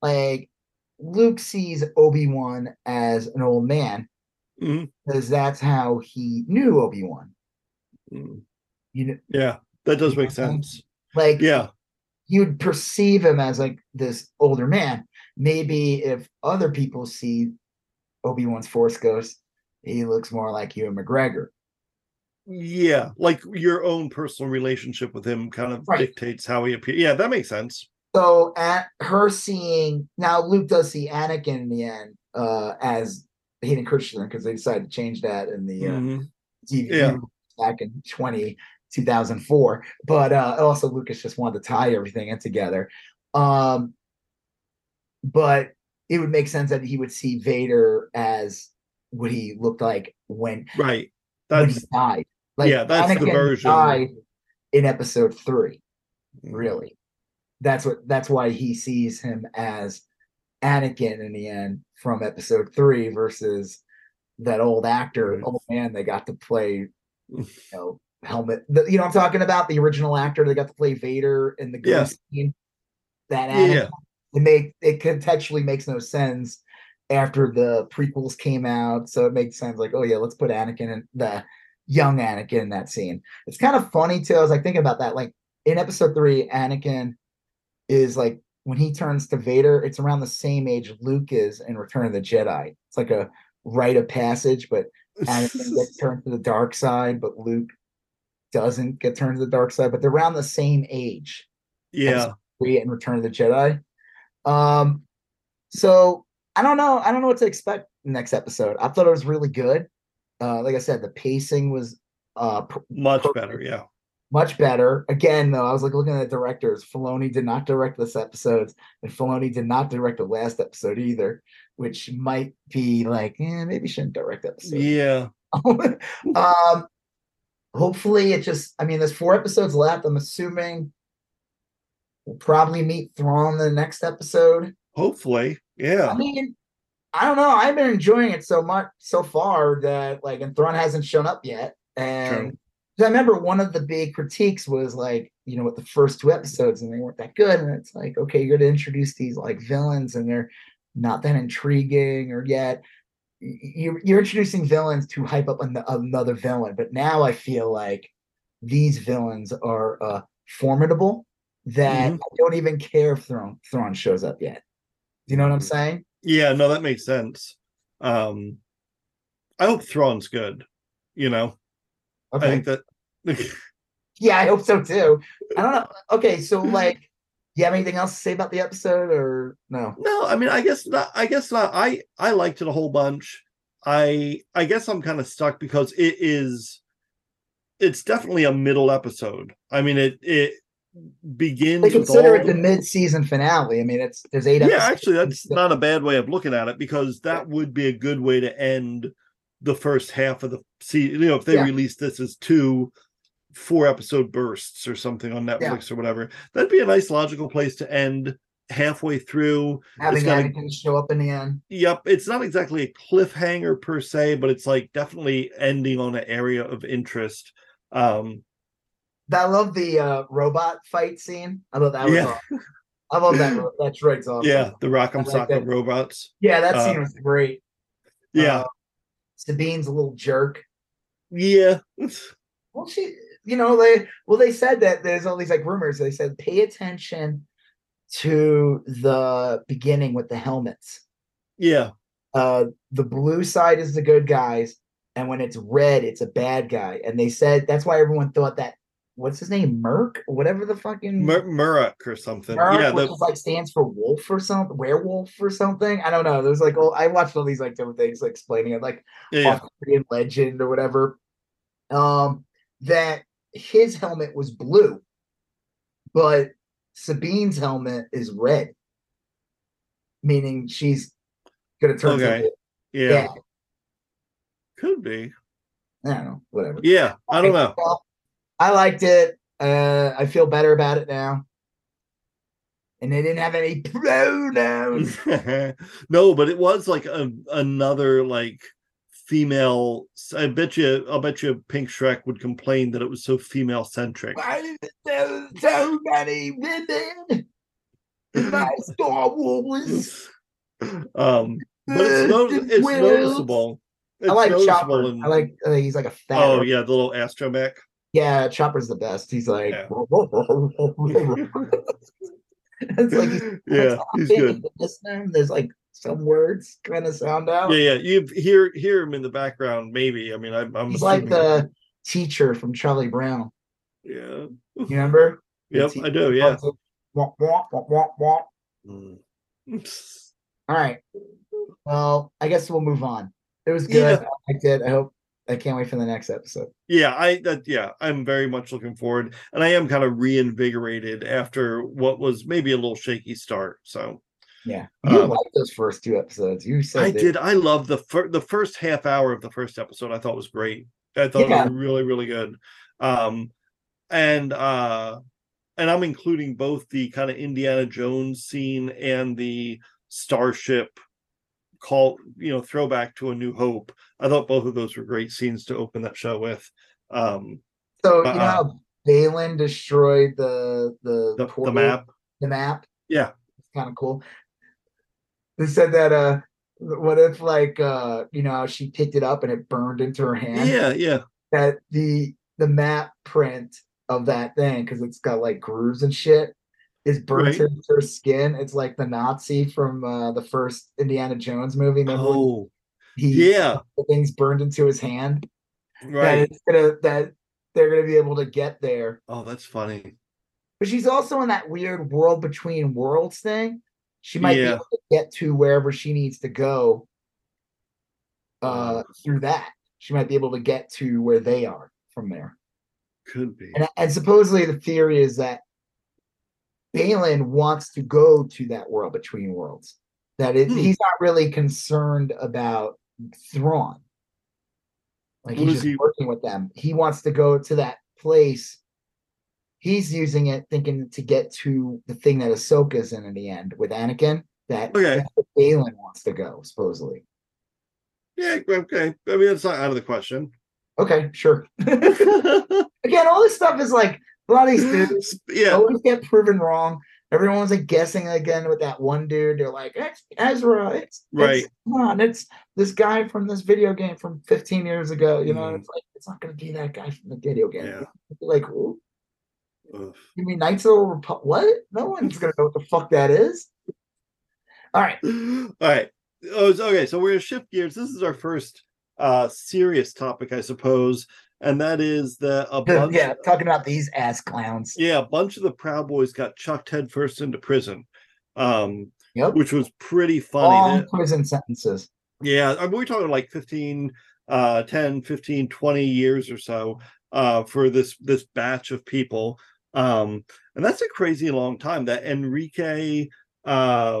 Like, Luke sees Obi Wan as an old man because that's how he knew Obi Wan. Mm. You know, Yeah, that does make sense. like Yeah, you would perceive him as like this older man. Maybe if other people see Obi Wan's Force Ghost, he looks more like Ewan McGregor. Yeah. Like your own personal relationship with him kind of Right. dictates how he appears. Yeah, that makes sense. So at her seeing now, Luke does see Anakin in the end uh, as Hayden Christensen because they decided to change that in the uh, Mhm. TV Yeah. back in 20, 2004. But uh, also Lucas just wanted to tie everything in together. Um, but it would make sense that he would see Vader as what he looked like when Right. when he died. Like yeah, that's the version. died in episode three. Really, that's what that's why he sees him as Anakin in the end from episode three versus that old actor, Mhm. old man they got to play, you know, helmet. The, you know, I'm talking about the original actor they got to play Vader in the Yeah. scene. That Anakin, yeah. it make it contextually makes no sense after the prequels came out. So it makes sense like, oh yeah, let's put Anakin in the young Anakin in that scene. It's kind of funny too. I was like thinking about that. Like in episode three, Anakin is like when he turns to Vader, it's around the same age Luke is in Return of the Jedi. It's like a rite of passage, but Anakin gets turned to the dark side, but Luke doesn't get turned to the dark side, but they're around the same age. yeah. Three and Return of the Jedi. Um, so I don't know. I don't know what to expect next episode. I thought it was really good. Uh, like I said, the pacing was uh pr- Much perfect. better. Yeah. much better. Again, though, I was like looking at the directors. Filoni did not direct this episode, and Filoni did not direct the last episode either, which might be like, eh, maybe shouldn't direct episode. Yeah. um, hopefully, it just. I mean, there's four episodes left. I'm assuming we'll probably meet Thrawn in the next episode. Hopefully. I Yeah. mean, I don't know. I've been enjoying it so much so far that like, and Thrawn hasn't shown up yet, and I remember one of the big critiques was like, you know, with the first two episodes, and they weren't that good. And it's like, okay, you're gonna introduce these like villains, and they're not that intriguing, or yet you're you're introducing villains to hype up an- another villain. But now I feel like these villains are uh formidable that Mhm. I don't even care if Thrawn Thrawn shows up yet. Do you know what I'm saying? Yeah, no, that makes sense. Um, I hope Thrawn's good. You know, Okay. I think that. Yeah, I hope so too. I don't know. Okay, so like, you have anything else to say about the episode or no? no, I mean, I guess not. I guess not. I I liked it a whole bunch. I I guess I'm kind of stuck because it is. It's definitely a middle episode. I mean, it it begins. They consider it the mid-season finale. I mean, it's there's eight. yeah actually that's not a bad way of looking at it because that would be a good way to end the first half of the season you know if they Yeah. release this as two four episode bursts or something on netflix or whatever that'd be a nice logical place to end halfway through having Anakin show up in the end. yep it's not exactly a cliffhanger per se but it's like definitely ending on an area of interest um I love the uh, robot fight scene. I thought that was. Yeah. awesome. I love that. ro- That droid's awesome. yeah the rock'em like sock'em robots yeah, that Uh, scene was great. yeah Uh, Sabine's a little jerk. yeah Well, she, you know, they well, they said that there's all these like rumors. They said pay attention to the beginning with the helmets. yeah Uh, the blue side is the good guys, and when it's red, it's a bad guy. And they said that's why everyone thought that what's his name, Merc, whatever the fucking Mur- Murrock or something yeah which the, is like stands for wolf or something, werewolf or something. I don't know. There's like, oh, I watched all these like different things like explaining it, like yeah Arthurian legend or whatever. Um, that his helmet was blue, but Sabine's helmet is red, meaning she's gonna turn. Okay. yeah yeah. could be I don't know. Whatever. Yeah, I don't know. I liked it. Uh, I feel better about it now. And they didn't have any pronouns. no, but it was like a, another like female. I bet you. I'll bet you. Pink Shrek would complain that it was so female centric. Why is there so many women in my Star Wars? um, but it's, no, it's noticeable. It's I like noticeable Chopper. in- I like. Uh, he's like a fat. Oh yeah, the little astromech. Yeah. Chopper's the best. He's like. Yeah. it's like he's yeah, he's good. Listening, there's like some words kind of sound out. Yeah, yeah. You hear hear him in the background, maybe. I mean, I'm. I'm he's like the teacher from Charlie Brown. Yeah. You remember? Yep, I do. Yeah. Mm. All right. Well, I guess we'll move on. It was good. Yeah. I liked it. I hope. I can't wait for the next episode. yeah i that yeah i'm very much looking forward and i am kind of reinvigorated after what was maybe a little shaky start so Yeah, you Um, liked those first two episodes. You said i that- did i love the fir- the first half hour of the first episode i thought was great i thought Yeah. it was really really good um and uh and i'm including both the kind of indiana jones scene and the starship call you know throwback to a new hope i thought both of those were great scenes to open that show with um So you know uh-uh. how Baylan destroyed the the the, the map The map. Yeah. it's kind of cool. They said that. Uh, what if like uh, you know, she picked it up and it burned into her hand? yeah yeah That the the map print of that thing because it's got like grooves and shit is burnt Right. into her skin. It's like the Nazi from uh, the first Indiana Jones movie. Remember oh he yeah the things burned into his hand? That right it's gonna that they're gonna be able to get there. oh that's funny But she's also in that weird world between worlds thing. She might be able to get to wherever she needs to go uh through that. She might be able to get to where they are from there. could be And, and supposedly the theory is that Baylan wants to go to that world between worlds. That it, Hmm. he's not really concerned about Thrawn. Like What he's just he- working with them. He wants to go to that place. He's using it thinking to get to the thing that Ahsoka's in in the end with Anakin. That Okay. Baylan wants to go, supposedly. yeah okay i mean it's not out of the question okay, sure. Again, all this stuff is like a lot of these dudes yeah. always get proven wrong. Everyone's like guessing again with that one dude. They're like, it's Ezra. It's Right. It's, come on, it's this guy from this video game from 15 years ago. You know, Mhm. it's like it's not gonna be that guy from the video game. Yeah. Like, who? Ugh. You mean Knights of the Republic? What? No one's gonna know what the fuck that is. All right. All right. Oh, okay, so we're gonna shift gears. This is our first uh serious topic, I suppose, and that is that a bunch yeah, talking about these ass clowns. yeah, a bunch of the Proud Boys got chucked headfirst into prison. Um, Yep. which was pretty funny. Long That- prison sentences. yeah, I mean, we're talking like 15, uh, 10, 15, 20 years or so uh, for this this batch of people. Um, and that's a crazy long time. That Enrique, uh,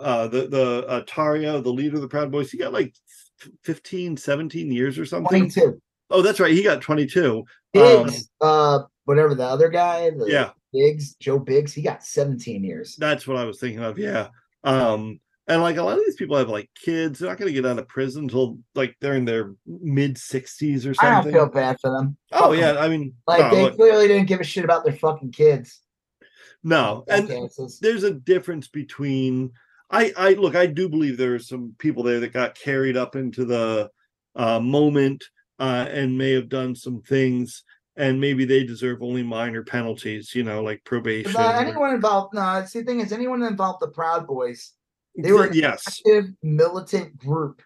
uh, the the uh, Tarrio, the leader of the Proud Boys, he got like f- 15, 17 years or something. 22. Oh, that's right. He got 22. Um, uh, whatever the other guy, the yeah, Biggs, Joe Biggs, he got 17 years. that's what I was thinking of. Yeah. Um, and like a lot of these people have like kids, they're not going to get out of prison until like they're in their mid 60s or I don't something. feel bad for them. Oh Fuck yeah, I mean, Like no, they look, clearly didn't give a shit about their fucking kids. no, and Jackasses. there's a difference between. I I look, I do believe there are some people there that got carried up into the uh, moment uh, and may have done some things, and maybe they deserve only minor penalties, you know, like probation. Uh, or- anyone involved? No, it's the thing is, anyone involved the Proud Boys, they were yes, active militant group.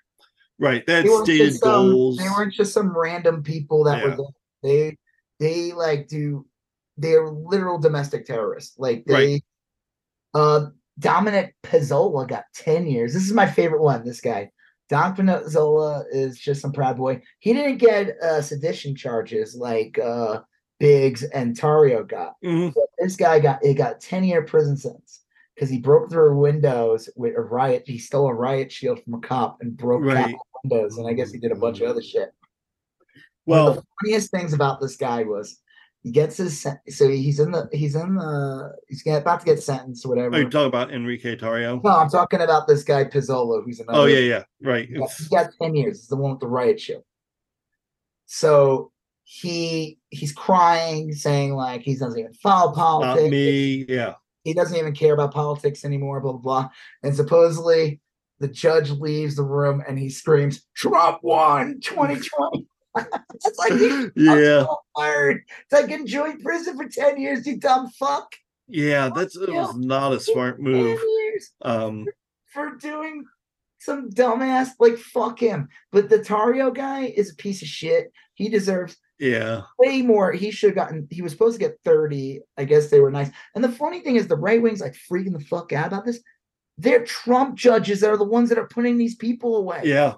right. They weren't stated just some. goals. They weren't just some random people that Yeah. were there. They they like do. They're literal domestic terrorists. Like they. Right. Uh, Dominic Pezzola got ten years. This is my favorite one. This guy. Don Pezzola is just some proud boy. He didn't get uh, sedition charges like uh, Biggs and Tarrio got. Mhm. But this guy got he got 10 year prison sentence because he broke through windows with a riot. He stole a riot shield from a cop and broke Right. Windows. And I guess he did a bunch of other shit. One of Well, the funniest things about this guy was he gets his so he's in the he's in the he's about to get sentenced or whatever. Oh, are you talking about Enrique Tarrio? no, I'm talking about this guy Pezzola, who's another Oh yeah, yeah, right. he got, he got 10 years. It's the one with the riot shield. So he he's crying, saying like he doesn't even follow Not politics. me. Yeah. he doesn't even care about politics anymore, blah blah blah. And supposedly the judge leaves the room and he screams, Trump won 2020. it's like yeah. fired. It's like enjoy prison for 10 years, you dumb fuck. Yeah, that's it was not a smart move. Um for doing some dumbass like fuck him. But the Tarrio guy is a piece of shit. He deserves yeah. way more. He should have gotten. He was supposed to get thirty. I guess they were nice. And the funny thing is, the right wing's like freaking the fuck out about this. They're Trump judges that are the ones that are putting these people away. Yeah.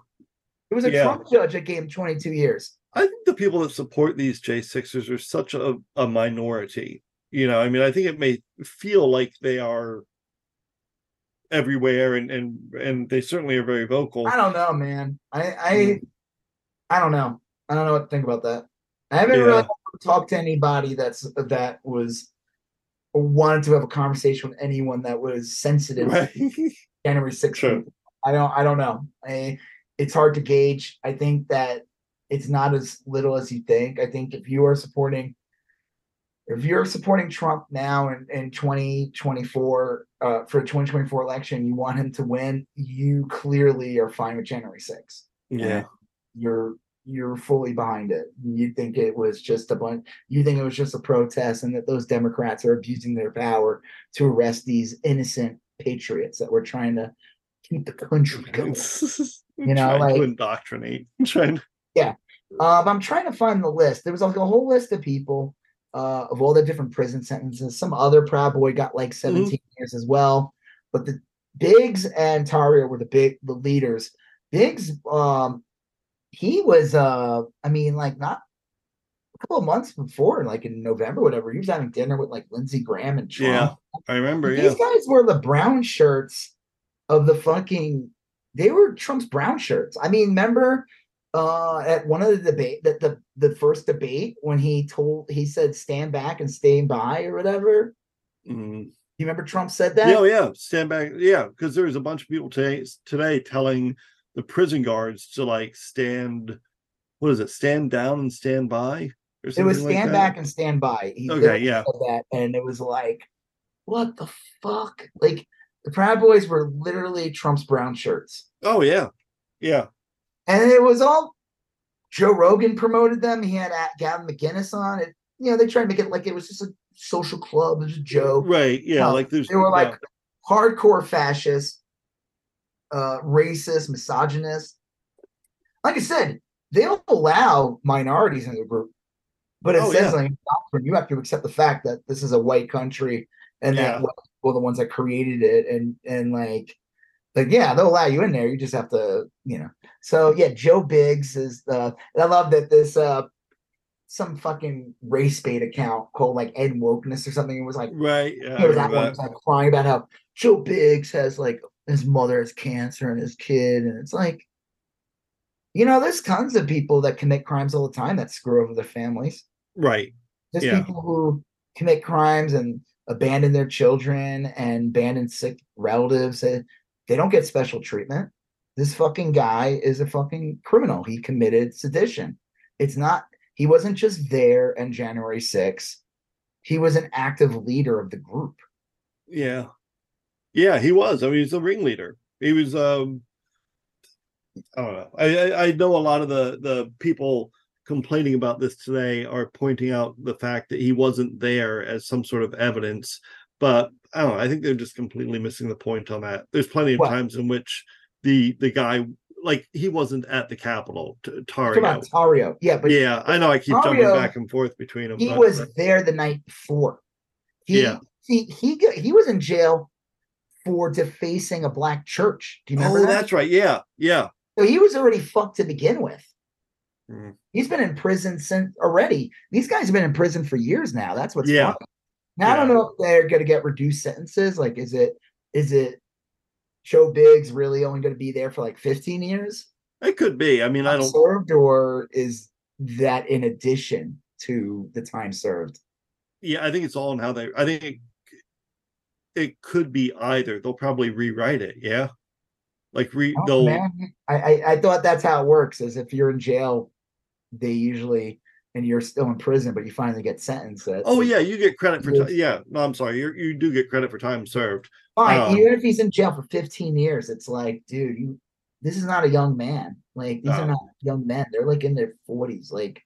It was a yeah. Trump judge that gave him twenty two years. I think the people that support these J6ers are such a, a minority. You know, I mean, I think it may feel like they are everywhere and and and they certainly are very vocal. I don't know, man. I I Mm. I don't know. I don't know what to think about that. I haven't Yeah. really talked to anybody that's that was wanted to have a conversation with anyone that was sensitive Right. January 6th. Sure. I don't I don't know. I, it's hard to gauge. I think that it's not as little as you think. I think if you are supporting if you're supporting Trump now in, in 2024 uh, for the 2024 election, you want him to win, you clearly are fine with January 6th. yeah. You're you're fully behind it. You think it was just a bunch you think it was just a protest and that those Democrats are abusing their power to arrest these innocent patriots that were trying to keep the country going. You know, like- to indoctrinate. Trying Um, I'm trying to find the list. There was like a whole list of people uh, of all the different prison sentences. Some other Proud Boy got like 17 years as well. But the Biggs and Tarrio were the big the leaders. Biggs, um, he was uh, I mean, like not a couple of months before, like in November, whatever. He was having dinner with like Lindsey Graham and Trump. Yeah. I remember, yeah. These guys were the brown shirts of the fucking. They were Trump's brown shirts. I mean, remember uh at one of the debate that the the first debate when he told he said stand back and stand by or whatever. Mm. You remember Trump said that? Yeah, oh, yeah. Stand back. Yeah, because there was a bunch of people today today telling the prison guards to like stand what is it? Stand down and stand by. Or It was something like stand back and stand by. He Okay, yeah. that, and it was like, what the fuck? Like the Proud Boys were literally Trump's brown shirts, Oh yeah, yeah, and it was all Joe Rogan promoted them. He had Gavin McInnes on it. You know, they tried to make it like it was just a social club. It was a joke. right. Yeah, No, like there's They were yeah. like hardcore fascist, uh, racist, misogynist. Like I said, they don't allow minorities in the group, but it Oh, says yeah. like you have to accept the fact that this is a white country and Yeah. that are the ones that created it, and and like, like yeah, they'll allow you in there. You just have to, you know. So yeah, Joe Biggs is the. And I love that this uh some fucking race bait account called like End Wokeness or something. It was like right. Yeah, was that one was like crying about how Joe Biggs has like his mother has cancer and his kid, and it's like, you know, there's tons of people that commit crimes all the time that screw over their families. Right. There's Yeah. people who commit crimes and abandon their children and abandon sick relatives. They, they don't get special treatment. This fucking guy is a fucking criminal. He committed sedition. It's not, he wasn't just there on January 6th. He was an active leader of the group. Yeah. Yeah, he was. I mean, he's the ringleader. He was um I don't know. I, I I know a lot of the the people complaining about this today are pointing out the fact that he wasn't there as some sort of evidence, but I don't know. I think they're just completely missing the point on that. There's plenty of What? times in which the the guy like he wasn't at the Capitol, T- Talk about Tarrio. Tarrio. Yeah, but Yeah, I know. I keep jumping back and forth between them. he but- was there the night before. He, Yeah. See, he he was in jail for defacing a black church. Do you remember Oh, that? that's right. Yeah, yeah. So he was already fucked to begin with. Mm. He's been in prison since already. These guys have been in prison for years now. That's what's Yeah. funny. Now I don't know if they're going to get reduced sentences. Like, is it is it Joe Biggs really only going to be there for like 15 years It could be. I mean, I don't. served, or is that in addition to the time served? Yeah, I think it's all in how they. I think it, it could be either. They'll probably rewrite it. Yeah, like re. Oh, man. I, I I thought that's how it works. Is if you're in jail, they usually and you're still in prison, but you finally get sentenced. Oh yeah, you get credit for. Yes. Ti- yeah, no, I'm sorry. You you do get credit for time served. Fine, Um, even if he's in jail for 15 years, it's like, dude, you this is not a young man. Like these No. are not young men. They're like in their 40s. Like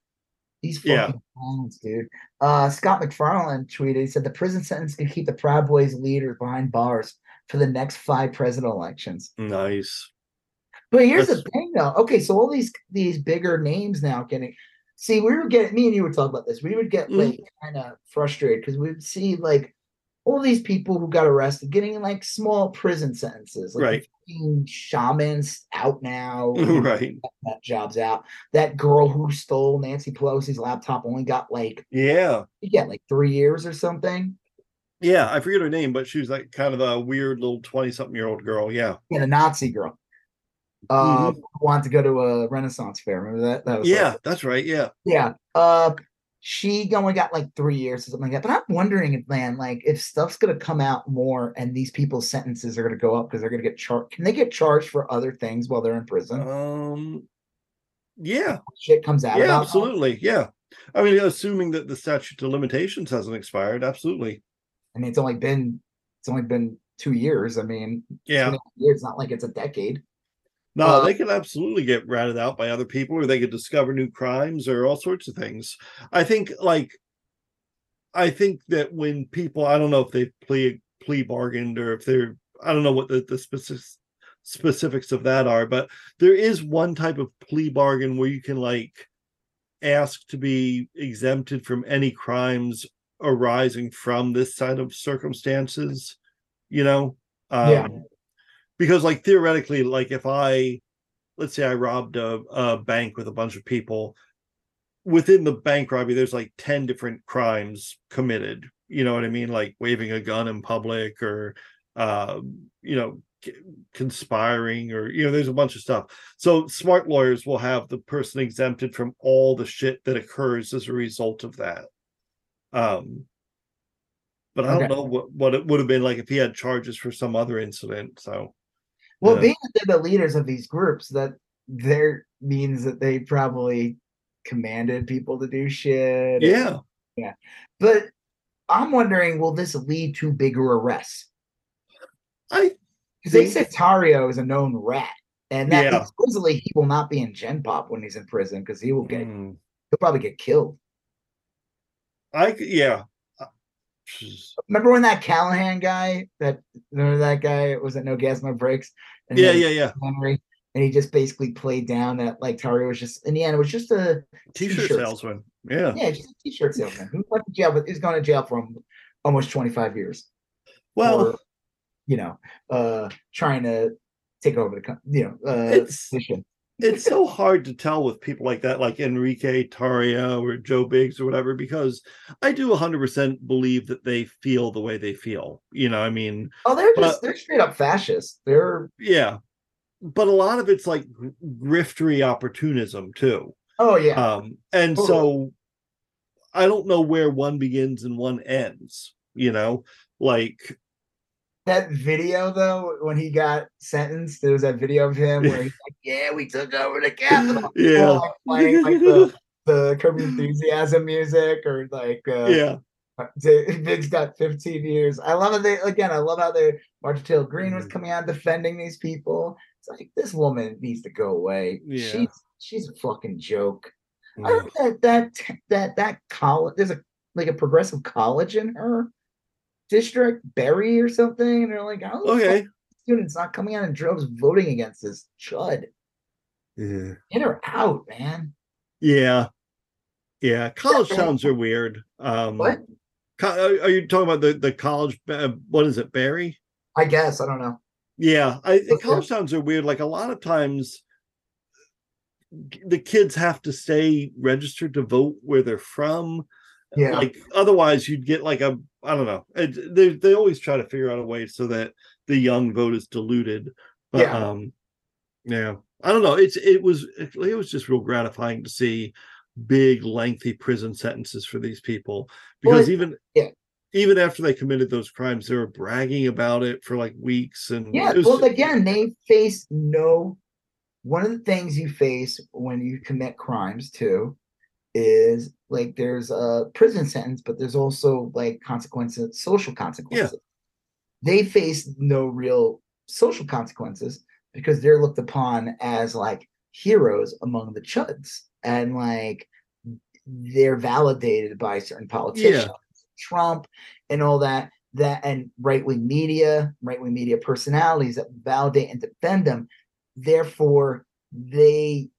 these Yeah. fucking clowns, dude. Uh Scott MacFarlane tweeted, he said the prison sentence could keep the Proud Boys leaders behind bars for the next five president elections. Nice. But here's That's- the thing though. Okay, so all these these bigger names now getting see, we were getting me and you would talk about this. We would get Mhm. like kind of frustrated because we'd see like all these people who got arrested getting like small prison sentences. Like Right. shamans out now. right. That job's out. That girl who stole Nancy Pelosi's laptop only got like Yeah. yeah, like three years or something. Yeah. I forget her name, but she was like kind of a weird little twenty-something year old girl. Yeah. And a Nazi girl. Uh Mhm. who wanted to go to a Renaissance fair. Remember that? That was like, Yeah, that's right. Yeah. Yeah. Uh she only got like three years or something like that. But I'm wondering if man, like if stuff's gonna come out more and these people's sentences are gonna go up because they're gonna get charged. Can they get charged for other things while they're in prison? Um. Yeah. Shit comes out Yeah. about them. Absolutely. Yeah. I mean, assuming that the statute of limitations hasn't expired, absolutely. I mean, it's only been it's only been two years. I mean, Yeah. been a year. It's not like it's a decade. No, Uh, they could absolutely get ratted out by other people, or they could discover new crimes, or all sorts of things. I think, like, I think that when people, I don't know if they plea plea bargained or if they're, I don't know what the the specific specifics of that are, but there is one type of plea bargain where you can like ask to be exempted from any crimes arising from this side of circumstances. You know, um, Yeah. Because like theoretically like if i let's say i robbed a, a bank with a bunch of people within the bank robbery there's like 10 different crimes committed. You know what i mean? Like waving a gun in public or uh, you know conspiring or you know there's a bunch of stuff. So smart lawyers will have the person exempted from all the shit that occurs as a result of that. Um but i don't know what what it would have been like if he had charges for some other incident so Well, Yeah. being that they're the leaders of these groups, that there means that they probably commanded people to do shit. Yeah. Yeah. But I'm wondering, will this lead to bigger arrests? I Because they said Tarrio is a known rat, and that Yeah. supposedly he will not be in Gen Pop when he's in prison because he will get Hmm. he'll probably get killed. I yeah. Remember when that Callahan guy that remember that guy was at No Gas No Brakes? And Yeah, yeah, yeah. Henry, and he just basically played down that like Tarrio was just in the end it was just a T-shirt T-shirts. salesman. Yeah. yeah just a t-shirt salesman who went to jail but he's going to jail for almost 25 years Well, for, you know uh trying to take over the you know uh position. It's so hard to tell with people like that, like Enrique Tarrio or Joe Biggs or whatever, because I do 100% believe that they feel the way they feel. You know, I mean, oh they're just but- they're straight up fascists they're yeah. But a lot of it's like gr- griftery opportunism too. oh yeah Um, and Totally. so I don't know where one begins and one ends, you know, like, that video though when he got sentenced there was that video of him where he's like yeah we took over the capital." yeah, like, playing like the the Curb Your enthusiasm music or like uh yeah, J- Big's got 15 years. I love it. They again, I love how they Marjorie Taylor Greene was Mhm. coming out defending these people. It's like this woman needs to go away. Yeah. She's she's a fucking joke. I heard that that that that college there's a like a progressive college in her district, Berry or something, and they're like, how the okay. students not coming out in droves voting against this chud? Yeah. In or out, man. Yeah. Yeah. College towns are weird. Um What? co- are you talking about the, the college uh, what is it, Berry? I guess I don't know. Yeah, I college towns are weird. Like a lot of times the kids have to stay registered to vote where they're from. Yeah. Like otherwise you'd get like a I don't know. It, they they always try to figure out a way so that the young vote is diluted. But Yeah. um yeah. I don't know. It's it was it, it was just real gratifying to see big lengthy prison sentences for these people because it- even yeah. even after they committed those crimes they were bragging about it for like weeks and Yeah, was well, again, they face no. One of the things you face when you commit crimes too is like there's a prison sentence, but there's also like consequences, social consequences. Yeah. They face no real social consequences because they're looked upon as like heroes among the chuds, and like they're validated by certain politicians, Trump, and all that that and right wing media, right wing media personalities that validate and defend them. Therefore, they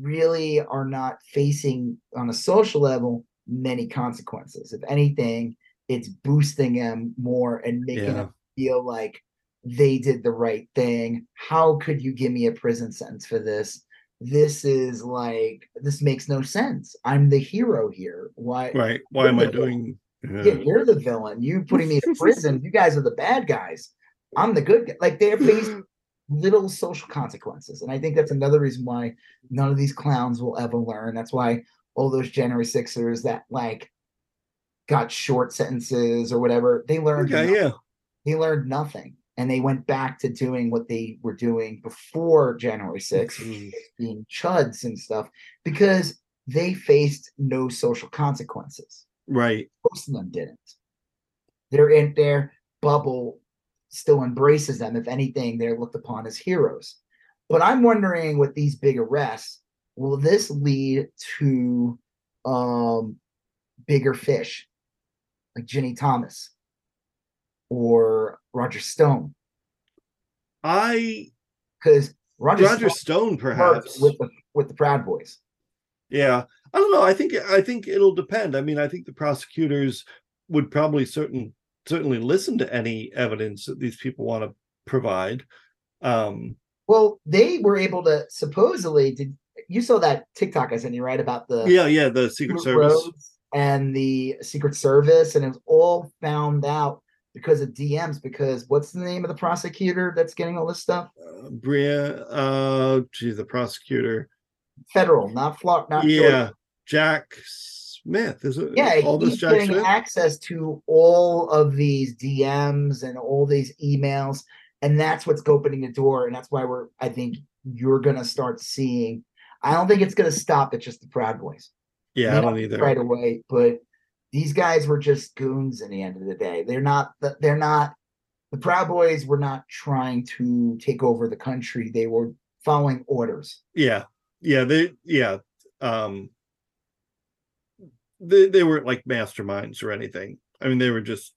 really are not facing on a social level many consequences. If anything, it's boosting them more and making Yeah. them feel like they did the right thing. How could you give me a prison sentence for this? This is like this makes no sense. I'm the hero here. Why? right why am i Yeah. doing Yeah, you're the villain. You putting me in prison. You guys are the bad guys. I'm the good guy. Like they're facing little social consequences. And I think that's another reason why none of these clowns will ever learn. That's why all those January Sixers that like got short sentences or whatever, they learned okay nothing. yeah they learned nothing. And they went back to doing what they were doing before January 6th, Mhm. being chuds and stuff, because they faced no social consequences right most of them didn't. They're in their bubble still embraces them. If anything, they're looked upon as heroes. But I'm wondering with these big arrests, will this lead to um bigger fish like Ginny Thomas or Roger Stone? i Because Roger, roger Stone stone perhaps with the with the Proud Boys. yeah i don't know i think i think it'll depend i mean i think the prosecutors would probably certain certainly listen to any evidence that these people want to provide um Well, they were able to supposedly did you saw that TikTok I sent you right about the yeah yeah the secret service and the Secret Service, and it was all found out because of DMs. Because what's the name of the prosecutor that's getting all this stuff? uh, bria uh geez the prosecutor Federal, not Florida, not yeah Georgia. jack smith is it Yeah, all this jack getting smith access to all of these DMs and all these emails, and that's what's opening the door, and that's why we're. I think you're gonna start seeing. I don't think it's going to stop at just the Proud Boys. Yeah, I don't either. right away, but these guys were just goons in the end of the day. They're not. They're not. The Proud Boys were not trying to take over the country. They were following orders. Yeah, yeah, they yeah. Um they they weren't like masterminds or anything. I mean, they were just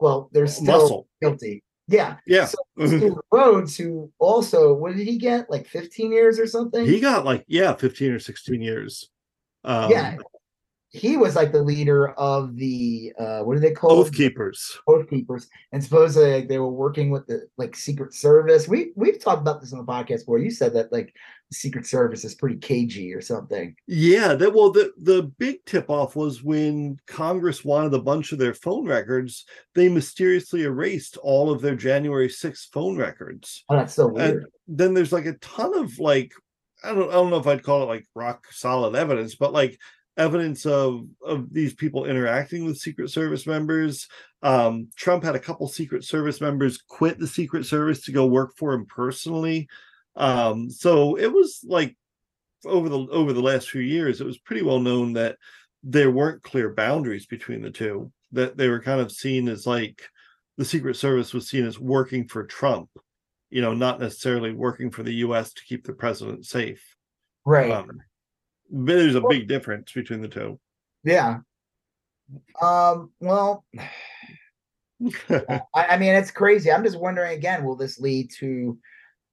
Well, they're still muscle. guilty. Yeah. Yeah. So Rhodes, who also, what did he get? Like 15 years or something? he got like yeah, 15 or 16 years. Um yeah. He was like the leader of the uh what do they call Oath keepers. Oath keepers. And supposedly like, they were working with the like Secret Service. We we've talked about this on the podcast before. You said that like the Secret Service is pretty cagey or something. Yeah, that well the the big tip off was when Congress wanted a bunch of their phone records, they mysteriously erased all of their January 6th phone records. Oh, that's so And weird. then there's like a ton of like I don't I don't know if I'd call it like rock solid evidence, but like evidence of of these people interacting with Secret Service members. Um, Trump had a couple Secret Service members quit the Secret Service to go work for him personally. Um, so it was like over the over the last few years, it was pretty well known that there weren't clear boundaries between the two. That they were kind of seen as like the Secret Service was seen as working for Trump, you know, not necessarily working for the U.S. to keep the president safe. Right. Um, there's a big difference between the two. yeah. Um, well, I, I mean, it's crazy. I'm just wondering again, will this lead to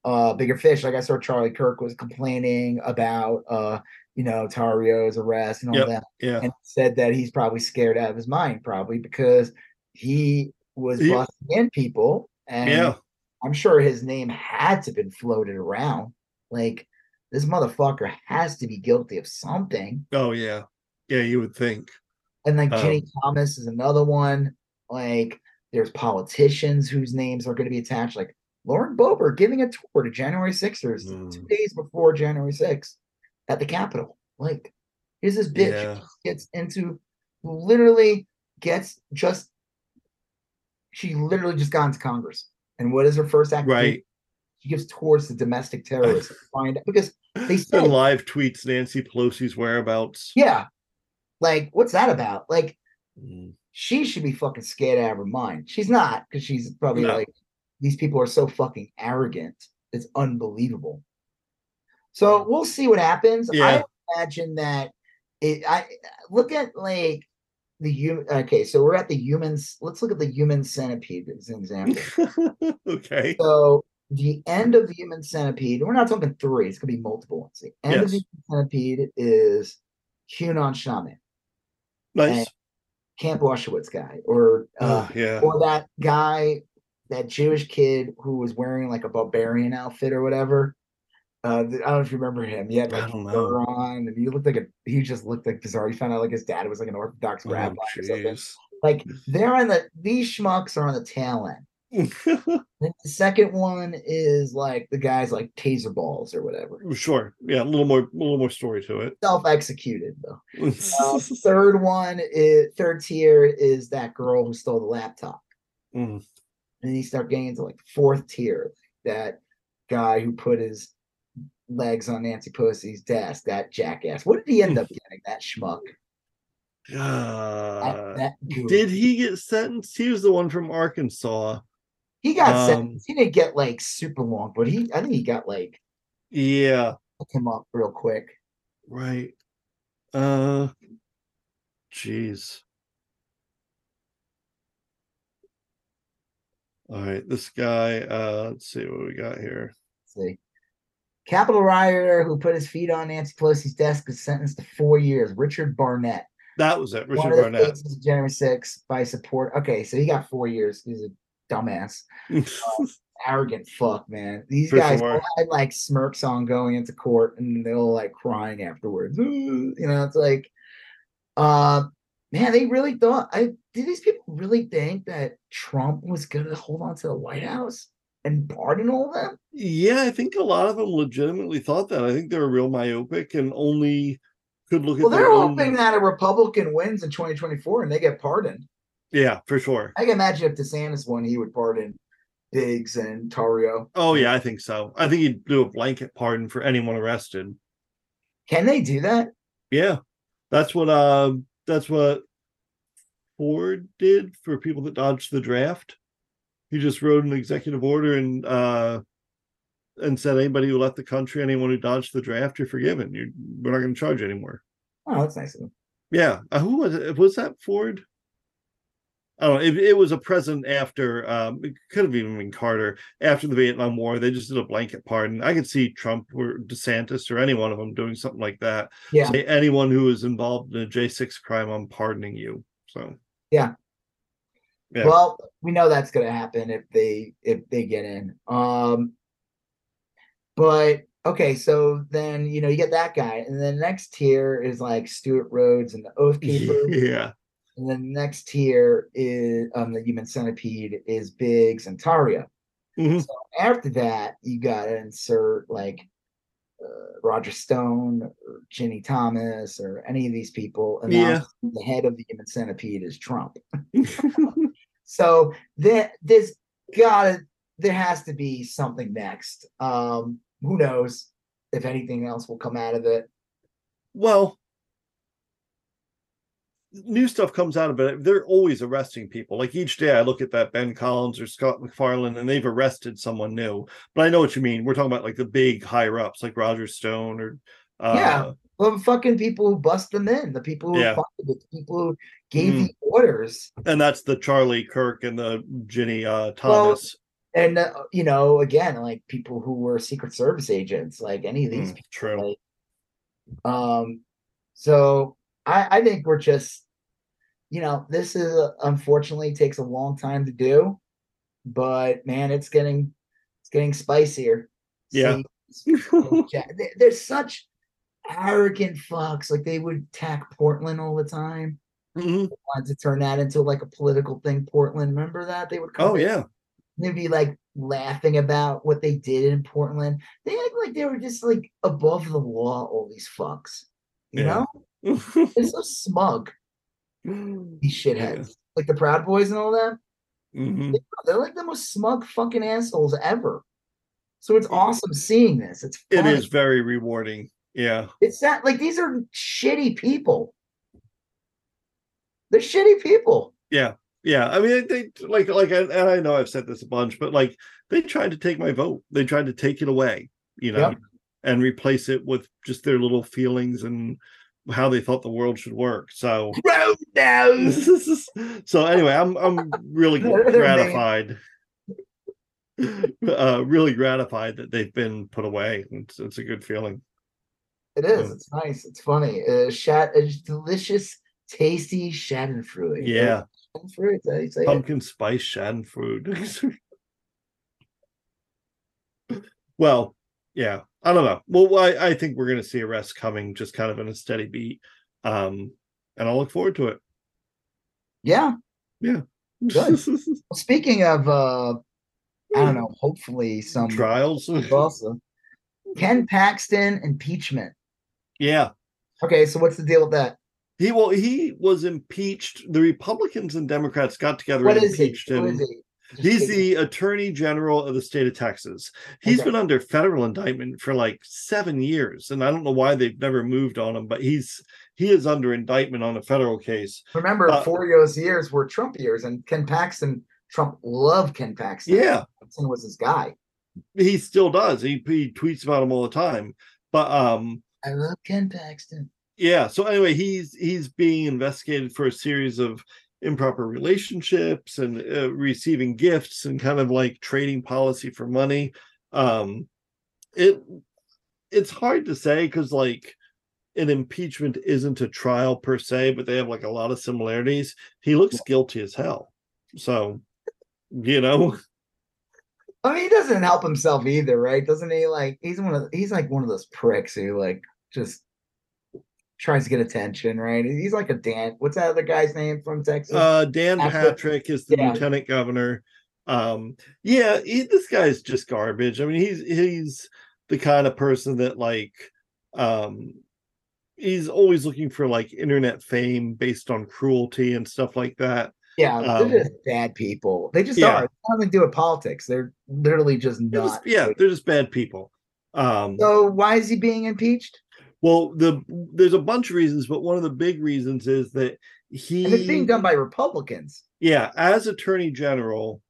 uh bigger fish? Like I saw Charlie Kirk was complaining about uh, you know, Tarrio's arrest and all Yep. that, yeah, and said that he's probably scared out of his mind, probably because he was He- busting in people, and yeah, I'm sure his name had to been floated around. Like this motherfucker has to be guilty of something. oh yeah, yeah. You would think. And like Um, Ginny Thomas is another one. Like there's politicians whose names are going to be attached, like Lauren Boebert giving a tour to January Sixers two Mm. days before January 6th at the Capitol. Like, here's this bitch Yeah. gets into who literally gets just she literally just got into Congress. And what is her first act? Right. She gives tours to domestic terrorists. find because they said And live tweets Nancy Pelosi's whereabouts. yeah. Like, what's that about? Like, Mm. she should be fucking scared out of her mind. She's not because she's probably No. like, these people are so fucking arrogant. It's unbelievable. So we'll see what happens. Yeah. I imagine that it. I look at like the human. Okay, so we're at the humans. Let's look at the human centipede as an example. okay. so the end of the human centipede. We're not talking three. It's gonna be multiple ones. The end of the human centipede is QAnon Shaman, Nice. Camp Auschwitz guy, or uh, oh, yeah. or that guy, that Jewish kid who was wearing like a barbarian outfit or whatever. Uh, I don't know if you remember him. He had I don't know. on, and he looked like a. He just looked like bizarre. He found out like his dad was like an Orthodox Oh, rabbi or something. Like they're on the these schmucks are on the tail end. The second one is like the guys like taser balls or whatever. sure. Yeah, a little more, a little more story to it. Self executed though. Uh, third one is third tier is that girl who stole the laptop. Mm. and then you start getting into like fourth tier that guy who put his legs on nancy Pelosi's desk that jackass what did he end up getting that schmuck Uh, that goof. did he get sentenced? He was the one from Arkansas. He got um, sentenced he didn't get like super long but he i think he got like Yeah, hook him up real quick right. Uh, jeez. All right, this guy. Uh, let's see what we got here. Let's see Capitol rioter who put his feet on Nancy Pelosi's desk is sentenced to four years. Richard Barnett, That was it, Richard Barnett. January 6th by support. Okay, so he got four years. He's a dumbass. arrogant fuck, man. These For guys sure. had like smirks on going into court and they're all like crying afterwards. You know, it's like, uh, man, they really thought. I did these people really think that Trump was gonna hold on to the White House and pardon all of them? Yeah, I think a lot of them legitimately thought that. I think they were real myopic and only could look Well, at their they're own. hoping that a Republican wins in 2024 and they get pardoned. Yeah, for sure. I can imagine if DeSantis won, he would pardon Biggs and Tarrio. Oh yeah, I think so. I think he'd do a blanket pardon for anyone arrested. Can they do that? Yeah, that's what uh, that's what Ford did for people that dodged the draft. He just wrote an executive order and uh, and said anybody who left the country, anyone who dodged the draft, you're forgiven. You're we're not going to charge you anymore. Oh, that's nice of him. Yeah, uh, who was it? Was that Ford? I don't know. It, it was a president after. Um, it could have even been Carter after the Vietnam War. They just did a blanket pardon. I could see Trump or DeSantis or any one of them doing something like that. Yeah. Say anyone who is involved in a J six crime, I'm pardoning you. So Yeah. Yeah. Well, we know that's gonna happen if they if they get in. Um but okay, so then you know you get that guy, and then next tier is like Stewart Rhodes and the Oath Keeper, yeah, and then the next tier is um the Human Centipede is Biggs and Tarrio. Mhm. So after that, you gotta insert like uh, Roger Stone or Ginny Thomas or any of these people, and Yeah. the head of the Human Centipede is Trump. So there, there's gotta, there has to be something next. Um, who knows if anything else will come out of it? well, new stuff comes out of it. They're always arresting people. Like each day, I look at that Ben Collins or Scott MacFarlane, and they've arrested someone new. But I know what you mean. We're talking about like the big higher ups, like Roger Stone or uh, Yeah. Well, the fucking people who bust them in, the people who Yeah. funded it, the people who gave Mhm. the orders, and that's the Charlie Kirk and the Ginny uh, Well, Thomas. and uh, you know, again, like people who were Secret Service agents, like any of these Mm, true. Like, um, so I, I think we're just, you know, this is uh, unfortunately takes a long time to do, but man, it's getting, it's getting spicier. Yeah. See- Yeah, they- they're such arrogant fucks. Like they would attack Portland all the time. Mhm. Wanted to turn that into like a political thing. Portland, remember that they would. come Oh yeah. they'd be like laughing about what they did in Portland. They act like they were just like above the law, all these fucks. You Yeah. know? They're so smug, these shitheads. Like the Proud Boys and all that. Mhm. They're like the most smug fucking assholes ever. So it's awesome seeing this. It's It fun. is very rewarding. Yeah. It's that like these are shitty people. They're shitty people. Yeah. Yeah. I mean, they like, like, and I know I've said this a bunch, but like, they tried to take my vote. They tried to take it away, you know, Yep. and replace it with just their little feelings and how they thought the world should work. So, so anyway, I'm I'm really gratified. uh, really gratified that they've been put away. It's, it's a good feeling. It is. Mm. It's nice. It's funny. Uh, shat, it's delicious, tasty Schadenfreude. Yeah. Schadenfreude. Is that how you say it? pumpkin spice schadenfreude. well, yeah, I don't know. Well, I, I think we're going to see arrests coming, just kind of in a steady beat, um, and I'll look forward to it. Yeah. yeah. Good. Well, speaking of, uh, I don't know. Hopefully, some trials. also Ken Paxton impeachment. yeah, Okay, so what's the deal with that? he well he was impeached. The Republicans and Democrats got together What and impeached him. Is he? Just He's the attorney general of the state of Texas. He's Okay. been under federal indictment for like seven years, and I don't know why they've never moved on him, but he's he is under indictment on a federal case. Remember, uh, four those years were Trump years, and Ken Paxton. Trump loved Ken Paxton. Yeah, Paxton was his guy. he still does. He he tweets about him all the time. But um, I love Ken Paxton. yeah. So anyway, he's he's being investigated for a series of improper relationships and uh, receiving gifts and kind of like trading policy for money. Um, it it's hard to say because like an impeachment isn't a trial per se, but they have like a lot of similarities. He looks guilty as hell. So, you know, I mean, he doesn't help himself either, right? Doesn't he? Like, he's one of he's like one of those pricks who like just tries to get attention, right? He's like a Dan. What's that other guy's name from Texas? uh Dan Patrick. Patrick is the Yeah. lieutenant governor. Um, yeah, he, this guy's just garbage. I mean, he's he's the kind of person that like um he's always looking for like internet fame based on cruelty and stuff like that. Yeah, Um, they're just bad people. They just yeah. are. They nothing to do with politics. They're literally just They're not. just- yeah, they're just bad people. Um, So why is he being impeached? Well, the there's a bunch of reasons, but one of the big reasons is that he And it's being done by Republicans. yeah, as attorney general,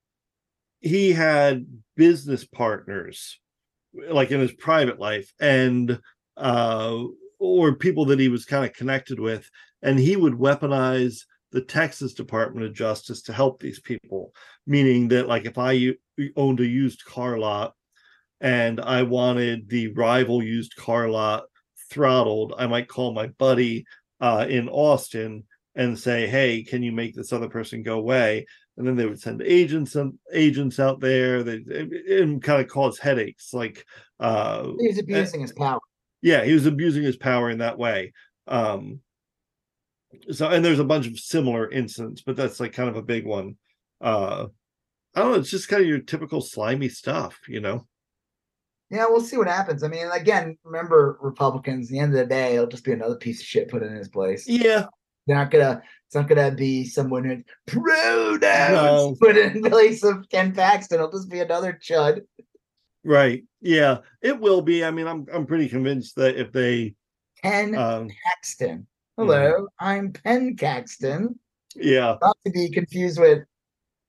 he had business partners like in his private life and uh or people that he was kind of connected with and he would weaponize the Texas Department of Justice to help these people meaning that like if I owned a used car lot and I wanted the rival used car lot throttled I might call my buddy uh in Austin and say, "Hey, can you make this other person go away?" And then they would send agents and agents out there. They and kind of cause headaches. Like, uh, He was abusing his power. yeah, he was abusing his power in that way. Um, so, and there's a bunch of similar incidents, but that's like kind of a big one. Uh, I don't know. It's just kind of your typical slimy stuff, you know. Yeah, we'll see what happens. I mean, again, remember Republicans. At the end of the day, it'll just be another piece of shit put in his place. Yeah, They're not gonna. It's not gonna be someone who pronouns No. put in place of Ken Paxton. It'll just be another chud. right. Yeah, it will be. I mean, I'm I'm pretty convinced that if they, Ken um, Paxton. Hello, I'm Penn Caxton. yeah, Not to be confused with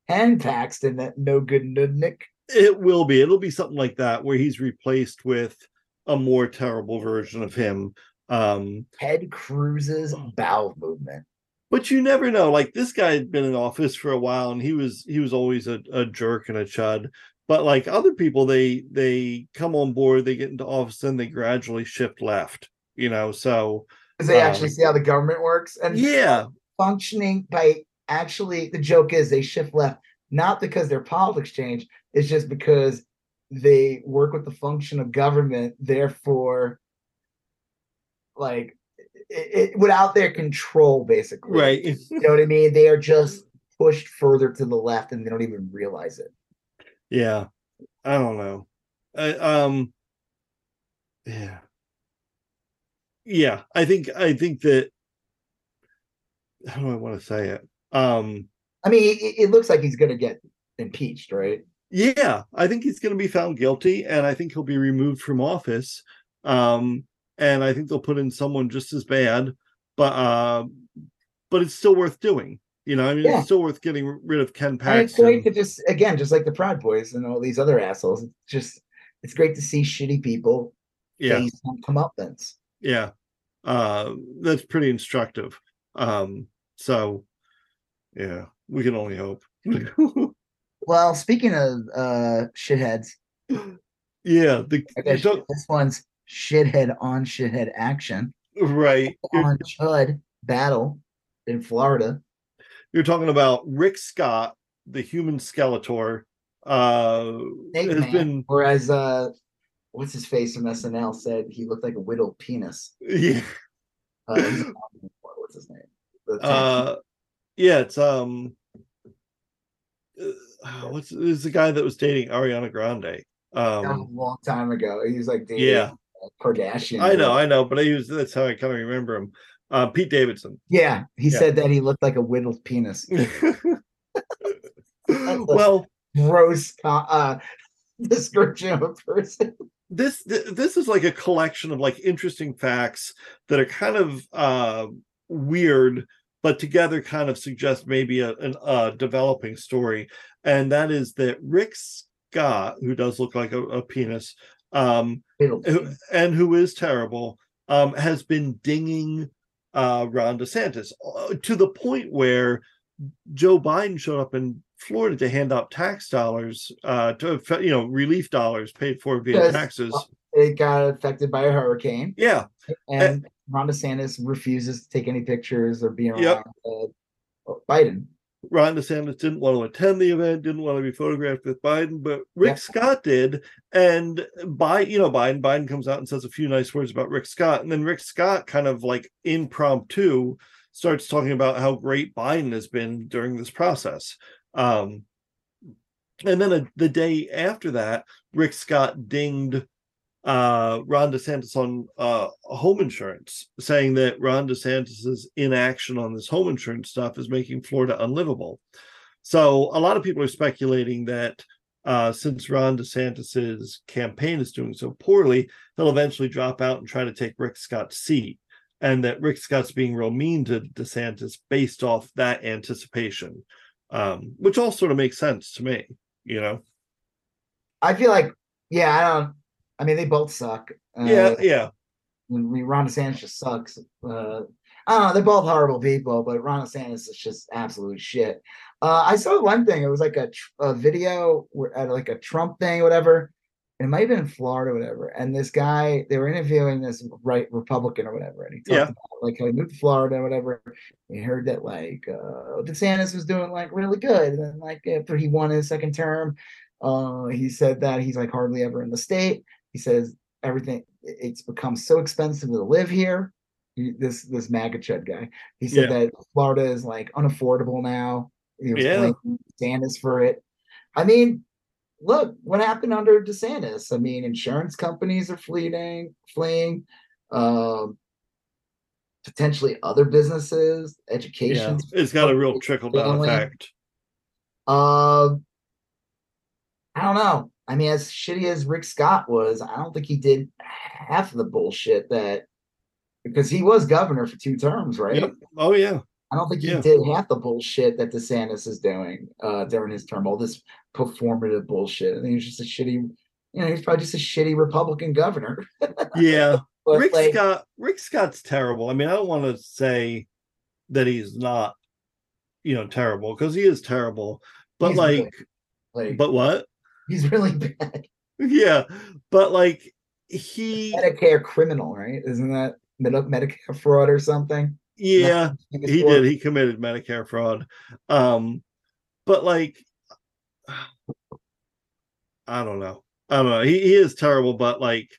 Penn Paxton, that no good nudnik. It will be. It'll be something like that where he's replaced with a more terrible version of him. Um, Ted Cruz's bowel movement. but you never know. Like this guy had been in office for a while and he was he was always a, a jerk and a chud. But like other people, they they come on board, they get into office, and they gradually shift left. You know, so Because they Um, actually see how the government works and yeah, functioning by actually the joke is they shift left not because their politics change it's just because they work with the function of government therefore like it, it without their control basically right. you know what i mean they are just pushed further to the left and they don't even realize it Yeah, I don't know. I, um, yeah, yeah. I think I think that. How do I want to say it? Um, i mean it, it looks like he's going to get impeached right yeah, I think he's going to be found guilty, and I think he'll be removed from office. Um, and I think they'll put in someone just as bad, but uh, but it's still worth doing. You know, I mean, Yeah. it's still worth getting rid of Ken and it's great to just again just like the proud boys and all these other assholes it's just it's great to see shitty people Yeah, face some comeuppance yeah uh that's pretty instructive um so yeah we can only hope Well, speaking of uh shitheads, yeah the guess this one's shithead on shithead action right on Chud battle in Florida. you're talking about rick scott the human skeletor uh Snake has Man, been whereas uh what's his face from SNL said he looked like a whittled penis. yeah Uh, what's his name? Uh yeah it's um uh, what's is the guy that was dating ariana grande was a um long time ago. He was like dating yeah uh, Kardashian. i know i know but i use that's how i kind of remember him uh pete davidson Yeah, he Yeah. said that he looked like a whittled penis. well Gross co- uh description of a person. this this is like a collection of like interesting facts that are kind of uh weird but together kind of suggest maybe a, an uh developing story. And that is that rick scott who does look like a, a penis um who- and who is terrible um has been dinging uh ron desantis uh, to the point where joe biden showed up in florida to hand out tax dollars uh to you know relief dollars paid for via taxes. It got affected by a hurricane. yeah. And Ron DeSantis refuses to take any pictures or be around Yep. uh, Biden. ron desantis didn't want to attend the event didn't want to be photographed with biden but rick scott did and by you know biden biden comes out and says a few nice words about rick scott and then rick scott kind of like impromptu starts talking about how great biden has been during this process um and then a, the day after that rick scott dinged uh, Ron DeSantis on uh, home insurance, saying that Ron DeSantis's inaction on this home insurance stuff is making Florida unlivable. So a lot of people are speculating that uh, since Ron DeSantis's campaign is doing so poorly, he'll eventually drop out and try to take Rick Scott's seat, and that Rick Scott's being real mean to DeSantis based off that anticipation, um, which all sort of makes sense to me. You know. I feel like, yeah, I don't. I mean, they both suck. Uh, yeah, yeah. I mean, Ron DeSantis just sucks. Uh, I don't know. They're both horrible people, but Ron DeSantis is just absolute shit. Uh, I saw one thing. It was like a, a video at like a Trump thing, or whatever. It might have been in Florida, or whatever. And this guy, they were interviewing this right Republican or whatever, and he talked Yeah. about like how he moved to Florida, or whatever. He heard that like uh, DeSantis was doing like really good, and then like after he won his second term, uh, he said that he's like hardly ever in the state. He says everything it's become so expensive to live here. He- This this MAGA chud guy. He said that Florida is like unaffordable now. He was Yeah. DeSantis for it. I mean, look what happened under DeSantis. I mean, insurance companies are fleeing, fleeing. Um, potentially other businesses, Yeah, education. it's got a real trickle down effect. Um, I don't know. I mean, as shitty as Rick Scott was, I don't think he did half of the bullshit that because he was governor for two terms, right? Yep. Oh yeah, I don't think he Yeah. did half the bullshit that DeSantis is doing uh during his term, all this performative bullshit. I think he's just a shitty, you know, he's probably just a shitty Republican governor. yeah. Rick like, Scott. Rick Scott's terrible. I mean, I don't want to say that he's not, you know, terrible because he is terrible. But like, like but what? He's really bad. Yeah, but like he, Medicare criminal, right? Isn't that Medi- Medicare fraud or something? yeah, he for- did. He committed Medicare fraud. Um, but like, I don't know. I don't know. He, he is terrible, but like,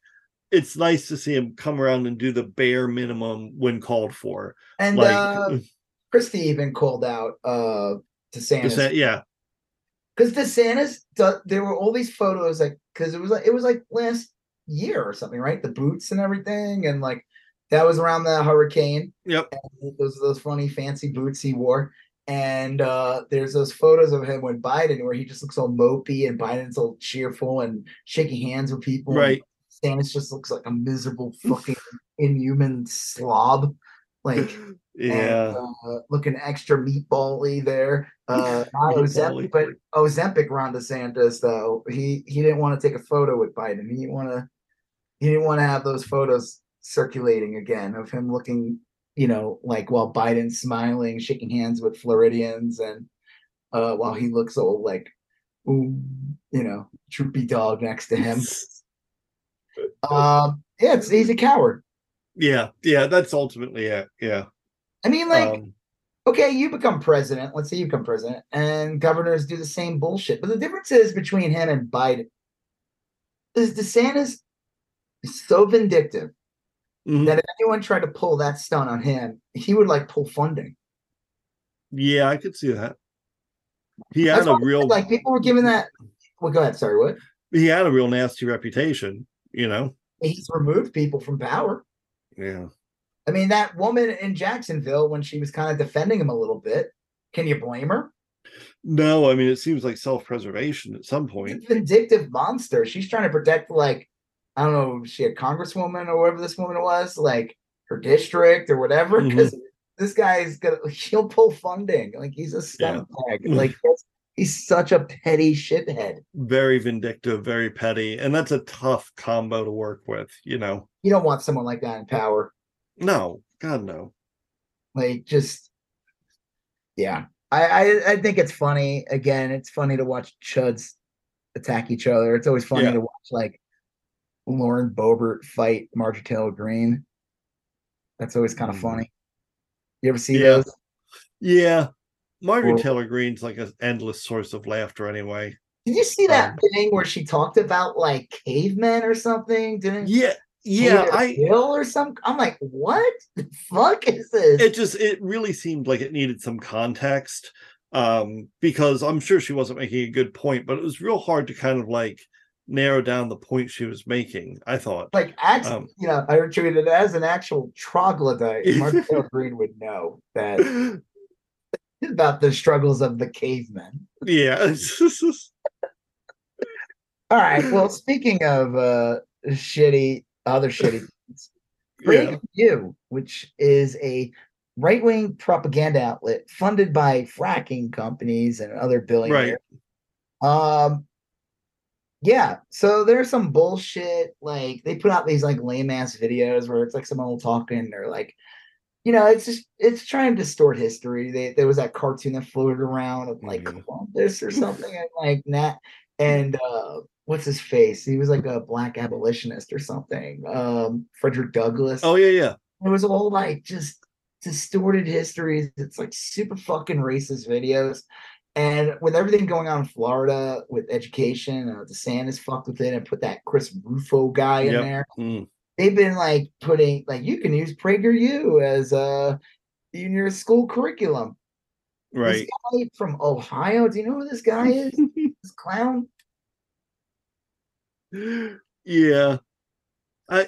it's nice to see him come around and do the bare minimum when called for. And Like, uh Christie even called out uh DeSantis just say- yeah, because DeSantis there were all these photos like because it was like it was like last year or something, right? The boots and everything, and like that was around the hurricane. yep, Those those funny fancy boots he wore. And uh there's those photos of him with Biden where he just looks all mopey and Biden's all cheerful and shaking hands with people. right. Stannis just looks like a miserable fucking inhuman slob. Like Yeah. and, uh, looking extra meatbally there. Uh, not Ozempic, but Ozempic Ron DeSantis though he he didn't want to take a photo with Biden. He didn't want to. He didn't want to have those photos circulating again of him looking, you know, like while Biden's smiling, shaking hands with Floridians, and uh, while he looks all like, ooh, you know, troopy dog next to him. Um, yeah, it's, he's a coward. Yeah, yeah, that's ultimately it. Yeah. I mean, like. um, okay, you become president. Let's say you become president, and governors do the same bullshit. But the difference is between him and Biden is DeSantis is so vindictive mhm. that if anyone tried to pull that stunt on him, he would like pull funding. yeah, I could see that. He That's had a real said, like people were giving that. Well, go ahead. Sorry, what? he had a real nasty reputation, you know. He's removed people from power. Yeah. I mean, that woman in Jacksonville when she was kind of defending him a little bit. Can you blame her? No, I mean it seems like self-preservation at some point. vindictive monster. She's trying to protect like I don't know, she a congresswoman or whatever this woman was, like her district or whatever. Mm-hmm. Because this guy's gonna he'll pull funding. Like he's a scumbag. Like that's- he's such a petty shithead. Very vindictive, very petty, and that's a tough combo to work with, you know. You don't want someone like that in power. No, God no. Like just yeah. I, I I think it's funny. Again, it's funny to watch chuds attack each other. It's always funny Yeah. to watch like Lauren Boebert fight Marjorie Taylor Greene. That's always kind of Mhm. funny. You ever see Yeah. those? Yeah. Margaret Or- Taylor Greene's like an endless source of laughter anyway. Did you see that Um, thing where she talked about like cavemen or something? Didn't Yeah, yeah, I Bill or some. I'm like, what the fuck is this? it just it really seemed like it needed some context um because i'm sure she wasn't making a good point but it was real hard to kind of like narrow down the point she was making. I thought. Like, actually, Um, you know, I treated it as an actual troglodyte. Marcel Green would know that about the struggles of the cavemen. yeah. All right. Well, speaking of uh shitty, other shitty things, Break yeah. You, which is a right wing propaganda outlet funded by fracking companies and other billionaires. Right. Um, yeah. So there's some bullshit. Like they put out these like lame ass videos where it's like someone talking or like, you know, it's just it's trying to distort history. They, there was that cartoon that floated around of like Mhm. Columbus or something, and like Nat and uh what's his face? He was like a black abolitionist or something. Um, Frederick Douglass. Oh yeah, yeah. It was all like just distorted histories. It's like super fucking racist videos. And with everything going on in Florida with education, uh, DeSantis fucked with it and put that Chris Rufo guy in Yep. there. Mm. They've been like putting like you can use PragerU as a in your school curriculum. Right. This guy from Ohio. Do you know who this guy is? this clown. yeah. I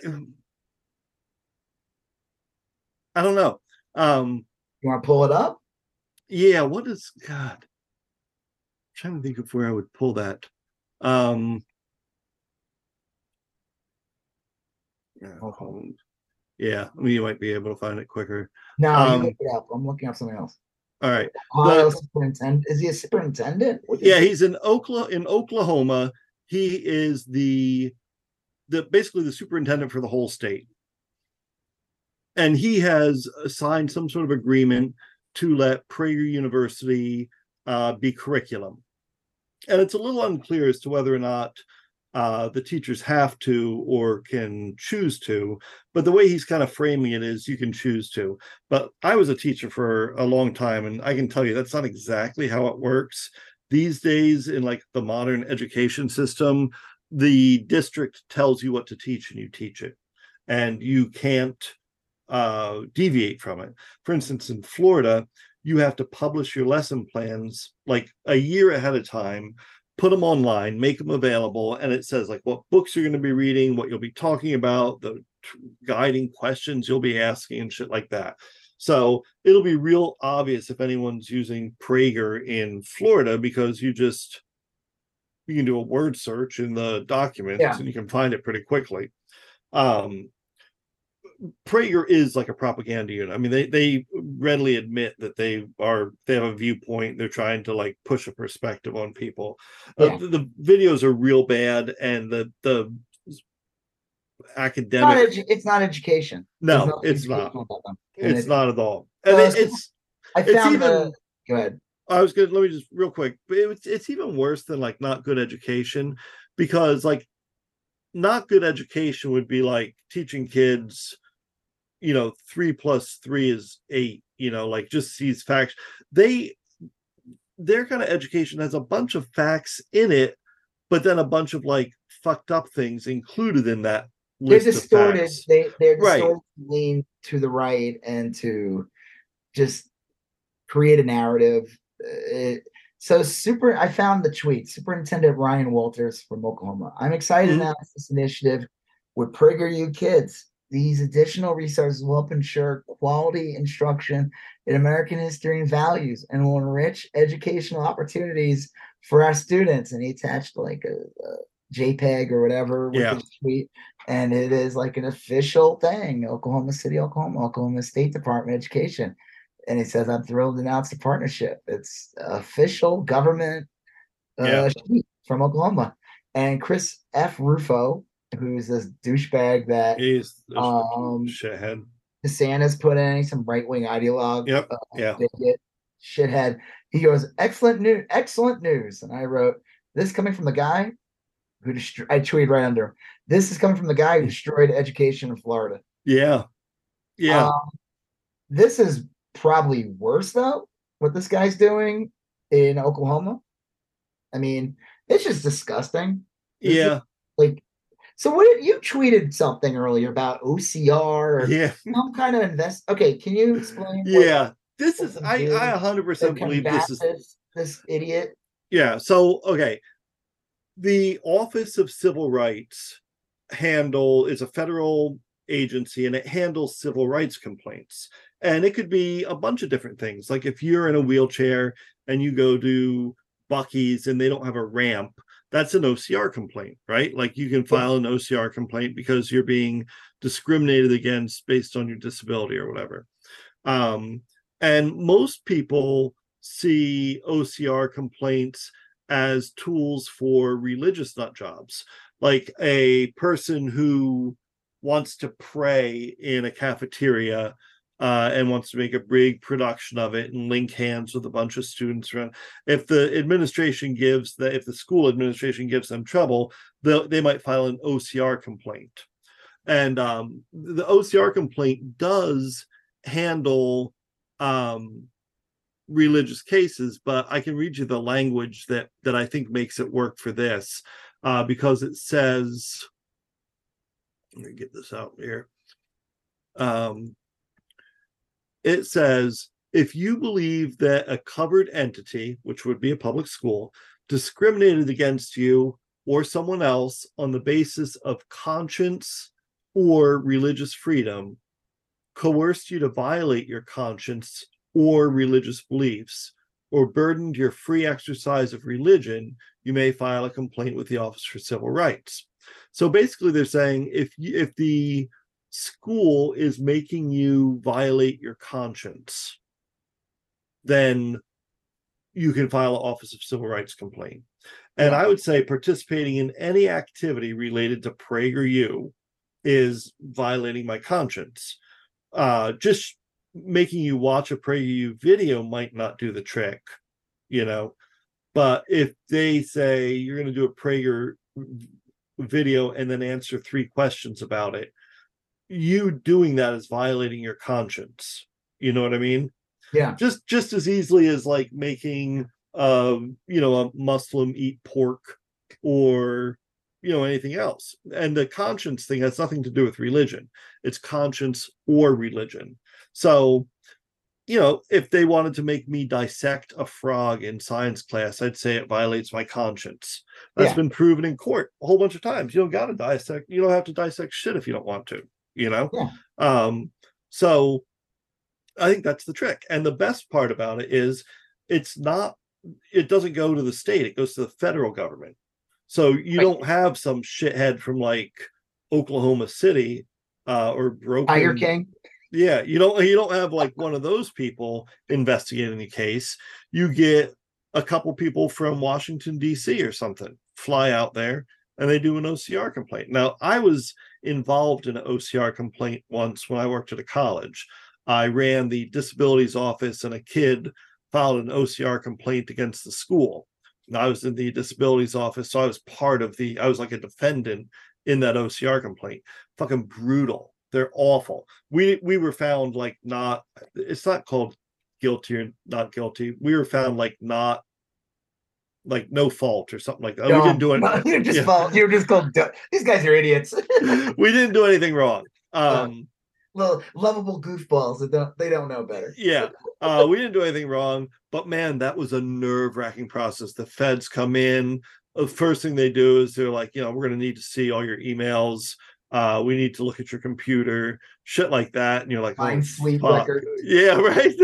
I don't know. Um You want to pull it up? yeah, what is God? I'm trying to think of where I would pull that. Um yeah, um, yeah, I mean, you might be able to find it quicker. No, Um, look it up. I'm looking up something else. All right. Ohio superintendent. Is he a superintendent? Yeah, he? he's in Oklahoma. In Oklahoma, he is the the basically the superintendent for the whole state, and he has signed some sort of agreement to let Prager University uh, be curriculum. And it's a little unclear as to whether or not uh, the teachers have to or can choose to. But the way he's kind of framing it is you can choose to. But I was a teacher for a long time, and I can tell you that's not exactly how it works. These days, in like the modern education system, the district tells you what to teach and you teach it, and you can't uh, deviate from it. For instance, in Florida, you have to publish your lesson plans like a year ahead of time put them online, make them available, and it says like what books you're going to be reading, what you'll be talking about, the t- guiding questions you'll be asking, and shit like that. So it'll be real obvious if anyone's using Prager in Florida because you just you can do a word search in the documents Yeah. and you can find it pretty quickly. Um, Prager is like a propaganda unit. I mean, they they readily admit that they are they have a viewpoint. They're trying to like push a perspective on people. Uh, the, the videos are real bad, and the the It's not, academic. edu- it's not education. No, it's not. educational about It's it- not at all. And it- it's- it's I it's found even the. Go ahead. I was gonna let me just real quick, but it's it's even worse than like not good education because like not good education would be like teaching kids, you know, three plus three is eight, you know, like just these facts. They their kind of education has a bunch of facts in it, but then a bunch of like fucked up things included in that They're distorted. facts. They they're distorted, to lean to the right, and to just create a narrative. Uh, so super. I found the tweet. Superintendent Ryan Walters from Oklahoma. I'm excited Mhm. to announce this initiative with PragerU Kids. These additional resources will help ensure quality instruction in American history and values, and will enrich educational opportunities for our students. And he attached like a, a JPEG or whatever with Yeah. his tweet, and it is like an official thing. Oklahoma City, Oklahoma, Oklahoma State Department of Education, and he says, "I'm thrilled to announce the partnership. It's official government uh, Yeah. sheet from Oklahoma." And Chris F. Rufo, who's this douchebag that He's Um, shithead. DeSantis put in, some right wing ideologue. Yep, uh, yeah. bigot, shithead. He goes, excellent news, excellent news. And I wrote, this coming from the guy who destroyed, I tweeted right under, this is coming from the guy who destroyed education in Florida. Yeah. Yeah. Um, this is probably worse though, what this guy's doing in Oklahoma. I mean, it's just disgusting. yeah. Like, so what did you tweeted something earlier about OCR or Yeah. some kind of invest? Okay, can you explain? what- Yeah. This is I I 100% believe this is this, this idiot. yeah. So okay. the Office of Civil Rights handle is a federal agency and it handles civil rights complaints. And it could be a bunch of different things. Like if you're in a wheelchair and you go to Buc-ee's and they don't have a ramp, that's an OCR complaint, right? Like you can file an OCR complaint because you're being discriminated against based on your disability or whatever. Um, and most people see OCR complaints as tools for religious nut jobs, like a person who wants to pray in a cafeteria uh, and wants to make a big production of it and link hands with a bunch of students around. If the administration gives the if the school administration gives them trouble, they might file an OCR complaint, and um, the OCR complaint does handle um, religious cases, but I can read you the language that that I think makes it work for this uh, because it says. Let me get this out here. Um, it says if you believe that a covered entity, which would be a public school, discriminated against you or someone else on the basis of conscience or religious freedom, coerced you to violate your conscience or religious beliefs, or burdened your free exercise of religion, you may file a complaint with the Office for Civil Rights. So basically, they're saying if if the school is making you violate your conscience, then you can file an Office of Civil Rights complaint. And I would say participating in any activity related to PragerU is violating my conscience. Uh, just making you watch a PragerU video might not do the trick, you know. But if they say you're going to do a Prager video and then answer three questions about it, you doing that is violating your conscience. You know what I mean? Yeah. Just just as easily as like making um, you know, a Muslim eat pork or you know anything else. And the conscience thing has nothing to do with religion. It's conscience or religion. So, you know, if they wanted to make me dissect a frog in science class, I'd say it violates my conscience. That's Yeah. been proven in court a whole bunch of times. You don't got to dissect. You don't have to dissect shit if you don't want to. You know. Yeah. Um. So, I think that's the trick. And the best part about it is, it's not. It doesn't go to the state. It goes to the federal government. So you Right. don't have some shithead from like Oklahoma City uh, or broken Tiger King. yeah, you don't you don't have like one of those people investigating the case. You get a couple people from Washington D.C. or something fly out there and they do an OCR complaint. Now, I was involved in an OCR complaint once when I worked at a college. I ran the disabilities office and a kid filed an OCR complaint against the school. And I was in the disabilities office, so I was part of the I was like a defendant in that OCR complaint. Fucking brutal. They're awful we we were found like not it's not called guilty or not guilty we were found like not like no fault or something like that we didn't do Dumb. anything You're just yeah. fault. You're just called. dumb. These guys are idiots. we didn't do anything wrong um Little lovable goofballs that don't. They don't know better. yeah uh we didn't do anything wrong but man that was a nerve-wracking process the feds come in the first thing they do is they're like you know we're going to need to see all your emails uh we need to look at your computer shit like that and you're like oh, Mind sleep fuck. yeah right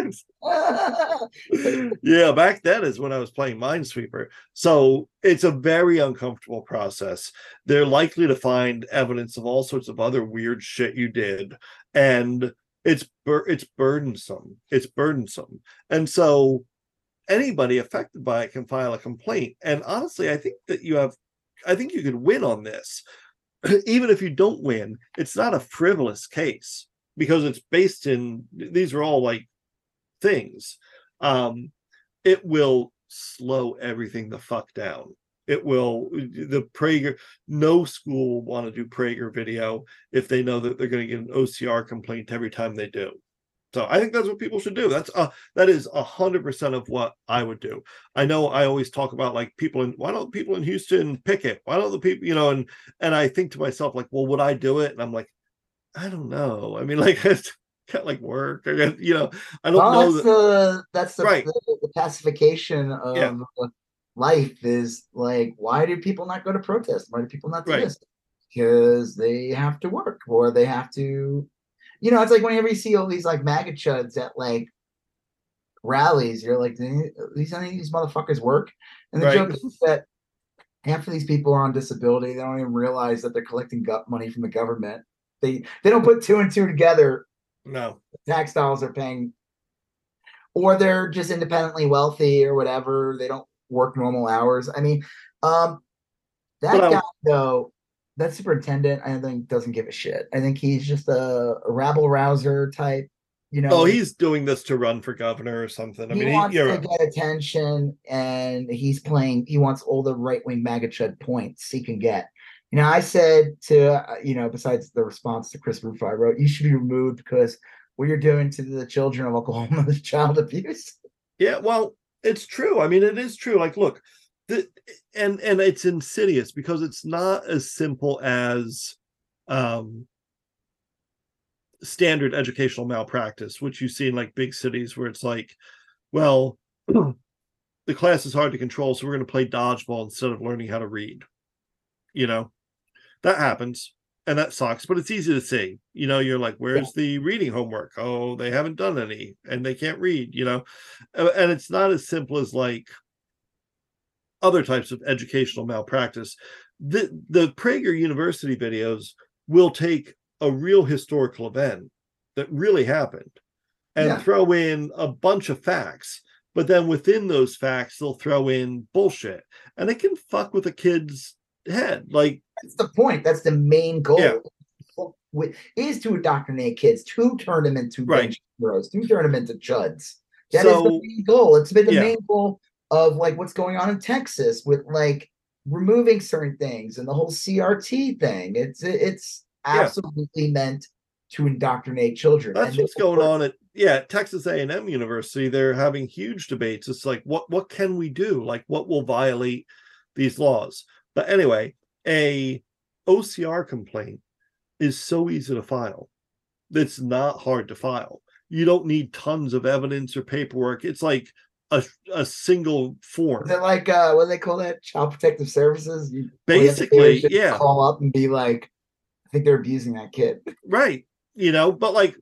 yeah, back then is when I was playing Minesweeper. So it's a very uncomfortable process. They're likely to find evidence of all sorts of other weird shit you did, and it's bur- it's burdensome. It's burdensome, and so anybody affected by it can file a complaint. And honestly, I think that you have, I think you could win on this, even if you don't win. It's not a frivolous case because it's based in these are all like things um it will slow everything the fuck down it will the prager no school will want to do prager video if they know that they're going to get an ocr complaint every time they do so i think that's what people should do that's uh that is a hundred percent of what i would do i know i always talk about like people in why don't people in houston pick it why don't the people you know and and i think to myself like well would i do it and i'm like i don't know i mean like it's kind of like work I guess, you know i don't Well, know that's that, the that's the, Right. the, the pacification of Yeah. uh, life is like, why do people not go to protest? Why do people not do Right. this? Because they have to work or they have to, you know, it's like whenever you see all these like MAGA chuds at like rallies, you're like, these any of these motherfuckers work? And the Right. joke is that half of these people are on disability. They don't even realize that they're collecting gut money from the government. They they don't put two and two together No. tax dollars are paying or they're just independently wealthy or whatever they don't work normal hours i mean um that I- guy though that superintendent i think doesn't give a shit i think he's just a, a rabble rouser type you know Oh, he's doing this to run for governor or something. I he mean, wants he, to get attention and he's playing he wants all the right-wing maga chud points he can get you know i said to uh, you know besides the response to chris rufo i wrote you should be removed because what you're doing to the children of oklahoma is child abuse Yeah, well, it's true. I mean, it is true. Like, look, the and and it's insidious because it's not as simple as um standard educational malpractice, which you see in like big cities where it's like, well, the class is hard to control, so we're going to play dodgeball instead of learning how to read. You know, that happens and that sucks, but it's easy to see. You know, you're like, where's the reading homework? Oh, they haven't done any and they can't read, you know. And it's not as simple as like other types of educational malpractice. The the Prager University videos will take a real historical event that really happened and Yeah. throw in a bunch of facts, but then within those facts they'll throw in bullshit. And it can fuck with a kid's head. Like That's the point. That's the main goal. Yeah. Is to indoctrinate kids, to turn them into Right. heroes, to turn them into chuds. That is the main goal. It's been the Yeah. main goal of like what's going on in Texas with like removing certain things and the whole CRT thing. It's it's Yeah. absolutely meant to indoctrinate children. That's and what's going work. on at yeah texas a&m university they're having huge debates it's like what what can we do like what will violate these laws but anyway a ocr complaint is so easy to file it's not hard to file you don't need tons of evidence or paperwork it's like a, a single form Is it like uh what do they call that? Child protective services? You, all you have to do is basically yeah Call up and be like, I think they're abusing that kid. right you know but like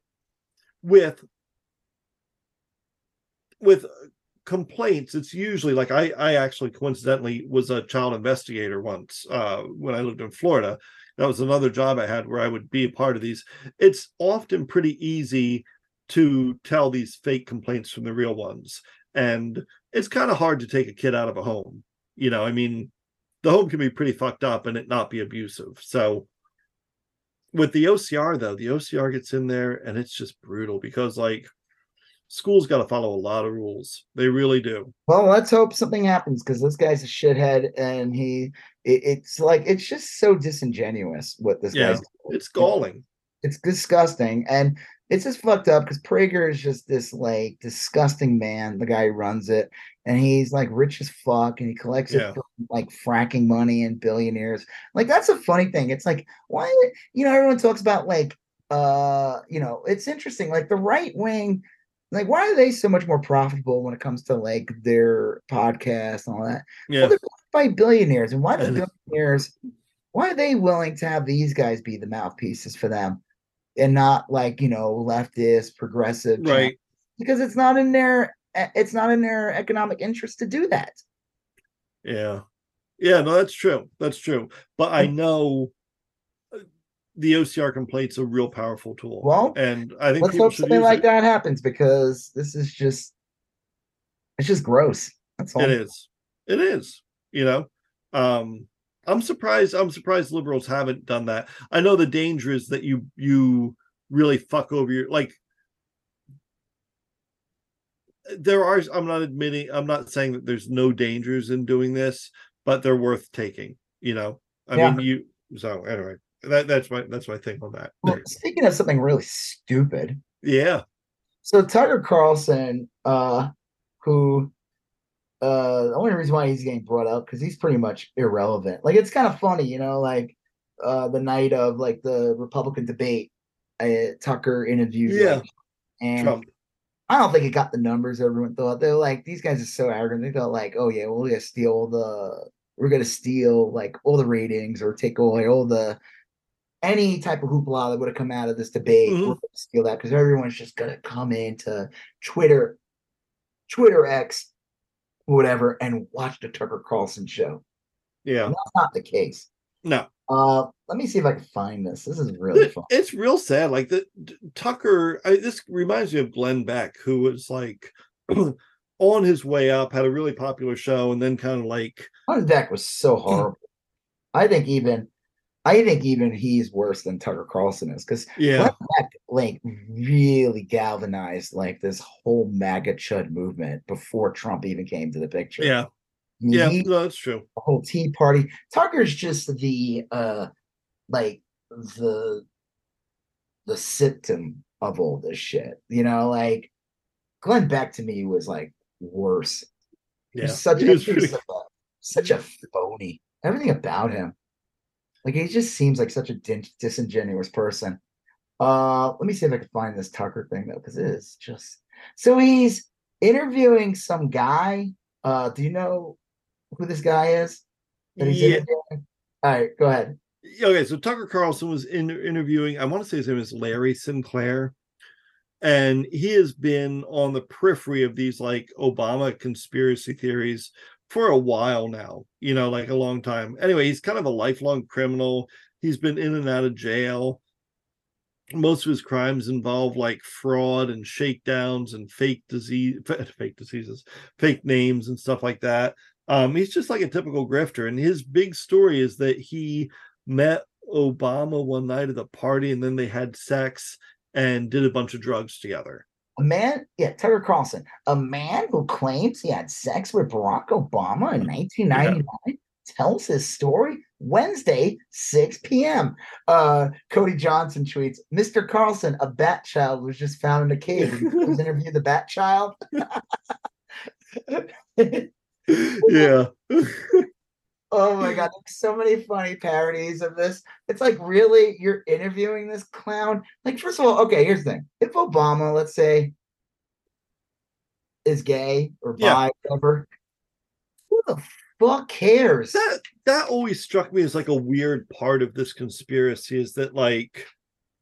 with with complaints it's usually like i i actually coincidentally was a child investigator once uh when i lived in florida that was another job i had where i would be a part of these it's often pretty easy to tell these fake complaints from the real ones and it's kind of hard to take a kid out of a home you know i mean the home can be pretty fucked up and it not be abusive so with the OCR though, the OCR gets in there and it's just brutal because like schools got to follow a lot of rules. They really do. Well, let's hope something happens because this guy's a shithead, and he it, it's like it's just so disingenuous what this Yeah. guy's. doing. It's galling. It's disgusting, and it's just fucked up because Prager is just this like disgusting man. The guy who runs it, and he's like rich as fuck, and he collects Yeah. it from like fracking money and billionaires. Like that's a funny thing. It's like why you know everyone talks about like uh you know it's interesting like the right wing like why are they so much more profitable when it comes to like their podcast and all that Yeah. well, they're by billionaires and why do billionaires why are they willing to have these guys be the mouthpieces for them and not like you know leftist progressive channel? Right. because it's not in their it's not in their economic interest to do that Yeah. Yeah, no, that's true. That's true. But I know uh, the OCR complaint's a real powerful tool. Well, and I think let's hope something like it. that happens because this is just it's just gross that's all It is. It is. You know, um, I'm surprised. I'm surprised liberals haven't done that. I know the danger is that you you really fuck over your like. There are. I'm not admitting. I'm not saying that there's no dangers in doing this, but they're worth taking. You know, I Yeah. mean, you. So anyway, that that's my that's my thing on that. Well, speaking of something really stupid Yeah. so Tucker Carlson, uh, who, uh, the only reason why he's getting brought up because he's pretty much irrelevant. Like it's kind of funny, you know, like uh, the night of like the Republican debate, uh, Tucker interviewed, Yeah. like, and Trump. I don't think it got the numbers everyone thought. They're like, these guys are so arrogant. They thought like, oh yeah, we're gonna steal the we're gonna steal like all the ratings or take away all the any type of hoopla that would have come out of this debate. Mhm. We're gonna steal that because everyone's just gonna come into Twitter, Twitter X, whatever, and watch the Tucker Carlson show. Yeah. And that's not the case. No. Uh, let me see if I can find this. This is really fun. It's real sad. Like the Tucker, I, this reminds me of Glenn Beck, who was like on his way up, had a really popular show, and then kind of like, On deck was so horrible. I think even, I think even he's worse than Tucker Carlson is because yeah, Beck like really galvanized like this whole MAGA chud movement before Trump even came to the picture. yeah, mean, yeah. That's true. the whole Tea Party. Tucker's just the uh like the the symptom of all this shit. You know, like Glenn Beck to me was like worse. He Yeah, was such He a, was he pretty- such a phony. Everything about him. Like he just seems like such a din- disingenuous person. Uh let me see if I can find this Tucker thing though, because it is just so he's interviewing some guy. Uh do you know who this guy is? Yeah. All right, go ahead. okay, so Tucker Carlson was in, interviewing, I want to say his name is Larry Sinclair. And he has been on the periphery of these like Obama conspiracy theories for a while now, you know, like a long time. Anyway, he's kind of a lifelong criminal. He's been in and out of jail. Most of his crimes involve like fraud and shakedowns and fake disease, fake diseases, fake names and stuff like that. Um, he's just like a typical grifter. And his big story is that he met Obama one night at a party and then they had sex and did a bunch of drugs together. A man, yeah, Tucker Carlson, a man who claims he had sex with Barack Obama in 1999 tells his story Wednesday, 6 p.m. Uh, Cody Johnson tweets, Mr. Carlson, a bat child was just found in a cave. Please interview the bat child. yeah. Oh my god, there's so many funny parodies of this. It's like really you're interviewing this clown. Like, first of all, okay, here's the thing. If Obama, let's say, is gay or Yeah. bi, whatever, who the fuck cares? that that always struck me as like a weird part of this conspiracy is that like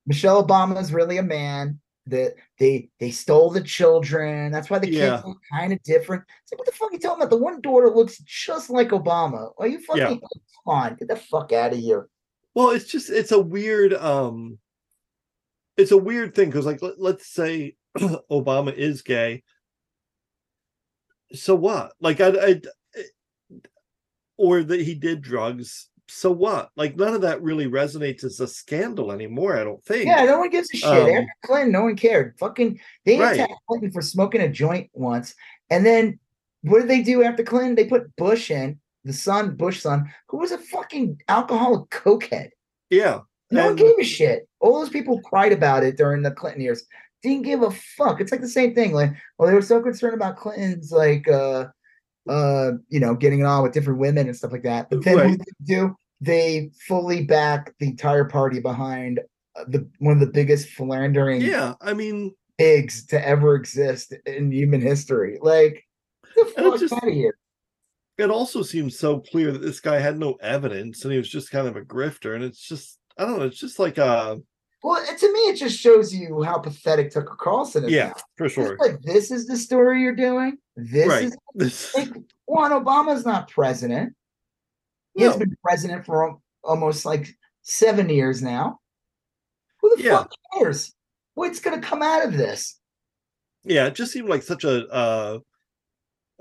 Michelle Obama is really a man. That they they stole the children. That's why the kids Yeah. look kind of different. It's like, what the fuck are you talking about? The one daughter looks just like Obama. Are you fucking Yeah. come on? Get the fuck out of here. well it's just it's a weird um it's a weird thing because like let, let's say Obama is gay. So what? Like I, I or that he did drugs. So what? Like none of that really resonates as a scandal anymore, I don't think. Yeah, no one gives a shit. Um, After Clinton, no one cared. Fucking, they Right. attacked Clinton for smoking a joint once, and then what did they do after Clinton? They put Bush in, the son, Bush son, who was a fucking alcoholic cokehead. Yeah. No one And- gave a shit. All those people cried about it during the Clinton years. Didn't give a fuck. It's like the same thing. Like, well, they were so concerned about Clinton's like, uh, uh, you know, getting it on with different women and stuff like that. But then what Right. did they do? They fully back the entire party behind uh, the one of the biggest philandering Yeah. I mean, pigs to ever exist in human history. Like, the it fuck just- out of here. it also seems so clear that this guy had no evidence and he was just kind of a grifter. And it's just, I don't know, it's just like uh Well, to me, it just shows you how pathetic Tucker Carlson is. yeah, now. for It's sure. like this is the story you're doing. This right. is This like one. Obama's not president. He has been president for almost like seven years now. Who the Yeah. fuck cares? What's going to come out of this? yeah, it just seemed like such a uh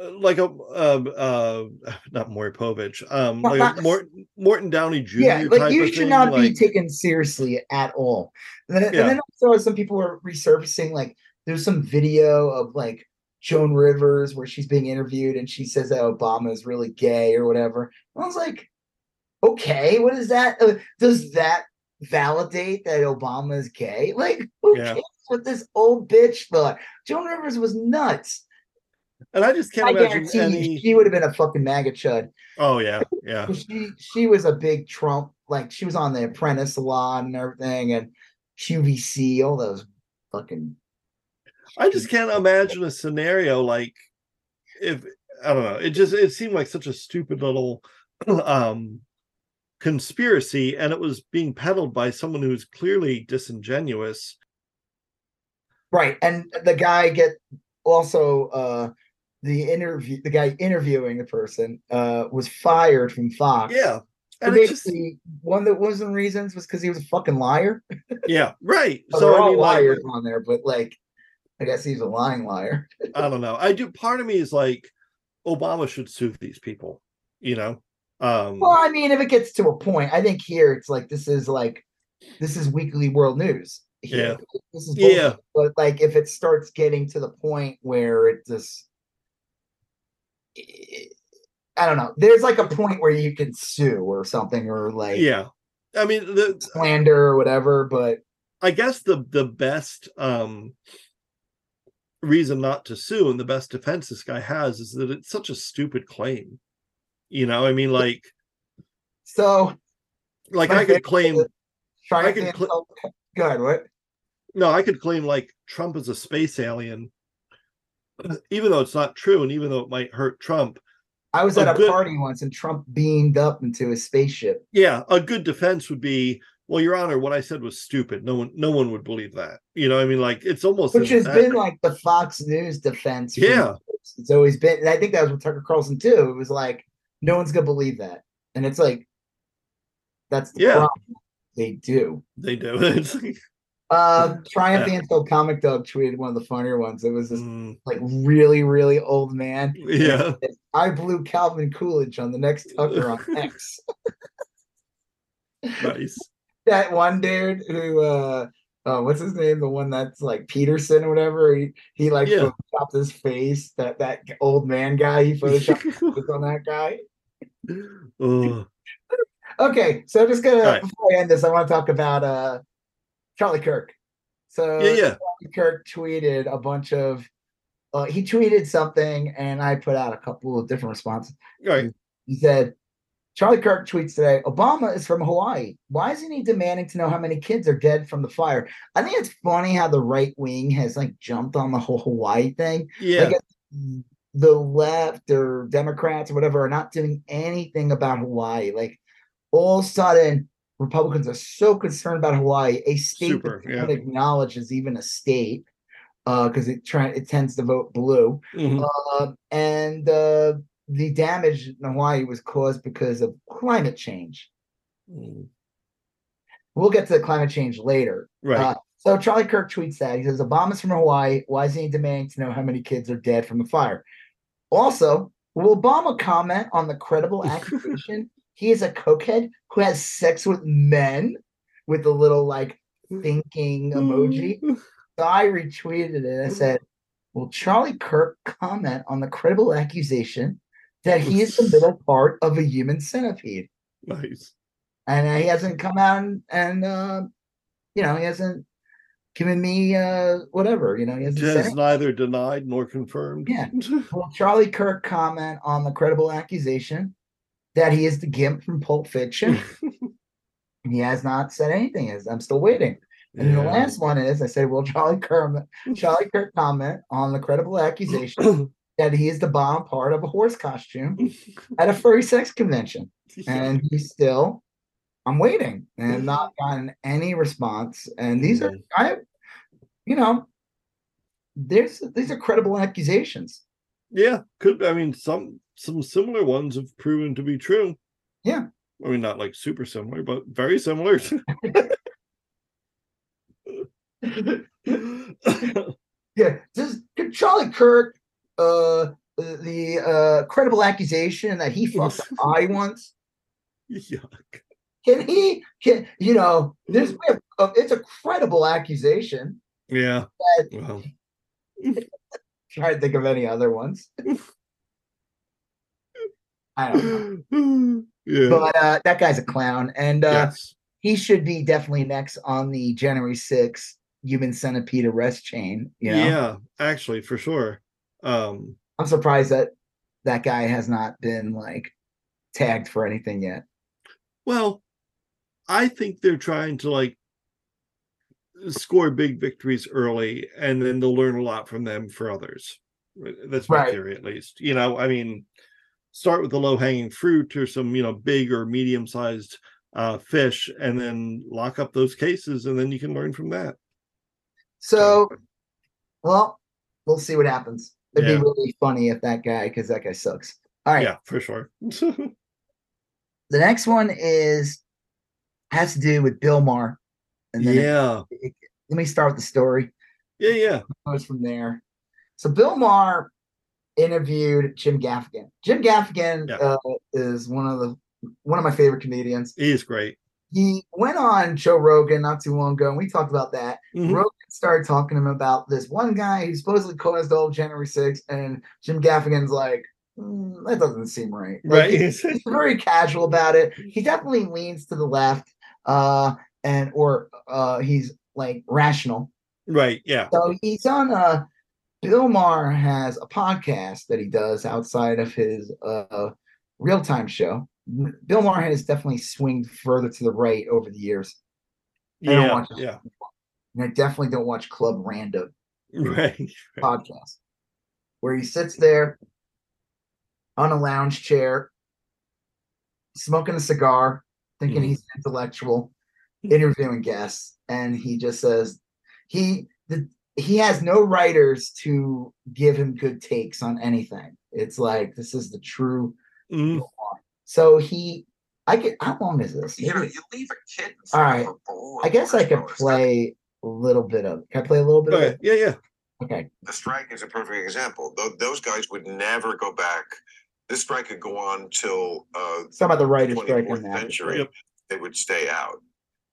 uh, like a uh, uh not Maury Povich, um like not- a Morton, Morton Downey Jr. yeah, like you should thing, not be taken seriously at all. And then, Yeah. and then also some people were resurfacing like there's some video of like Joan Rivers where she's being interviewed and she says that Obama is really gay or whatever. And I was like, okay, what is that? Uh, does that validate that Obama is gay? Like, who Yeah. cares what this old bitch thought? Joan Rivers was nuts. and I just can't I imagine any she would have been a fucking maggot chud. oh yeah, yeah. she she was a big Trump, like she was on the Apprentice a lot and everything, and QVC, all those fucking I just can't imagine a scenario like if I don't know. It just it seemed like such a stupid little um conspiracy, and it was being peddled by someone who's clearly disingenuous. Right, and the guy get also uh the interview the guy interviewing the person uh was fired from Fox. Yeah. And basically, just, one that was the reasons was because he was a fucking liar. yeah, right. so, so I mean, liars like, on there, but like, I guess he's a lying liar. I don't know. I do. Part of me is like, Obama should sue these people. You know. Um, well, I mean, if it gets to a point, I think here it's like this is like this is weekly world news. Here. Yeah. This is bullshit. yeah. But like, if it starts getting to the point where it just I don't know. There's like a point where you can sue or something, or like yeah. I mean the slander or whatever, but I guess the the best um reason not to sue and the best defense this guy has is that it's such a stupid claim. You know, I mean, like so like I could claim I could cl- go ahead, what? No, I could claim like Trump is a space alien even though it's not true, and even though it might hurt Trump. I was at a, a good, party once, and Trump beamed up into a spaceship. Yeah, a good defense would be, "Well, Your Honor, what I said was stupid. No one, no one would believe that." You know, I mean, like it's almost which has been like the Fox News defense. Yeah, it's always been, and I think that was with Tucker Carlson too. It was like, no one's gonna believe that, and it's like, that's the yeah. problem. They do. They do. it's like, um, Triumph yeah. Insult Comic Dog tweeted one of the funnier ones. It was this mm. like really, really old man. Yeah. I blew Calvin Coolidge on the next Tucker on X. nice. That one dude who uh oh, what's his name? The one that's like Peterson or whatever. He he like yeah. photoshopped his face. That that old man guy. He photoshopped on that guy. Oh. okay, so just gonna right. before I end this, I want to talk about uh Charlie Kirk. So yeah, yeah. Charlie Kirk tweeted a bunch of. Uh, he tweeted something, and I put out a couple of different responses. Right. He said, Charlie Kirk tweets today Obama is from Hawaii. Why isn't he demanding to know how many kids are dead from the fire? I think it's funny how the right wing has like jumped on the whole Hawaii thing. Yeah. Like, the left or Democrats or whatever are not doing anything about Hawaii. Like all of a sudden, Republicans are so concerned about Hawaii, a state Super, that yeah. acknowledges even a state because uh, it try it tends to vote blue, mm-hmm. uh, and uh, the damage in Hawaii was caused because of climate change. Mm. We'll get to the climate change later. Right. Uh, so Charlie Kirk tweets that he says Obama's from Hawaii. Why is he demanding to know how many kids are dead from the fire? Also, will Obama comment on the credible accusation he is a cokehead who has sex with men with a little like thinking emoji. So I retweeted it. I said, Will Charlie Kirk comment on the credible accusation that he is the middle part of a human centipede? Nice. And uh, he hasn't come out and, and uh, you know, he hasn't given me uh, whatever, you know, he hasn't has neither denied nor confirmed. Yeah. Will Charlie Kirk comment on the credible accusation that he is the Gimp from Pulp Fiction. he has not said anything. Is I'm still waiting. And yeah. the last one is I said, Will Charlie Kirk, Charlie Kirk comment on the credible accusation that he is the bomb part of a horse costume at a furry sex convention? And he's still, I'm waiting and not gotten any response. And these are, mm. I, you know, there's these are credible accusations. Yeah, could I mean some some similar ones have proven to be true. Yeah. I mean, not like super similar, but very similar. yeah. Does Charlie Kirk uh the uh credible accusation that he fucked I once? Yuck. Can he can you know this it's a credible accusation. Yeah. Well. try to think of any other ones. I don't know. yeah. But uh, that guy's a clown, and uh, yes. he should be definitely next on the January 6th human centipede arrest chain. You know? Yeah, actually, for sure. Um, I'm surprised that that guy has not been like tagged for anything yet. Well, I think they're trying to like score big victories early, and then they'll learn a lot from them for others. That's my Right. theory, at least. You know, I mean, start with the low hanging fruit or some you know big or medium sized uh, fish, and then lock up those cases, and then you can learn from that. So, well, we'll see what happens. It'd Yeah. be really funny if that guy, because that guy sucks. All right. yeah, for sure. The next one is has to do with Bill Maher. And then yeah, it- let me start with the story. yeah, yeah. goes from there. So Bill Maher interviewed Jim Gaffigan. Jim Gaffigan Yeah. uh, is one of the one of my favorite comedians. He is great. He went on Joe Rogan not too long ago, and we talked about that. Mhm. Rogan started talking to him about this one guy who supposedly caused all January 6th, and Jim Gaffigan's like, "Hmm, that doesn't seem right. Like, Right. he's, he's very casual about it. He definitely leans to the left, uh, and or uh, he's like rational. right. Yeah. So he's on a. Bill Maher has a podcast that he does outside of his uh real time show. Bill Maher has definitely swinged further to the right over the years. I don't Yeah. watch. Yeah. And I definitely don't watch Club Random Right. podcast where he sits there on a lounge chair, smoking a cigar, thinking Mhm. he's intellectual, interviewing guests, and he just says he the he has no writers to give him good takes on anything. It's like this is the true. Mhm. So he, I get how long is this? You know, you leave a kid. in All front right. of a bowl I guess I could play a little bit of. Can I play a little bit of Okay. it? Yeah. Yeah. Okay. The strike is a perfect example. Tho- Those guys would never go back. This strike could go on till uh, It's about the writer's strike 24th in that. century. Yep. They would stay out.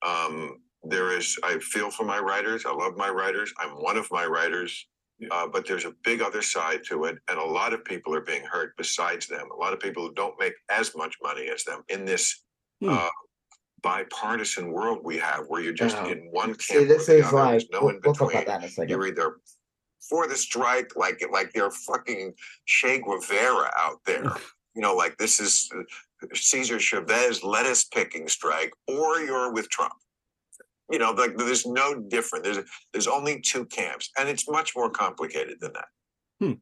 Um, there is, I feel for my writers. I love my writers. I'm one of my writers. Uh, but there's a big other side to it, and a lot of people are being hurt besides them. A lot of people who don't make as much money as them in this Hmm. uh, bipartisan world we have, where you're just Oh. in one camp. See, this or the is other. like There's no we'll, in we'll talk between about that in a you're either for the strike, like like they're fucking Che Guevara out there. You know, like this is uh, Cesar Chavez lettuce picking strike, or you're with Trump. You know, like there's no different. There's there's only two camps, and it's much more complicated than that.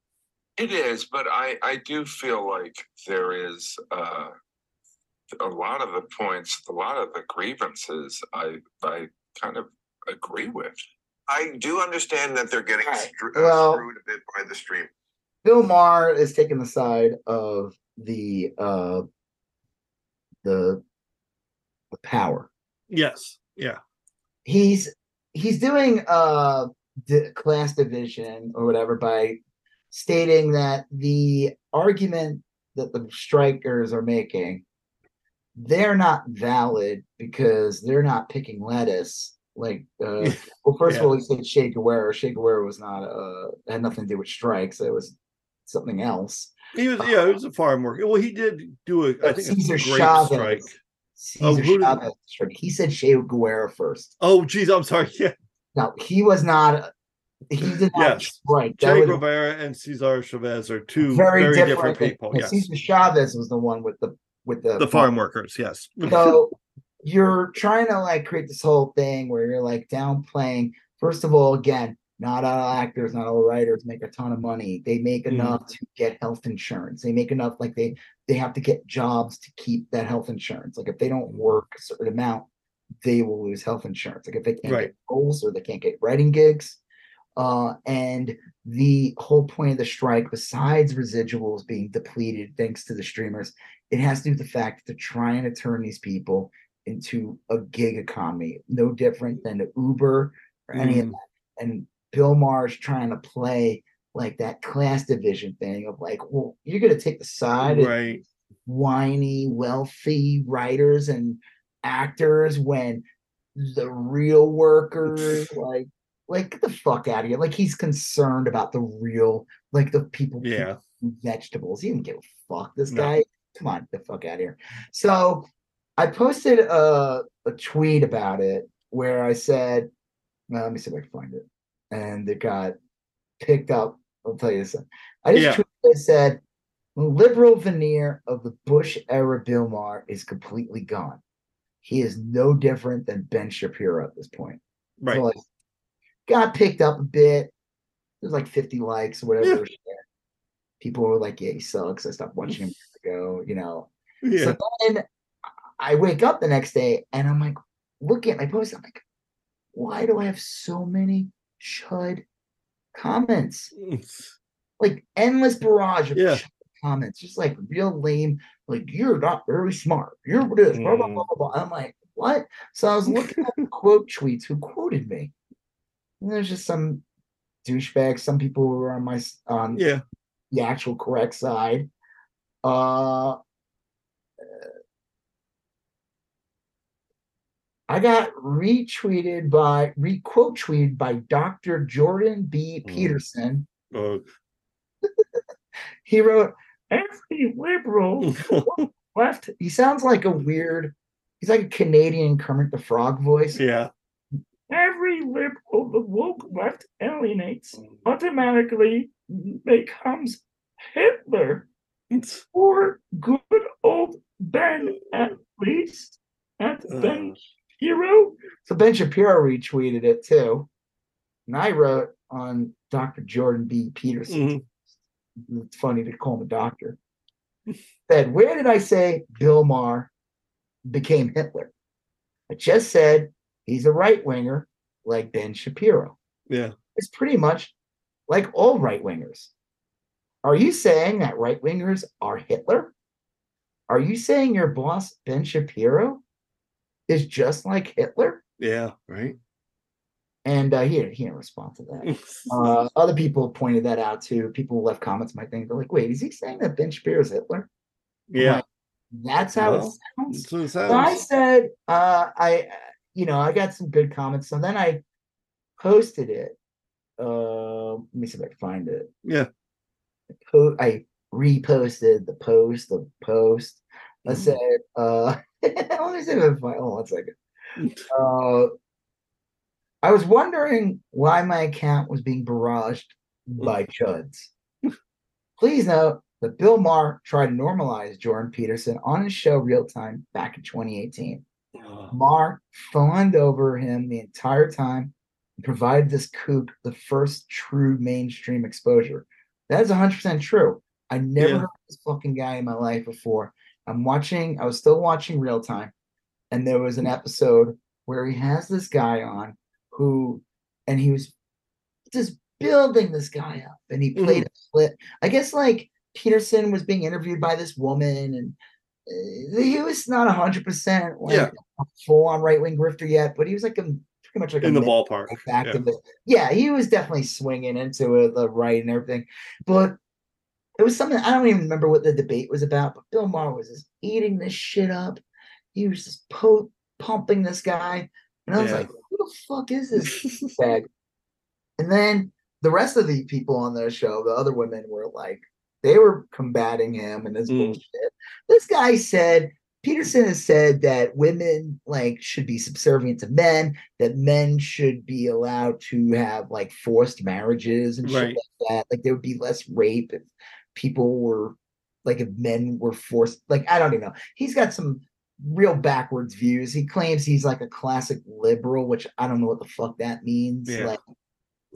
It is, but I I do feel like there is uh, a lot of the points, a lot of the grievances. I I kind of agree with. I do understand that they're getting Right. stru- uh, Well- screwed a bit by the stream. Bill Maher is taking the side of the uh the the power. Yes. Yeah. He's he's doing uh di- class division or whatever by stating that the argument that the strikers are making they're not valid because they're not picking lettuce like uh well first Yeah. of all he said Che Guevara Che Guevara was not uh had nothing to do with strikes it was something else He was. Yeah. He was a farm worker. Well, he did do a. I think Cesar a Chavez. strike. Cesar Oh, Chavez strike. He said Che Guevara first. Oh, geez. I'm sorry. Yeah. No, he was not. He did not Yes. strike. That Che was Guevara and Cesar Chavez are two very, very, different, different, people. Yes. Cesar Chavez was the one with the with the The farm workers. Yes. So you're trying to like create this whole thing where you're like downplaying. First of all, again, not all actors, not all writers make a ton of money. They make Mm. enough to get health insurance. They make enough like they they have to get jobs to keep that health insurance. Like if they don't work a certain amount, they will lose health insurance. Like if they can't Right. get roles or they can't get writing gigs. Uh, and the whole point of the strike, besides residuals being depleted thanks to the streamers, it has to do with the fact that they're trying to turn these people into a gig economy, no different than Uber or any of Mm. that. And Bill Maher's trying to play like that class division thing of like, well, you're gonna take the side of right. whiny, wealthy writers and actors when the real workers like like get the fuck out of here. Like he's concerned about the real, like the people Yeah. vegetables. He didn't give a fuck. This No. guy, come on, get the fuck out of here. So I posted a, a tweet about it where I said, well, let me see if I can find it. And it got picked up. I'll tell you this. I just Yeah. tweeted, I said, the liberal veneer of the Bush era Bill Maher is completely gone. He is no different than Ben Shapiro at this point. Right. all I- got picked up a bit. There's like 50 likes or whatever. Yeah. People were like, "Yeah, he sucks." I stopped watching him years ago. You know. Yeah. So then I wake up the next day and I'm like, looking at my post. I'm like, why do I have so many chud comments? Like endless barrage of Yeah. comments, just like real lame. Like you're not very smart. You're this. Blah, blah, Mm. blah, blah, blah. I'm like, what? So I was looking at the quote tweets who quoted me. There's just some douchebags. Some people who are on my on yeah. the actual correct side. Uh, I got retweeted by requote tweeted by Dr. Jordan B. Mm. Peterson. Uh, He wrote, "Every liberal left." He sounds like a weird. He's like a Canadian Kermit the Frog voice. yeah. Every liberal the woke left alienates automatically becomes Hitler. or good old Ben at least at Ben Shapiro. So Ben Shapiro retweeted it too. And I wrote on Dr. Jordan B. Peterson. Mhm. It's funny to call him a doctor. Said, where did I say Bill Maher became Hitler? I just said he's a right winger like Ben Shapiro. Yeah. It's pretty much like all right wingers. Are you saying that right wingers are Hitler? Are you saying your boss, Ben Shapiro, is just like Hitler? Yeah. Right. And uh, he, he didn't respond to that. Uh, other people pointed that out too. People who left comments might think, they're like, wait, is he saying that Ben Shapiro is Hitler? yeah. like, That's how Well, it sounds. It So I said, uh, I, you know, I got some good comments. So then I posted it. Uh, let me see if I can find it. Yeah. po- I reposted the post, the post. I Mhm. said, uh, let me see if I can find. Hold on one second. Uh, I was wondering why my account was being barraged by chuds. Please note that Bill Maher tried to normalize Jordan Peterson on his show Real Time back in 2018. Uh-huh. Maher fawned over him the entire time and provided this kook the first true mainstream exposure. That is 100% true. I never Yeah. heard this fucking guy in my life before. I'm watching, I was still watching real time, and there was an episode where he has this guy on who, and he was just building this guy up, and he played mm. a clip. I guess like Peterson was being interviewed by this woman, and Uh, he was not 100% like Yeah. full on right wing grifter yet, but he was like a pretty much like In a the ballpark. Yeah. Yeah. he was definitely swinging into it, the right and everything. But it was something I don't even remember what the debate was about. But Bill Maher was just eating this shit up. He was just po- pumping this guy, and I was Yeah. like, "Who the fuck is this bag?" And then the rest of the people on the show, the other women, were like, they were combating him and his Mm. bullshit. This guy said Peterson has said that women like should be subservient to men, that men should be allowed to have like forced marriages and shit Right. like that. Like there would be less rape if people were like if men were forced. Like I don't even know. He's got some real backwards views. He claims he's like a classic liberal, which I don't know what the fuck that means. Yeah. Like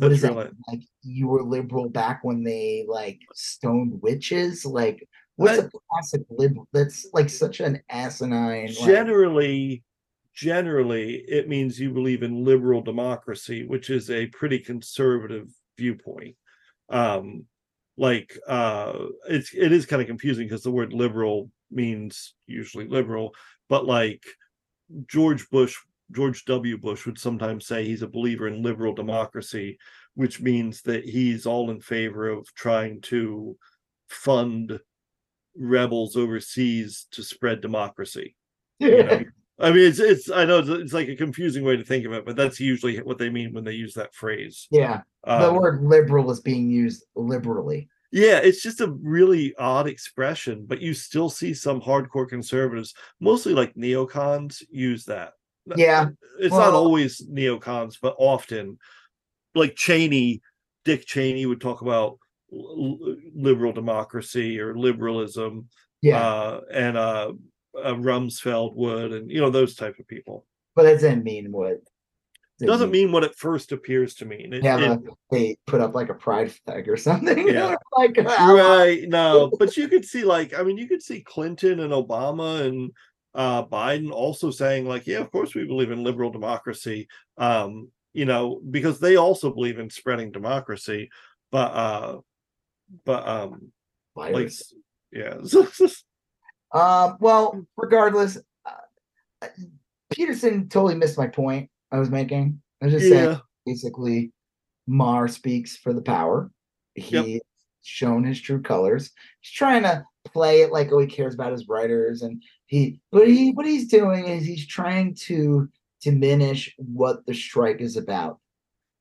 what is that? Like you were liberal back when they like stoned witches? Like what's a classic liberal? That's like such an asinine. Like, generally generally it means you believe in liberal democracy which is a pretty conservative viewpoint um like uh it's it is kind of confusing because the word liberal means usually liberal but like george bush george w bush would sometimes say he's a believer in liberal democracy which means that he's all in favor of trying to fund rebels overseas to spread democracy you know? I mean, it's it's. I know it's, it's like a confusing way to think of it, but that's usually what they mean when they use that phrase. yeah, the Um, word liberal is being used liberally. yeah, it's just a really odd expression, but you still see some hardcore conservatives, mostly like neocons, use that. Yeah, It's not always neocons, but often, like Cheney, Dick Cheney would talk about liberal democracy or liberalism, yeah, uh, and uh, uh, Rumsfeld would, and you know those type of people. but it doesn't mean what doesn't mean what it first appears to mean. It, yeah, it- they put up like a pride flag or something. Yeah. like right no but you could see like i mean you could see clinton and obama and uh biden also saying like yeah of course we believe in liberal democracy um you know because they also believe in spreading democracy but uh but um like yeah Um, well, regardless, uh, Peterson totally missed my point I was making. I was just saying, basically, Maher speaks for the power. He's shown his true colors. He's trying to play it like oh he cares about his writers and he but he what he's doing is he's trying to diminish what the strike is about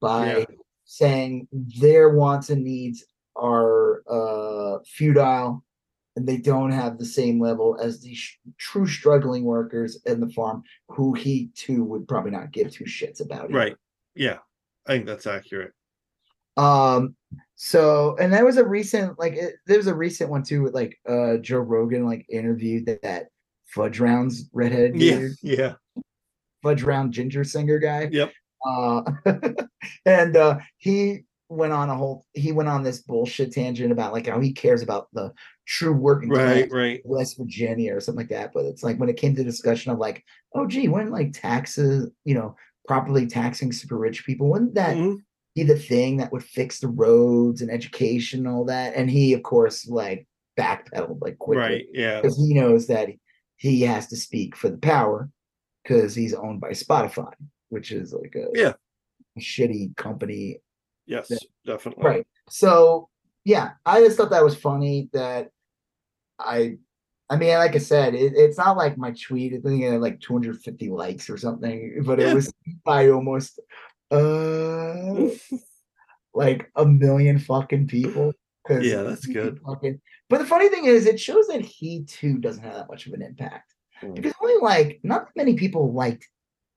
by Yeah. saying their wants and needs are uh futile and they don't have the same level as the sh- true struggling workers in the farm who he too would probably not give two shits about either. right yeah i think that's accurate Um, so and that was a recent like it, there was a recent one too with like uh Joe Rogan like interviewed that, that Fudge Rounds redhead yeah dude, yeah Fudge Round ginger singer guy. Yep. Uh, and uh he went on a whole he went on this bullshit tangent about like how he cares about the true working right class right West Virginia or something like that. But it's like when it came to discussion of like, oh gee, when like taxes, you know, properly taxing super rich people, wouldn't that Mhm. Be the thing that would fix the roads and education and all that? And he, of course, like backpedaled like quickly right yeah because he knows that he has to speak for the power because he's owned by Spotify, which is like a Yeah. shitty company yes Yeah. definitely Right. So yeah, I just thought that was funny that I I mean, like I said, it, it's not like my tweet, I think it had like 250 likes or something, but Yeah. it was by almost uh like a million fucking people. Yeah, that's good. Fucking, but the funny thing is, it shows that he too doesn't have that much of an impact Mm. because only like not that many people liked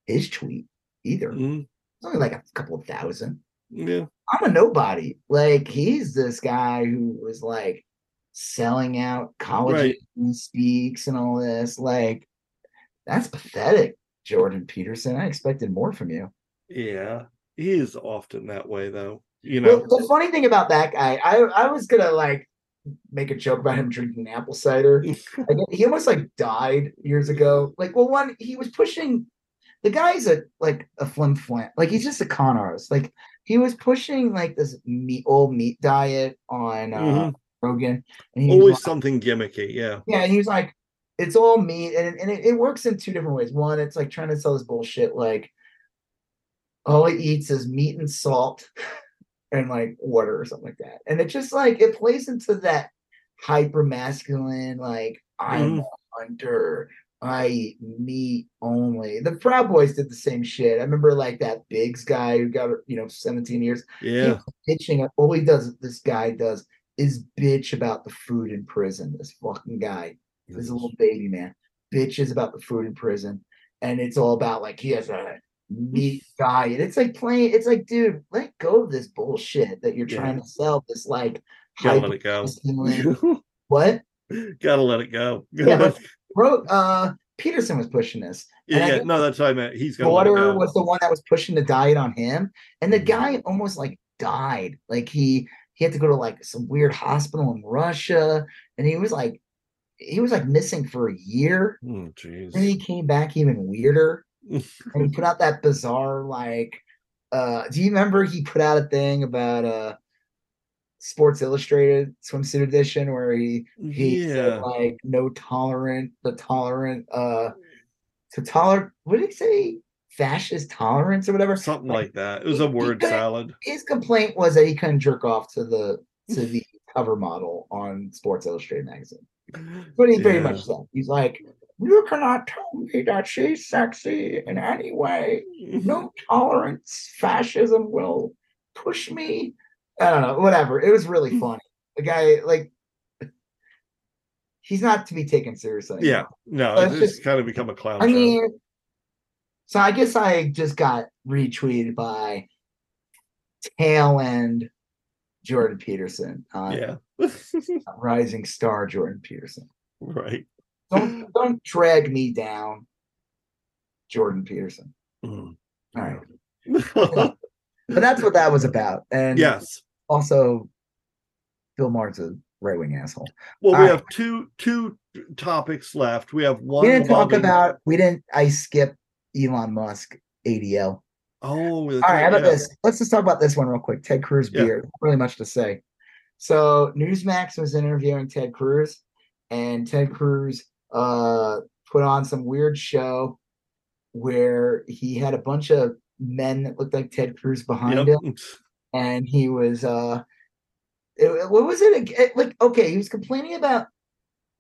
his tweet either. Mhm. It's only like a couple of thousand. yeah I'm a nobody. Like he's this guy who was like selling out college Right. speaks and all this. Like that's pathetic, Jordan Peterson. I expected more from you. Yeah he is often that way though you know Well, the funny thing about that guy, I I was gonna like make a joke about him drinking apple cider. He almost like died years ago. Like, well, one he was pushing. The guy's a like a flim flam. Like he's just a con artist. Like he was pushing like this meat old meat diet on uh, Mhm. Rogan, and always like- something gimmicky yeah yeah, and he was like, it's all meat, and and it, it works in two different ways. One, it's like trying to sell this bullshit, like all he eats is meat and salt and like water or something like that, and it just like it plays into that hyper masculine, like I'm mm. a hunter, I eat meat only. The Proud Boys did the same shit. I remember like that Biggs guy who got you know 17 years yeah bitching. All he does, this guy does, is bitch about the food in prison. This fucking guy, this little baby man, bitches about the food in prison, and it's all about like he has a meat diet. It's like playing. It's like, dude, let go of this bullshit that you're Yeah. trying to sell. This like, gotta let it go what? gotta let it go Yeah, but Bro, uh, Peterson was pushing this. yeah, yeah. no that's what i meant he's gonna let daughter go. was the one that was pushing the diet on him, and the Mhm. guy almost like died. Like he he had to go to like some weird hospital in Russia, and he was like he was like missing for a year. oh Then he came back even weirder, and he put out that bizarre like. Uh, do you remember he put out a thing about uh Sports Illustrated swimsuit edition where he he yeah. said like no tolerant the tolerant uh to tolerate what did he say? Fascist tolerance or whatever? Something like that. It was a word salad. his complaint was that he couldn't jerk off to the to the cover model on sports illustrated magazine. But he pretty Yeah. much said he's like you cannot tell me that she's sexy in any way. No tolerance. Fascism will push me. I don't know whatever. It was really hmm. funny. The guy like he's not to be taken seriously. Yeah. No it's just just- kind of become a clown I show. mean, so I guess I just got retweeted by tail end Jordan Peterson on yeah. Rising Star Jordan Peterson. right Don't don't drag me down, Jordan Peterson. Mm. All right. But that's what that was about. And yes. also, Bill Maher's a right wing asshole. Well, we All right. have two two topics left. We have one. we didn't talk about. We didn't. I skipped Elon Musk ADL. Oh, All right, how about yeah. this? Let's just talk about this one real quick. Ted Cruz Yeah. beer. Really much to say. So Newsmax was interviewing Ted Cruz, and Ted Cruz uh put on some weird show where he had a bunch of men that looked like Ted Cruz behind Yep. him, and he was uh it- what was it it- like okay he was complaining about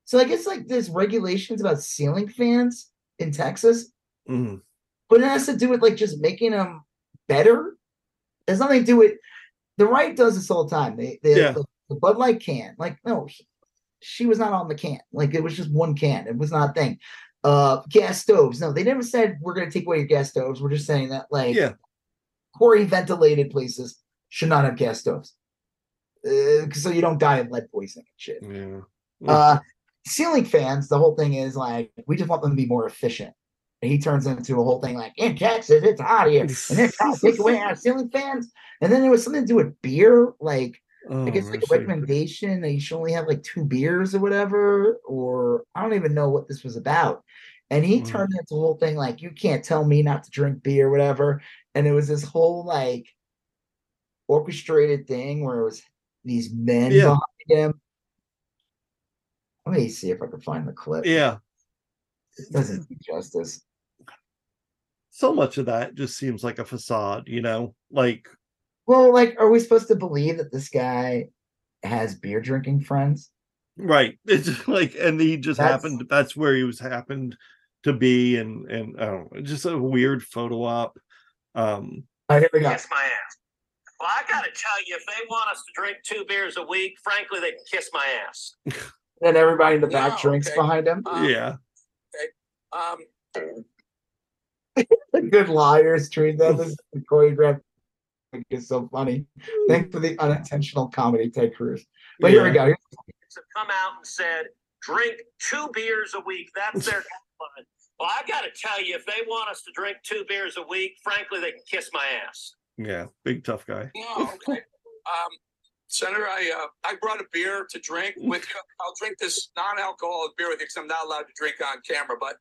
so i guess like there's regulations about ceiling fans in texas Mhm. but it has to do with like just making them better. There's nothing to do with the right does this all the time. They, they Yeah. the, the Bud Light can, like, no, he- she was not on the can. Like it was just one can. It was not a thing. Uh gas stoves. No, they never said we're gonna take away your gas stoves. We're just saying that like Yeah. poorly ventilated places should not have gas stoves. Uh, so you don't die of lead poisoning and shit. Yeah. Uh, ceiling fans, the whole thing is like we just want them to be more efficient. And he turns into a whole thing like in Texas, it's hot here, and they're trying to take away our ceiling fans. And then there was something to do with beer, like Oh, I guess like a recommendation that you should only have like two beers or whatever, or I don't even know what this was about. And he Mm. turned into a whole thing like you can't tell me not to drink beer, or whatever. And it was this whole like orchestrated thing where it was these men Yeah. behind him. Let me see if I can find the clip. Yeah. It doesn't do justice. So much of that just seems like a facade, you know? Like, Well, like, are we supposed to believe that this guy has beer drinking friends? right. It's just like, and he just That's- happened, that's where he was happened to be. And, and I don't know, just a weird photo op. Um, All right, here we go. Kiss my ass. Well, I gotta tell you, if they want us to drink two beers a week, frankly, they can kiss my ass. And everybody in the back Wow, drinks okay. behind him. Um, yeah. Um, The good liars treat them as the choreographed. It's so funny. Thanks for the unintentional comedy, Ted Cruz. But here we go. Here's- Have come out and said, drink two beers a week. That's their guideline. Well, I've gotta tell you, if they want us to drink two beers a week, frankly, they can kiss my ass. Yeah. Big tough guy. no, okay. Um, Senator, I uh, I brought a beer to drink with you. I'll drink this non-alcoholic beer with you because I'm not allowed to drink on camera. But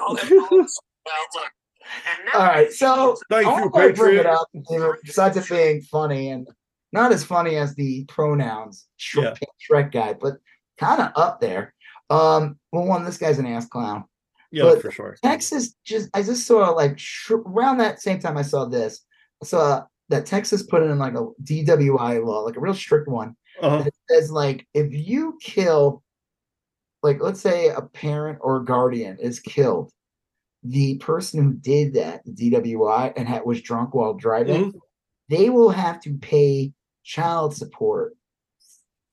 I'll- I'll- well, look, and now- All right, so Thank I you, want to bring it Patriot. up, you know, besides it being funny and not as funny as the pronouns Shrek, Shrek guy, but kind of up there. Um, well, one, this guy's an ass clown. Yeah, But- for sure. Texas just I just saw like sh- around that same time I saw this, I saw that Texas put in like a DWI law, like a real strict one. Uh-huh. that says like if you kill, like let's say a parent or guardian is killed, the person who did that, the DWI, and had, was drunk while driving, Mhm. they will have to pay child support.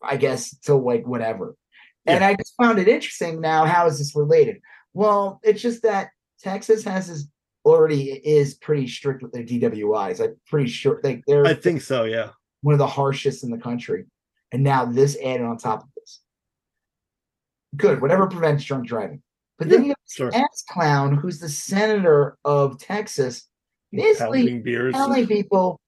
I guess till like whatever. And I just found it interesting. Now, how is this related? Well, it's just that Texas has this already is pretty strict with their DWIs. I'm pretty sure like they're I think so. Yeah. one of the harshest in the country. And now this added on top of this. Good, whatever prevents drunk driving. But then you have Sure. this ass clown who's the senator of Texas, basically telling people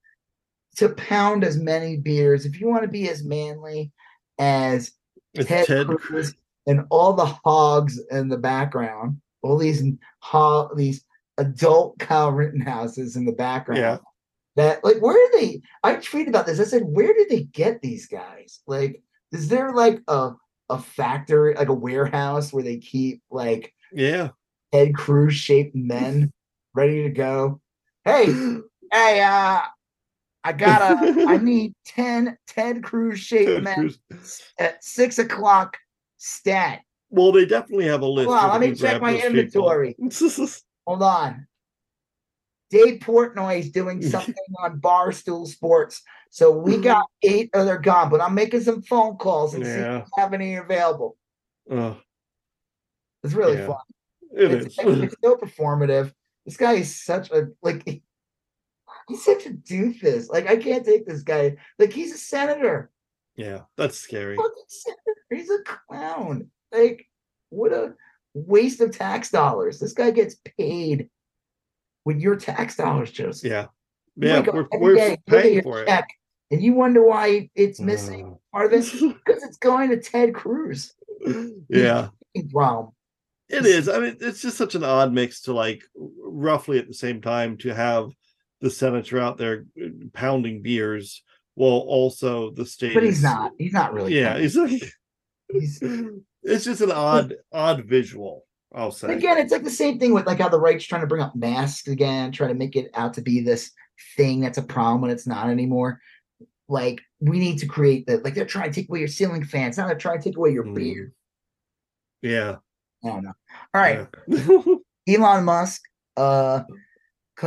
to pound as many beers. If you want to be as manly as Ted, Ted Cruz and all the hogs in the background, all these hog, these adult Kyle Rittenhouses in the background. Yeah. That like where do they? I tweeted about this. I said, where do they get these guys? Like, is there like a a factory, like a warehouse where they keep like Yeah. Ted Cruz shaped men ready to go? Hey, hey, uh, I gotta, I need 10 Ted Cruz shaped men at six o'clock stat. Well, they definitely have a list. Of let me check my inventory. Hold on. Dave Portnoy is doing something on Barstool Sports. So we got eight other gone, but I'm making some phone calls and see if Yeah. we have any available. Ugh, It's really Yeah. fun. it It's, is. it's so performative. This guy is such a like he's such a doofus. Like I can't take this guy. Like he's a senator. yeah, that's scary. Fucking senator. He's a clown. Like what a waste of tax dollars. This guy gets paid with your tax dollars, Joseph. Yeah. Yeah, we're, we're day, paying for it. and you wonder why it's missing Mm. part of it because it's going to Ted Cruz. yeah. It is. I mean, it's just such an odd mix to like roughly at the same time to have the senator out there uh, pounding beers while also the state. But he's is- not. He's not really. Yeah, he's like. He's- It's just an odd, odd visual. I'll say. Again, it's like the same thing with like how the right's trying to bring up masks again, trying to make it out to be this thing that's a problem when it's not anymore. Like we need to create that. Like they're trying to take away your ceiling fans. Now they're trying to take away your Mm. beer. Yeah. I don't know. All right. yeah. Elon Musk uh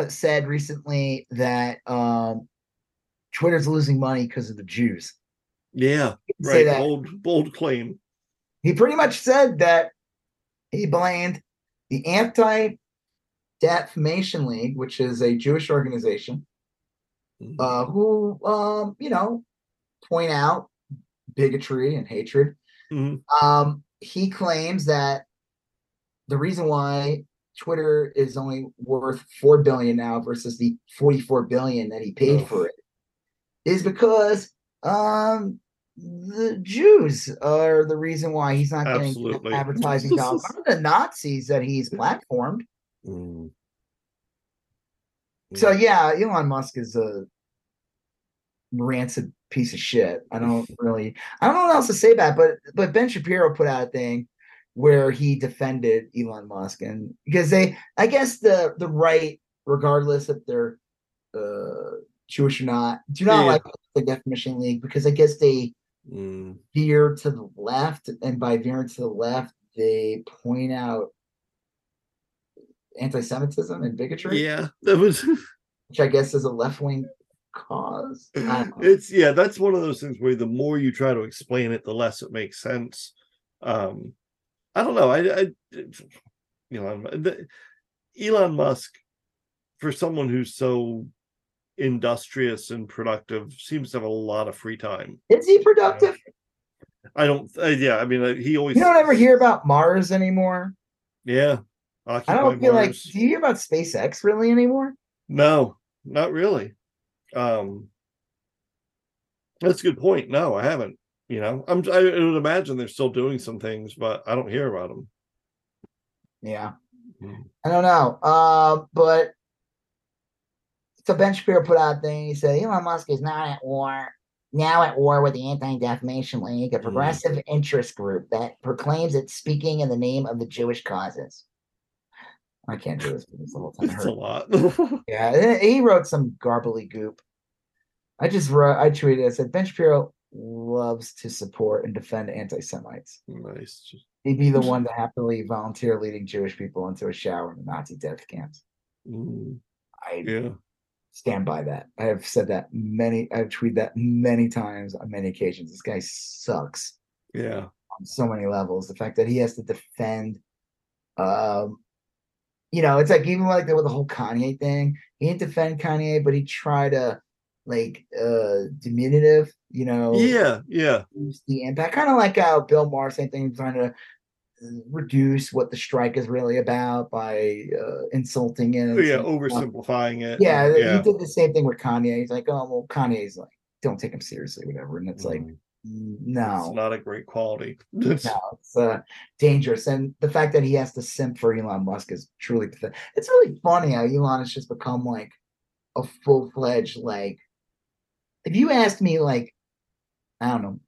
said recently that um Twitter's losing money because of the Jews. yeah. He didn't Say Right. Bold, bold claim. He pretty much said that he blamed the Anti Defamation League, which is a Jewish organization, Mm. uh, who um, you know, point out bigotry and hatred. Mhm. Um, he claims that the reason why Twitter is only worth four billion now versus the 44 billion that he paid Ugh. for it is because um the Jews are the reason why he's not getting Absolutely. advertising dollars. The Nazis that he's platformed. Mm. So yeah, Elon Musk is a rancid piece of shit. I don't really I don't know what else to say about it, but but Ben Shapiro put out a thing where he defended Elon Musk and because they I guess the the right, regardless if they're uh Jewish or not, do not Yeah. like the defamation league because I guess they Mm. veer to the left, and by veering to the left, they point out anti-Semitism and bigotry, Yeah. That was. which I guess is a left-wing cause. I don't know. it's yeah that's one of those things where the more you try to explain it the less it makes sense um i don't know i, I you know elon musk for someone who's so industrious and productive seems to have a lot of free time Is he productive? i don't uh, yeah i mean uh, he always You don't ever hear about Mars anymore. yeah I don't feel like. Do you hear about SpaceX really anymore? no not really um that's a good point no i haven't you know i'm i would imagine they're still doing some things but i don't hear about them Yeah, Mm. I don't know. Uh, but so Ben Shapiro put out a thing. He said Elon Musk is not at war now at war with the Anti-Defamation League, a progressive interest group that proclaims it's speaking in the name of the Jewish causes. I can't do this because the whole time. it it's a lot Yeah, he wrote some garbly goop. I just wrote, I tweeted, I said, Ben Shapiro loves to support and defend anti Semites. nice He'd be the one to happily volunteer leading Jewish people into a shower in the Nazi death camps. mm, I yeah stand by that. I have said that many, I've tweeted that many times on many occasions. This guy sucks yeah on so many levels. The fact that he has to defend, um, you know, it's like even like the, with the whole Kanye thing, he didn't defend Kanye, but he tried to like uh diminutive, you know, yeah yeah the impact. Kind of like how Bill Maher, same thing, trying to reduce what the strike is really about by uh, insulting it. Oh, yeah oversimplifying it Yeah, yeah he did the same thing with Kanye. He's like, oh well, Kanye's like, don't take him seriously, whatever. And it's like, Mm, no, it's not a great quality no, it's uh, dangerous. And the fact that he has to simp for Elon Musk is truly pathetic. It's really funny how Elon has just become like a full fledged like. If you asked me like, I don't know,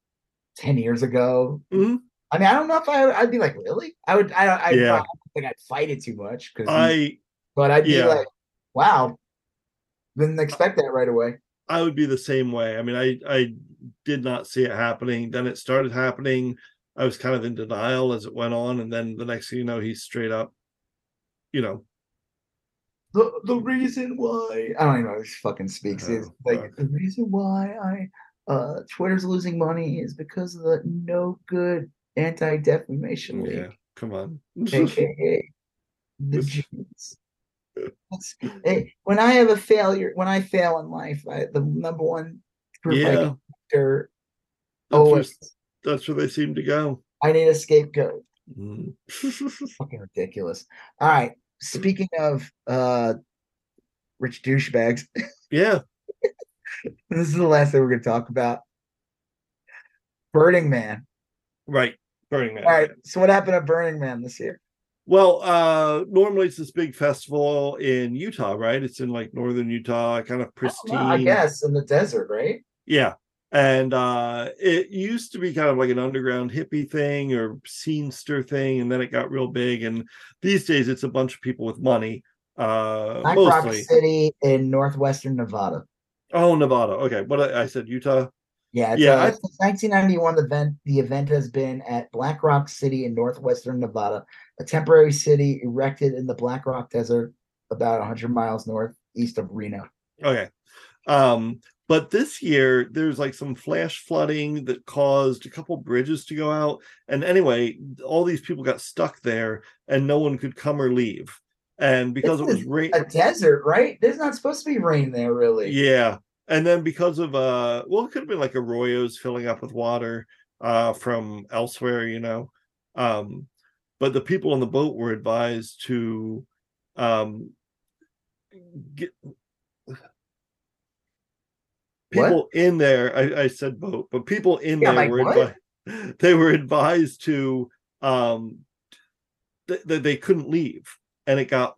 ten years ago, Mhm. I mean, I don't know if I I'd be like, really? I would. I I, Yeah. I don't think I'd fight it too much because, i but I'd yeah. be like, wow, didn't expect that right away. I would be the same way. I mean, I I did not see it happening. Then it started happening. I was kind of in denial as it went on, and then the next thing you know, he's straight up, you know, the the reason why I don't even know how this fucking speaks is Oh, like fuck. the reason why I uh Twitter's losing money is because of the no good anti defamation league, yeah. Come on, aka the Jews. Hey, when I have a failure, when I fail in life, I, the number one group yeah. after, That's where, always that's where they seem to go. I need a scapegoat. Mm. Fucking ridiculous. All right. Speaking of uh rich douchebags. Yeah. this is the last thing we're going to talk about. Burning Man. Right. Burning Man. All right. So what happened at Burning Man this year? Well, uh normally it's this big festival in Utah, right? It's in like northern Utah, kind of pristine. I guess in the desert, right? Yeah. And uh it used to be kind of like an underground hippie thing or scenester thing, and then it got real big. And these days it's a bunch of people with money. Uh Black Rock. City in northwestern Nevada. Oh, Nevada. Okay. What I, I said Utah. Yeah, it's, Yeah, uh, I- since 1991, the event the event has been at Black Rock City in northwestern Nevada, a temporary city erected in the Black Rock Desert, about 100 miles northeast of Reno. Okay. Um, but this year there's like some flash flooding that caused a couple bridges to go out. And anyway, all these people got stuck there and no one could come or leave. And because it was rain, A desert, right? There's not supposed to be rain there, really. yeah. And then because of uh well, it could have been like arroyos filling up with water uh from elsewhere, you know. Um, but the people on the boat were advised to um get What? people in there I, I said boat but people in Yeah, there like were advi- they were advised to um th- that they couldn't leave and it got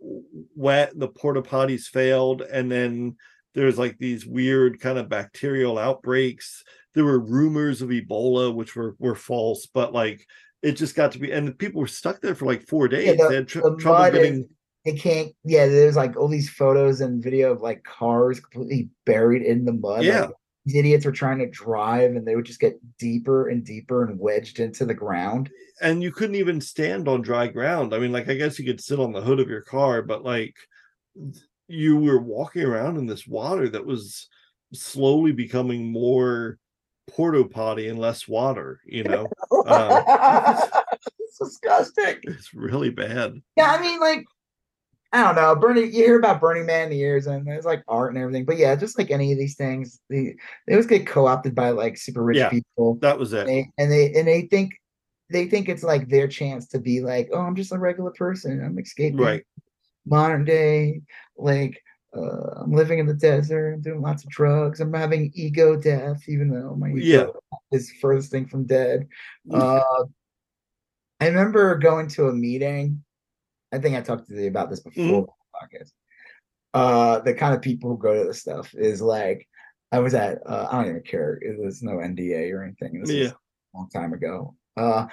wet the porta potties failed and then there's like these weird kind of bacterial outbreaks there were rumors of ebola which were were false but like it just got to be and people were stuck there for like four days the- they had tr- The trouble getting is, they can't. Yeah, there's like all these photos and video of like cars completely buried in the mud. like, Yeah. these idiots were trying to drive and they would just get deeper and deeper and wedged into the ground. and you couldn't even stand on dry ground. I mean, like I guess you could sit on the hood of your car, but like you were walking around in this water that was slowly becoming more porta potty and less water, you know. Um, it's disgusting. it's really bad. Yeah, I mean, like, I don't know. Burning, you hear about Burning Man years, and there's like art and everything. But yeah, just like any of these things, they they always get co-opted by like super rich Yeah. people. That was it. They, and they and they think they think it's like their chance to be like, oh, I'm just a regular person. I'm escaping Right. Modern day. Like, uh, I'm living in the desert. I'm doing lots of drugs. I'm having ego death, even though my ego Yeah. is furthest thing from dead. Uh, I remember going to a meeting. I think I talked to you about this before Mhm. the podcast. Uh, the kind of people who go to this stuff is like, I was at, uh, I don't even care. There's no NDA or anything. This is Yeah. a long time ago. Uh,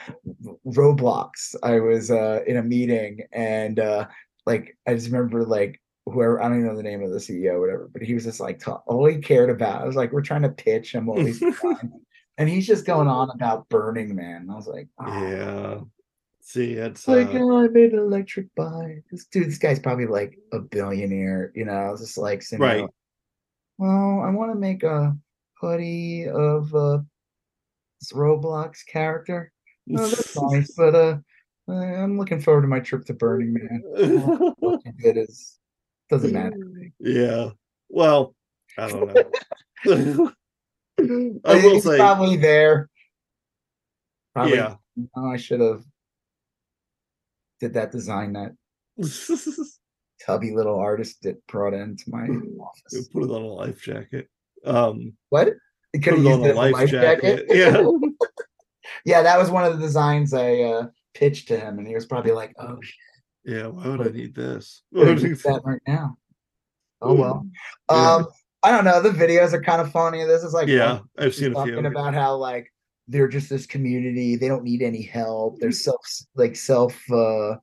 Roblox. I was uh in a meeting and uh, like I just remember like whoever I don't even know the name of the CEO, or whatever, but he was just like talk, all he cared about. I was like, we're trying to pitch him all and he's just going on about Burning Man. And I was like, oh. Yeah. See, it's like, uh, oh, I made an electric bike. This dude, this guy's probably like a billionaire, you know. I was just like, Right. well, I want to make a hoodie of uh, this Roblox character. Oh, that's nice, but uh, I'm looking forward to my trip to Burning Man. You did is doesn't matter. to me. yeah. Well, I don't know. I will He's say, probably there. Probably, yeah. oh, I should have did that design that tubby little artist that brought into my office. Put it on a life jacket. Um, What? You could Put it on a a life life jacket. jacket. Yeah. yeah, that was one of the designs I uh, pitched to him, and he was probably like, "Oh, shit, yeah. Why would I need this? I'm gonna that right now." Oh well. Um, I don't know. The videos are kind of funny. This is like yeah, I've seen a talking few. about how like they're just this community. They don't need any help. They're self like self. uh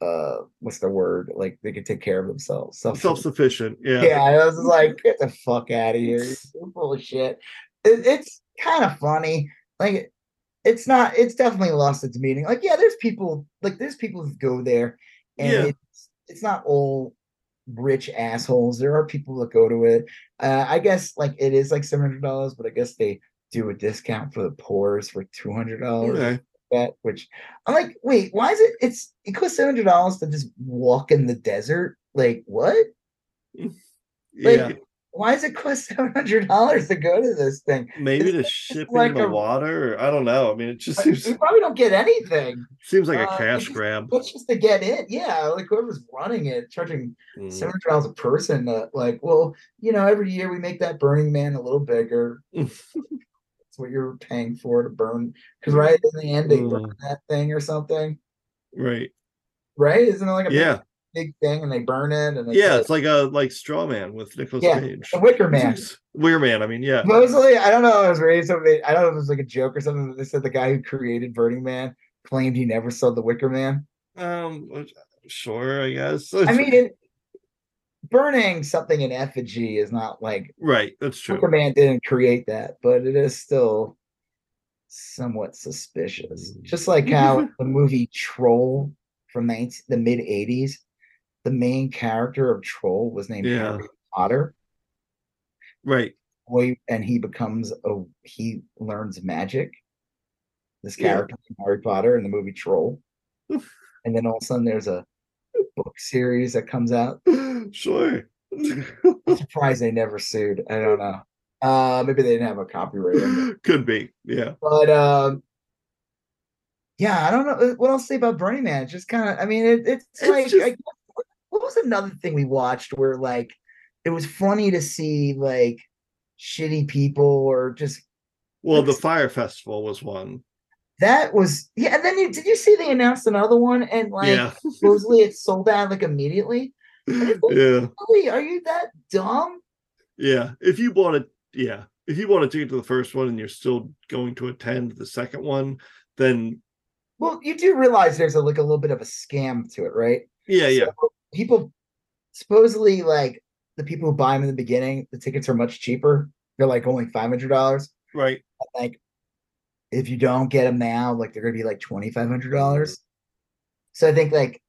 uh What's the word? Like they can take care of themselves. Self. Self-sufficient. Yeah. Yeah, I was like, get the fuck out of here. You're full of shit. It, it's kind of funny. Like, it's not, it's definitely lost its meaning. Like, yeah, there's people, like, there's people who go there and Yeah. it's, it's not all rich assholes. There are people that go to it. Uh, I guess, like, it is like $700, but I guess they do a discount for the poor's for $200 Okay. that which I'm like, wait, why is it it's it costs seven hundred dollars to just walk in the desert? Like what? Like, Yeah. Why does it cost seven hundred dollars to go to this thing? Maybe It's to ship like in the a- water. I don't know. I mean, it just seems You probably don't get anything. seems like a Uh, cash it's- grab. That's just to get in. Yeah, like whoever's running it, charging Mm. seven hundred dollars a person. Uh, like, well, you know, every year we make that Burning Man a little bigger. That's what you're paying for to burn. Because right in the end, they burn Mm. that thing or something. Right. Right? Isn't it like a Yeah. Big, thing and they burn it and they Yeah. It's like a like straw man with Nicolas Yeah, Cage. the Wicker Man. Weir man. I mean, yeah. Supposedly, I don't know. I was reading something. I don't know if it was like a joke or something. But they said the guy who created Burning Man claimed he never saw the Wicker Man. Um. Sure. I guess. I mean, it, burning something in effigy is not like right. That's true. Wicker Man didn't create that, but it is still somewhat suspicious. Just like how the movie Troll from 19, the mid 80s, the main character of Troll was named Yeah. Harry Potter. Right. Boy, and he becomes a he learns magic. This Yeah. character from Harry Potter in the movie Troll. and then all of a sudden there's a book series that comes out. Sure. I'm surprised they never sued. I don't know. Uh maybe they didn't have a copyright. Could be. Yeah. But um yeah, I don't know what else to say about Burning Man. It's just kind of I mean it, it's, It's like just- I, was another thing we watched where like it was funny to see like shitty people or just Well, the Fyre festival was one. that was yeah and then you, did you see they announced another one and like yeah. supposedly it sold out like immediately like, yeah. really are you that dumb Yeah. If you bought it, yeah. If you bought a ticket to the first one and you're still going to attend the second one, then well you do realize there's a like a little bit of a scam to it right yeah, yeah. People supposedly like the people who buy them in the beginning the tickets are much cheaper they're like only $500 Right. like if you don't get them now like they're gonna be like $2500 so i think like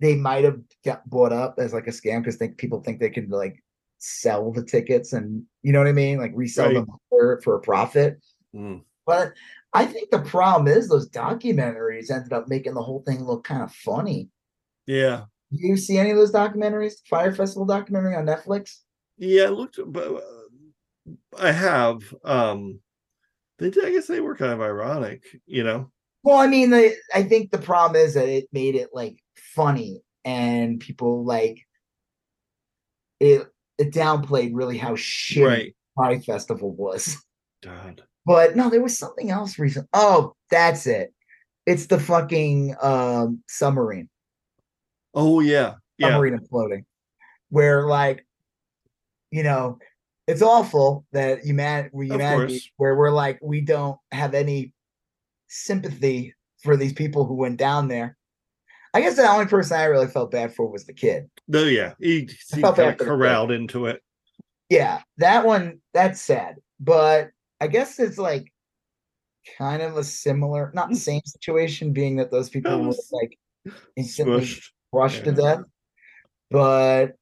they might have got bought up as like a scam because think people think they can like sell the tickets and you know what i mean like resell Right. them for, for a profit Mm. but i think the problem is those documentaries ended up making the whole thing look kind of funny Yeah. Do you see any of those documentaries Fyre festival documentary on netflix Yeah, I looked, but uh, I have. Um, they did. I guess they were kind of ironic, you know. Well, I mean, the, I think the problem is that it made it like funny, and people like it. It downplayed really how shitty Right. Fyre Festival was. God. But no, there was something else recent. Oh, that's it. It's the fucking um, submarine, Oh yeah. Yeah. submarine imploding, where like, you know, it's awful that human we Of humanity where we're like we don't have any sympathy for these people who went down there. I guess the only person I really felt bad for was the kid. No, yeah. He, he felt bad of for the kid. corralled into it. Yeah, that one that's sad. But I guess it's like kind of a similar, not the same situation, being that those people were like instantly Smushed. Crushed to death. But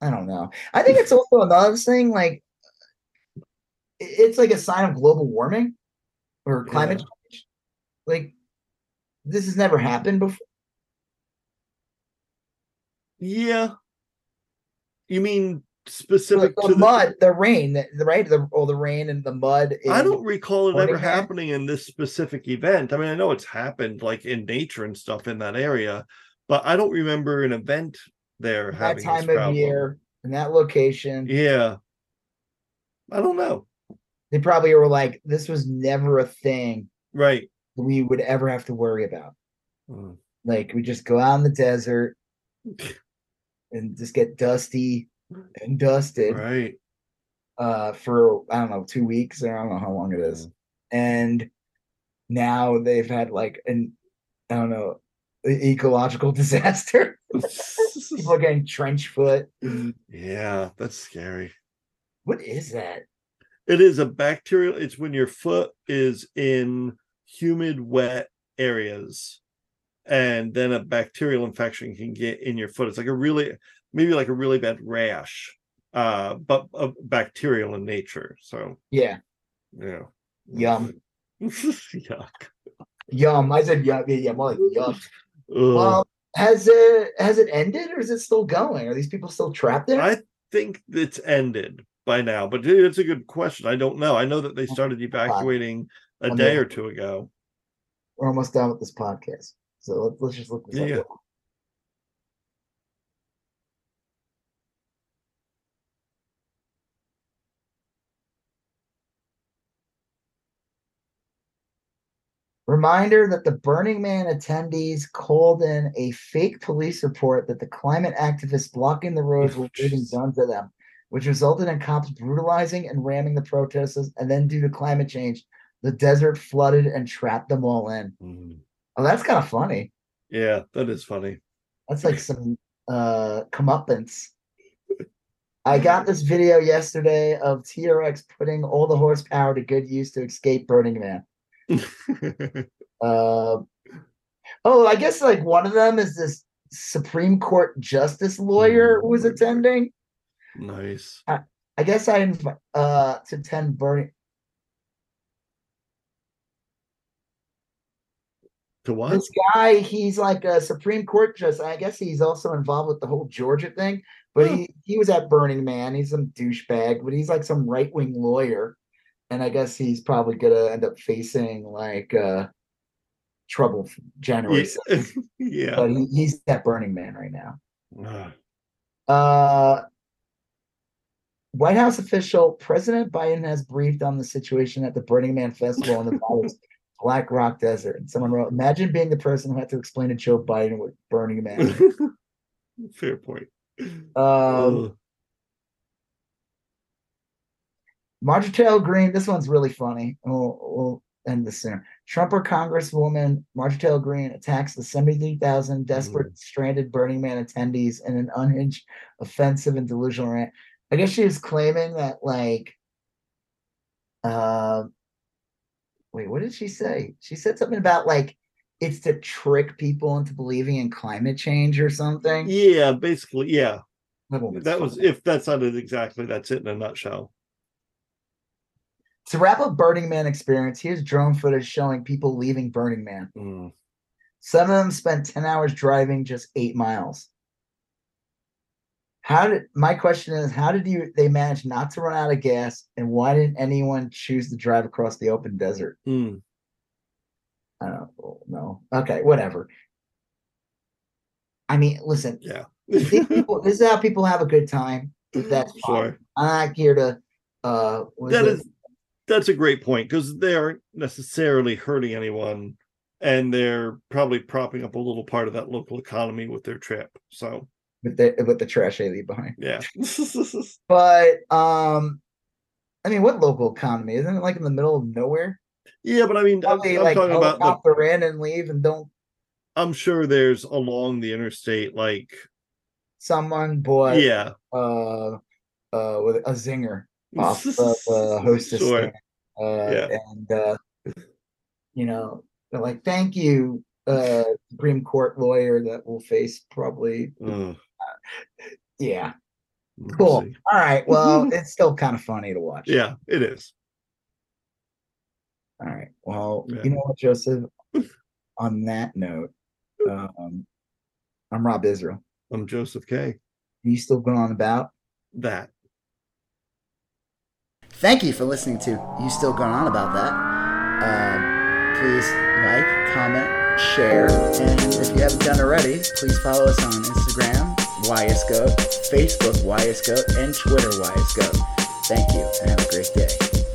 I don't know. I think it's also another thing, like it's like a sign of global warming or climate change. Like this has never happened before. Yeah. You mean specific Like to the mud, the rain, the, the right, the all the rain and the mud. I don't recall it ever happening in this specific event. I mean, I know it's happened like in nature and stuff in that area, but I don't remember an event there having that having time of year in that location. Yeah. I don't know. They probably were like, this was never a thing Right. we would ever have to worry about. Mm. Like we just go out in the desert and just get dusty and dusted Right. uh for I don't know two weeks or I don't know how long it is. And now they've had like an I don't know ecological disaster. People are getting trench foot. yeah, that's scary. What is that? It is a bacterial. It's when your foot is in humid, wet areas, and then a bacterial infection can get in your foot. It's like a really, maybe like a really bad rash, uh, but uh, bacterial in nature. So Yeah, yeah, yum, yuck. yum. I said yum. Yeah, yeah, more like. Well, has it has it ended or is it still going? Are these people still trapped there? I think it's ended by now, but it's a good question. I don't know. I know that they started evacuating a I'm day there. or two ago. We're almost done with this podcast. So let's, let's just look this Yeah, up. Reminder that the Burning Man attendees called in a fake police report that the climate activists blocking the roads were waving guns at them, which resulted in cops brutalizing and ramming the protesters. And then, due to climate change, the desert flooded and trapped them all in. Mhm. Oh, that's kind of funny. Yeah, that is funny. That's like some uh comeuppance. I got this video yesterday of TRX putting all the horsepower to good use to escape Burning Man. Uh, oh, I guess like one of them is this Supreme Court justice lawyer who was attending. nice. I guess I inv- uh to attend Burning. To what? This guy, he's like a Supreme Court justice. I guess he's also involved with the whole Georgia thing. But he he was at Burning Man. He's some douchebag, but he's like some right wing lawyer, and I guess he's probably gonna end up facing like uh trouble January. Yeah. yeah. But he, he's at Burning Man right now. Uh, White House official President Biden has briefed on the situation at the Burning Man Festival in Nevada's Black Rock Desert. And someone wrote, "Imagine being the person who had to explain to Joe Biden what Burning Man." is." Fair point. um, Marjorie Greene, this one's really funny. We'll, we'll end this soon. Trump or Congresswoman Marjorie Taylor Greene attacks the 73,000 desperate stranded Burning Man attendees in an unhinged, offensive, and delusional rant. I guess she was claiming that, like, uh, wait, what did she say? She said something about like it's to trick people into believing in climate change or something. yeah, basically, yeah. That That was if that's not it exactly, that's it in a nutshell. To wrap up Burning Man experience, here's drone footage showing people leaving Burning Man. Mm. Some of them spent 10 hours driving just eight miles. How did my question is how did you they manage not to run out of gas and why didn't anyone choose to drive across the open desert? Mm. I don't know. Okay, whatever. I mean, listen, Yeah. people, this is how people have a good time. That's fine. Sure. I'm not here to uh what That it? is that's a great point because they aren't necessarily hurting anyone and they're probably propping up a little part of that local economy with their trip. So with the with the trash they leave behind. yeah. But um I mean what local economy? Isn't it like in the middle of nowhere? yeah, but I mean I'm, Probably I'm like talking about the in and leave and don't I'm sure there's along the interstate like someone bought yeah. uh uh with a zinger off of uh, hostess Sure. stand. Uh, Yeah. and uh you know they're like thank you uh supreme court lawyer that will face probably Ugh, yeah we'll cool see. all right well it's still kind of funny to watch Yeah, it is. all right well Yeah. you know what joseph on that note um i'm rob israel I'm Joseph K. you still going on about That. Thank you for listening to You Still Going On About That. Um, please like, comment, share, and if you haven't done already, please follow us on Instagram, YSGoat, Facebook, YSGoat, and Twitter, YSGoat. Thank you, and have a great day.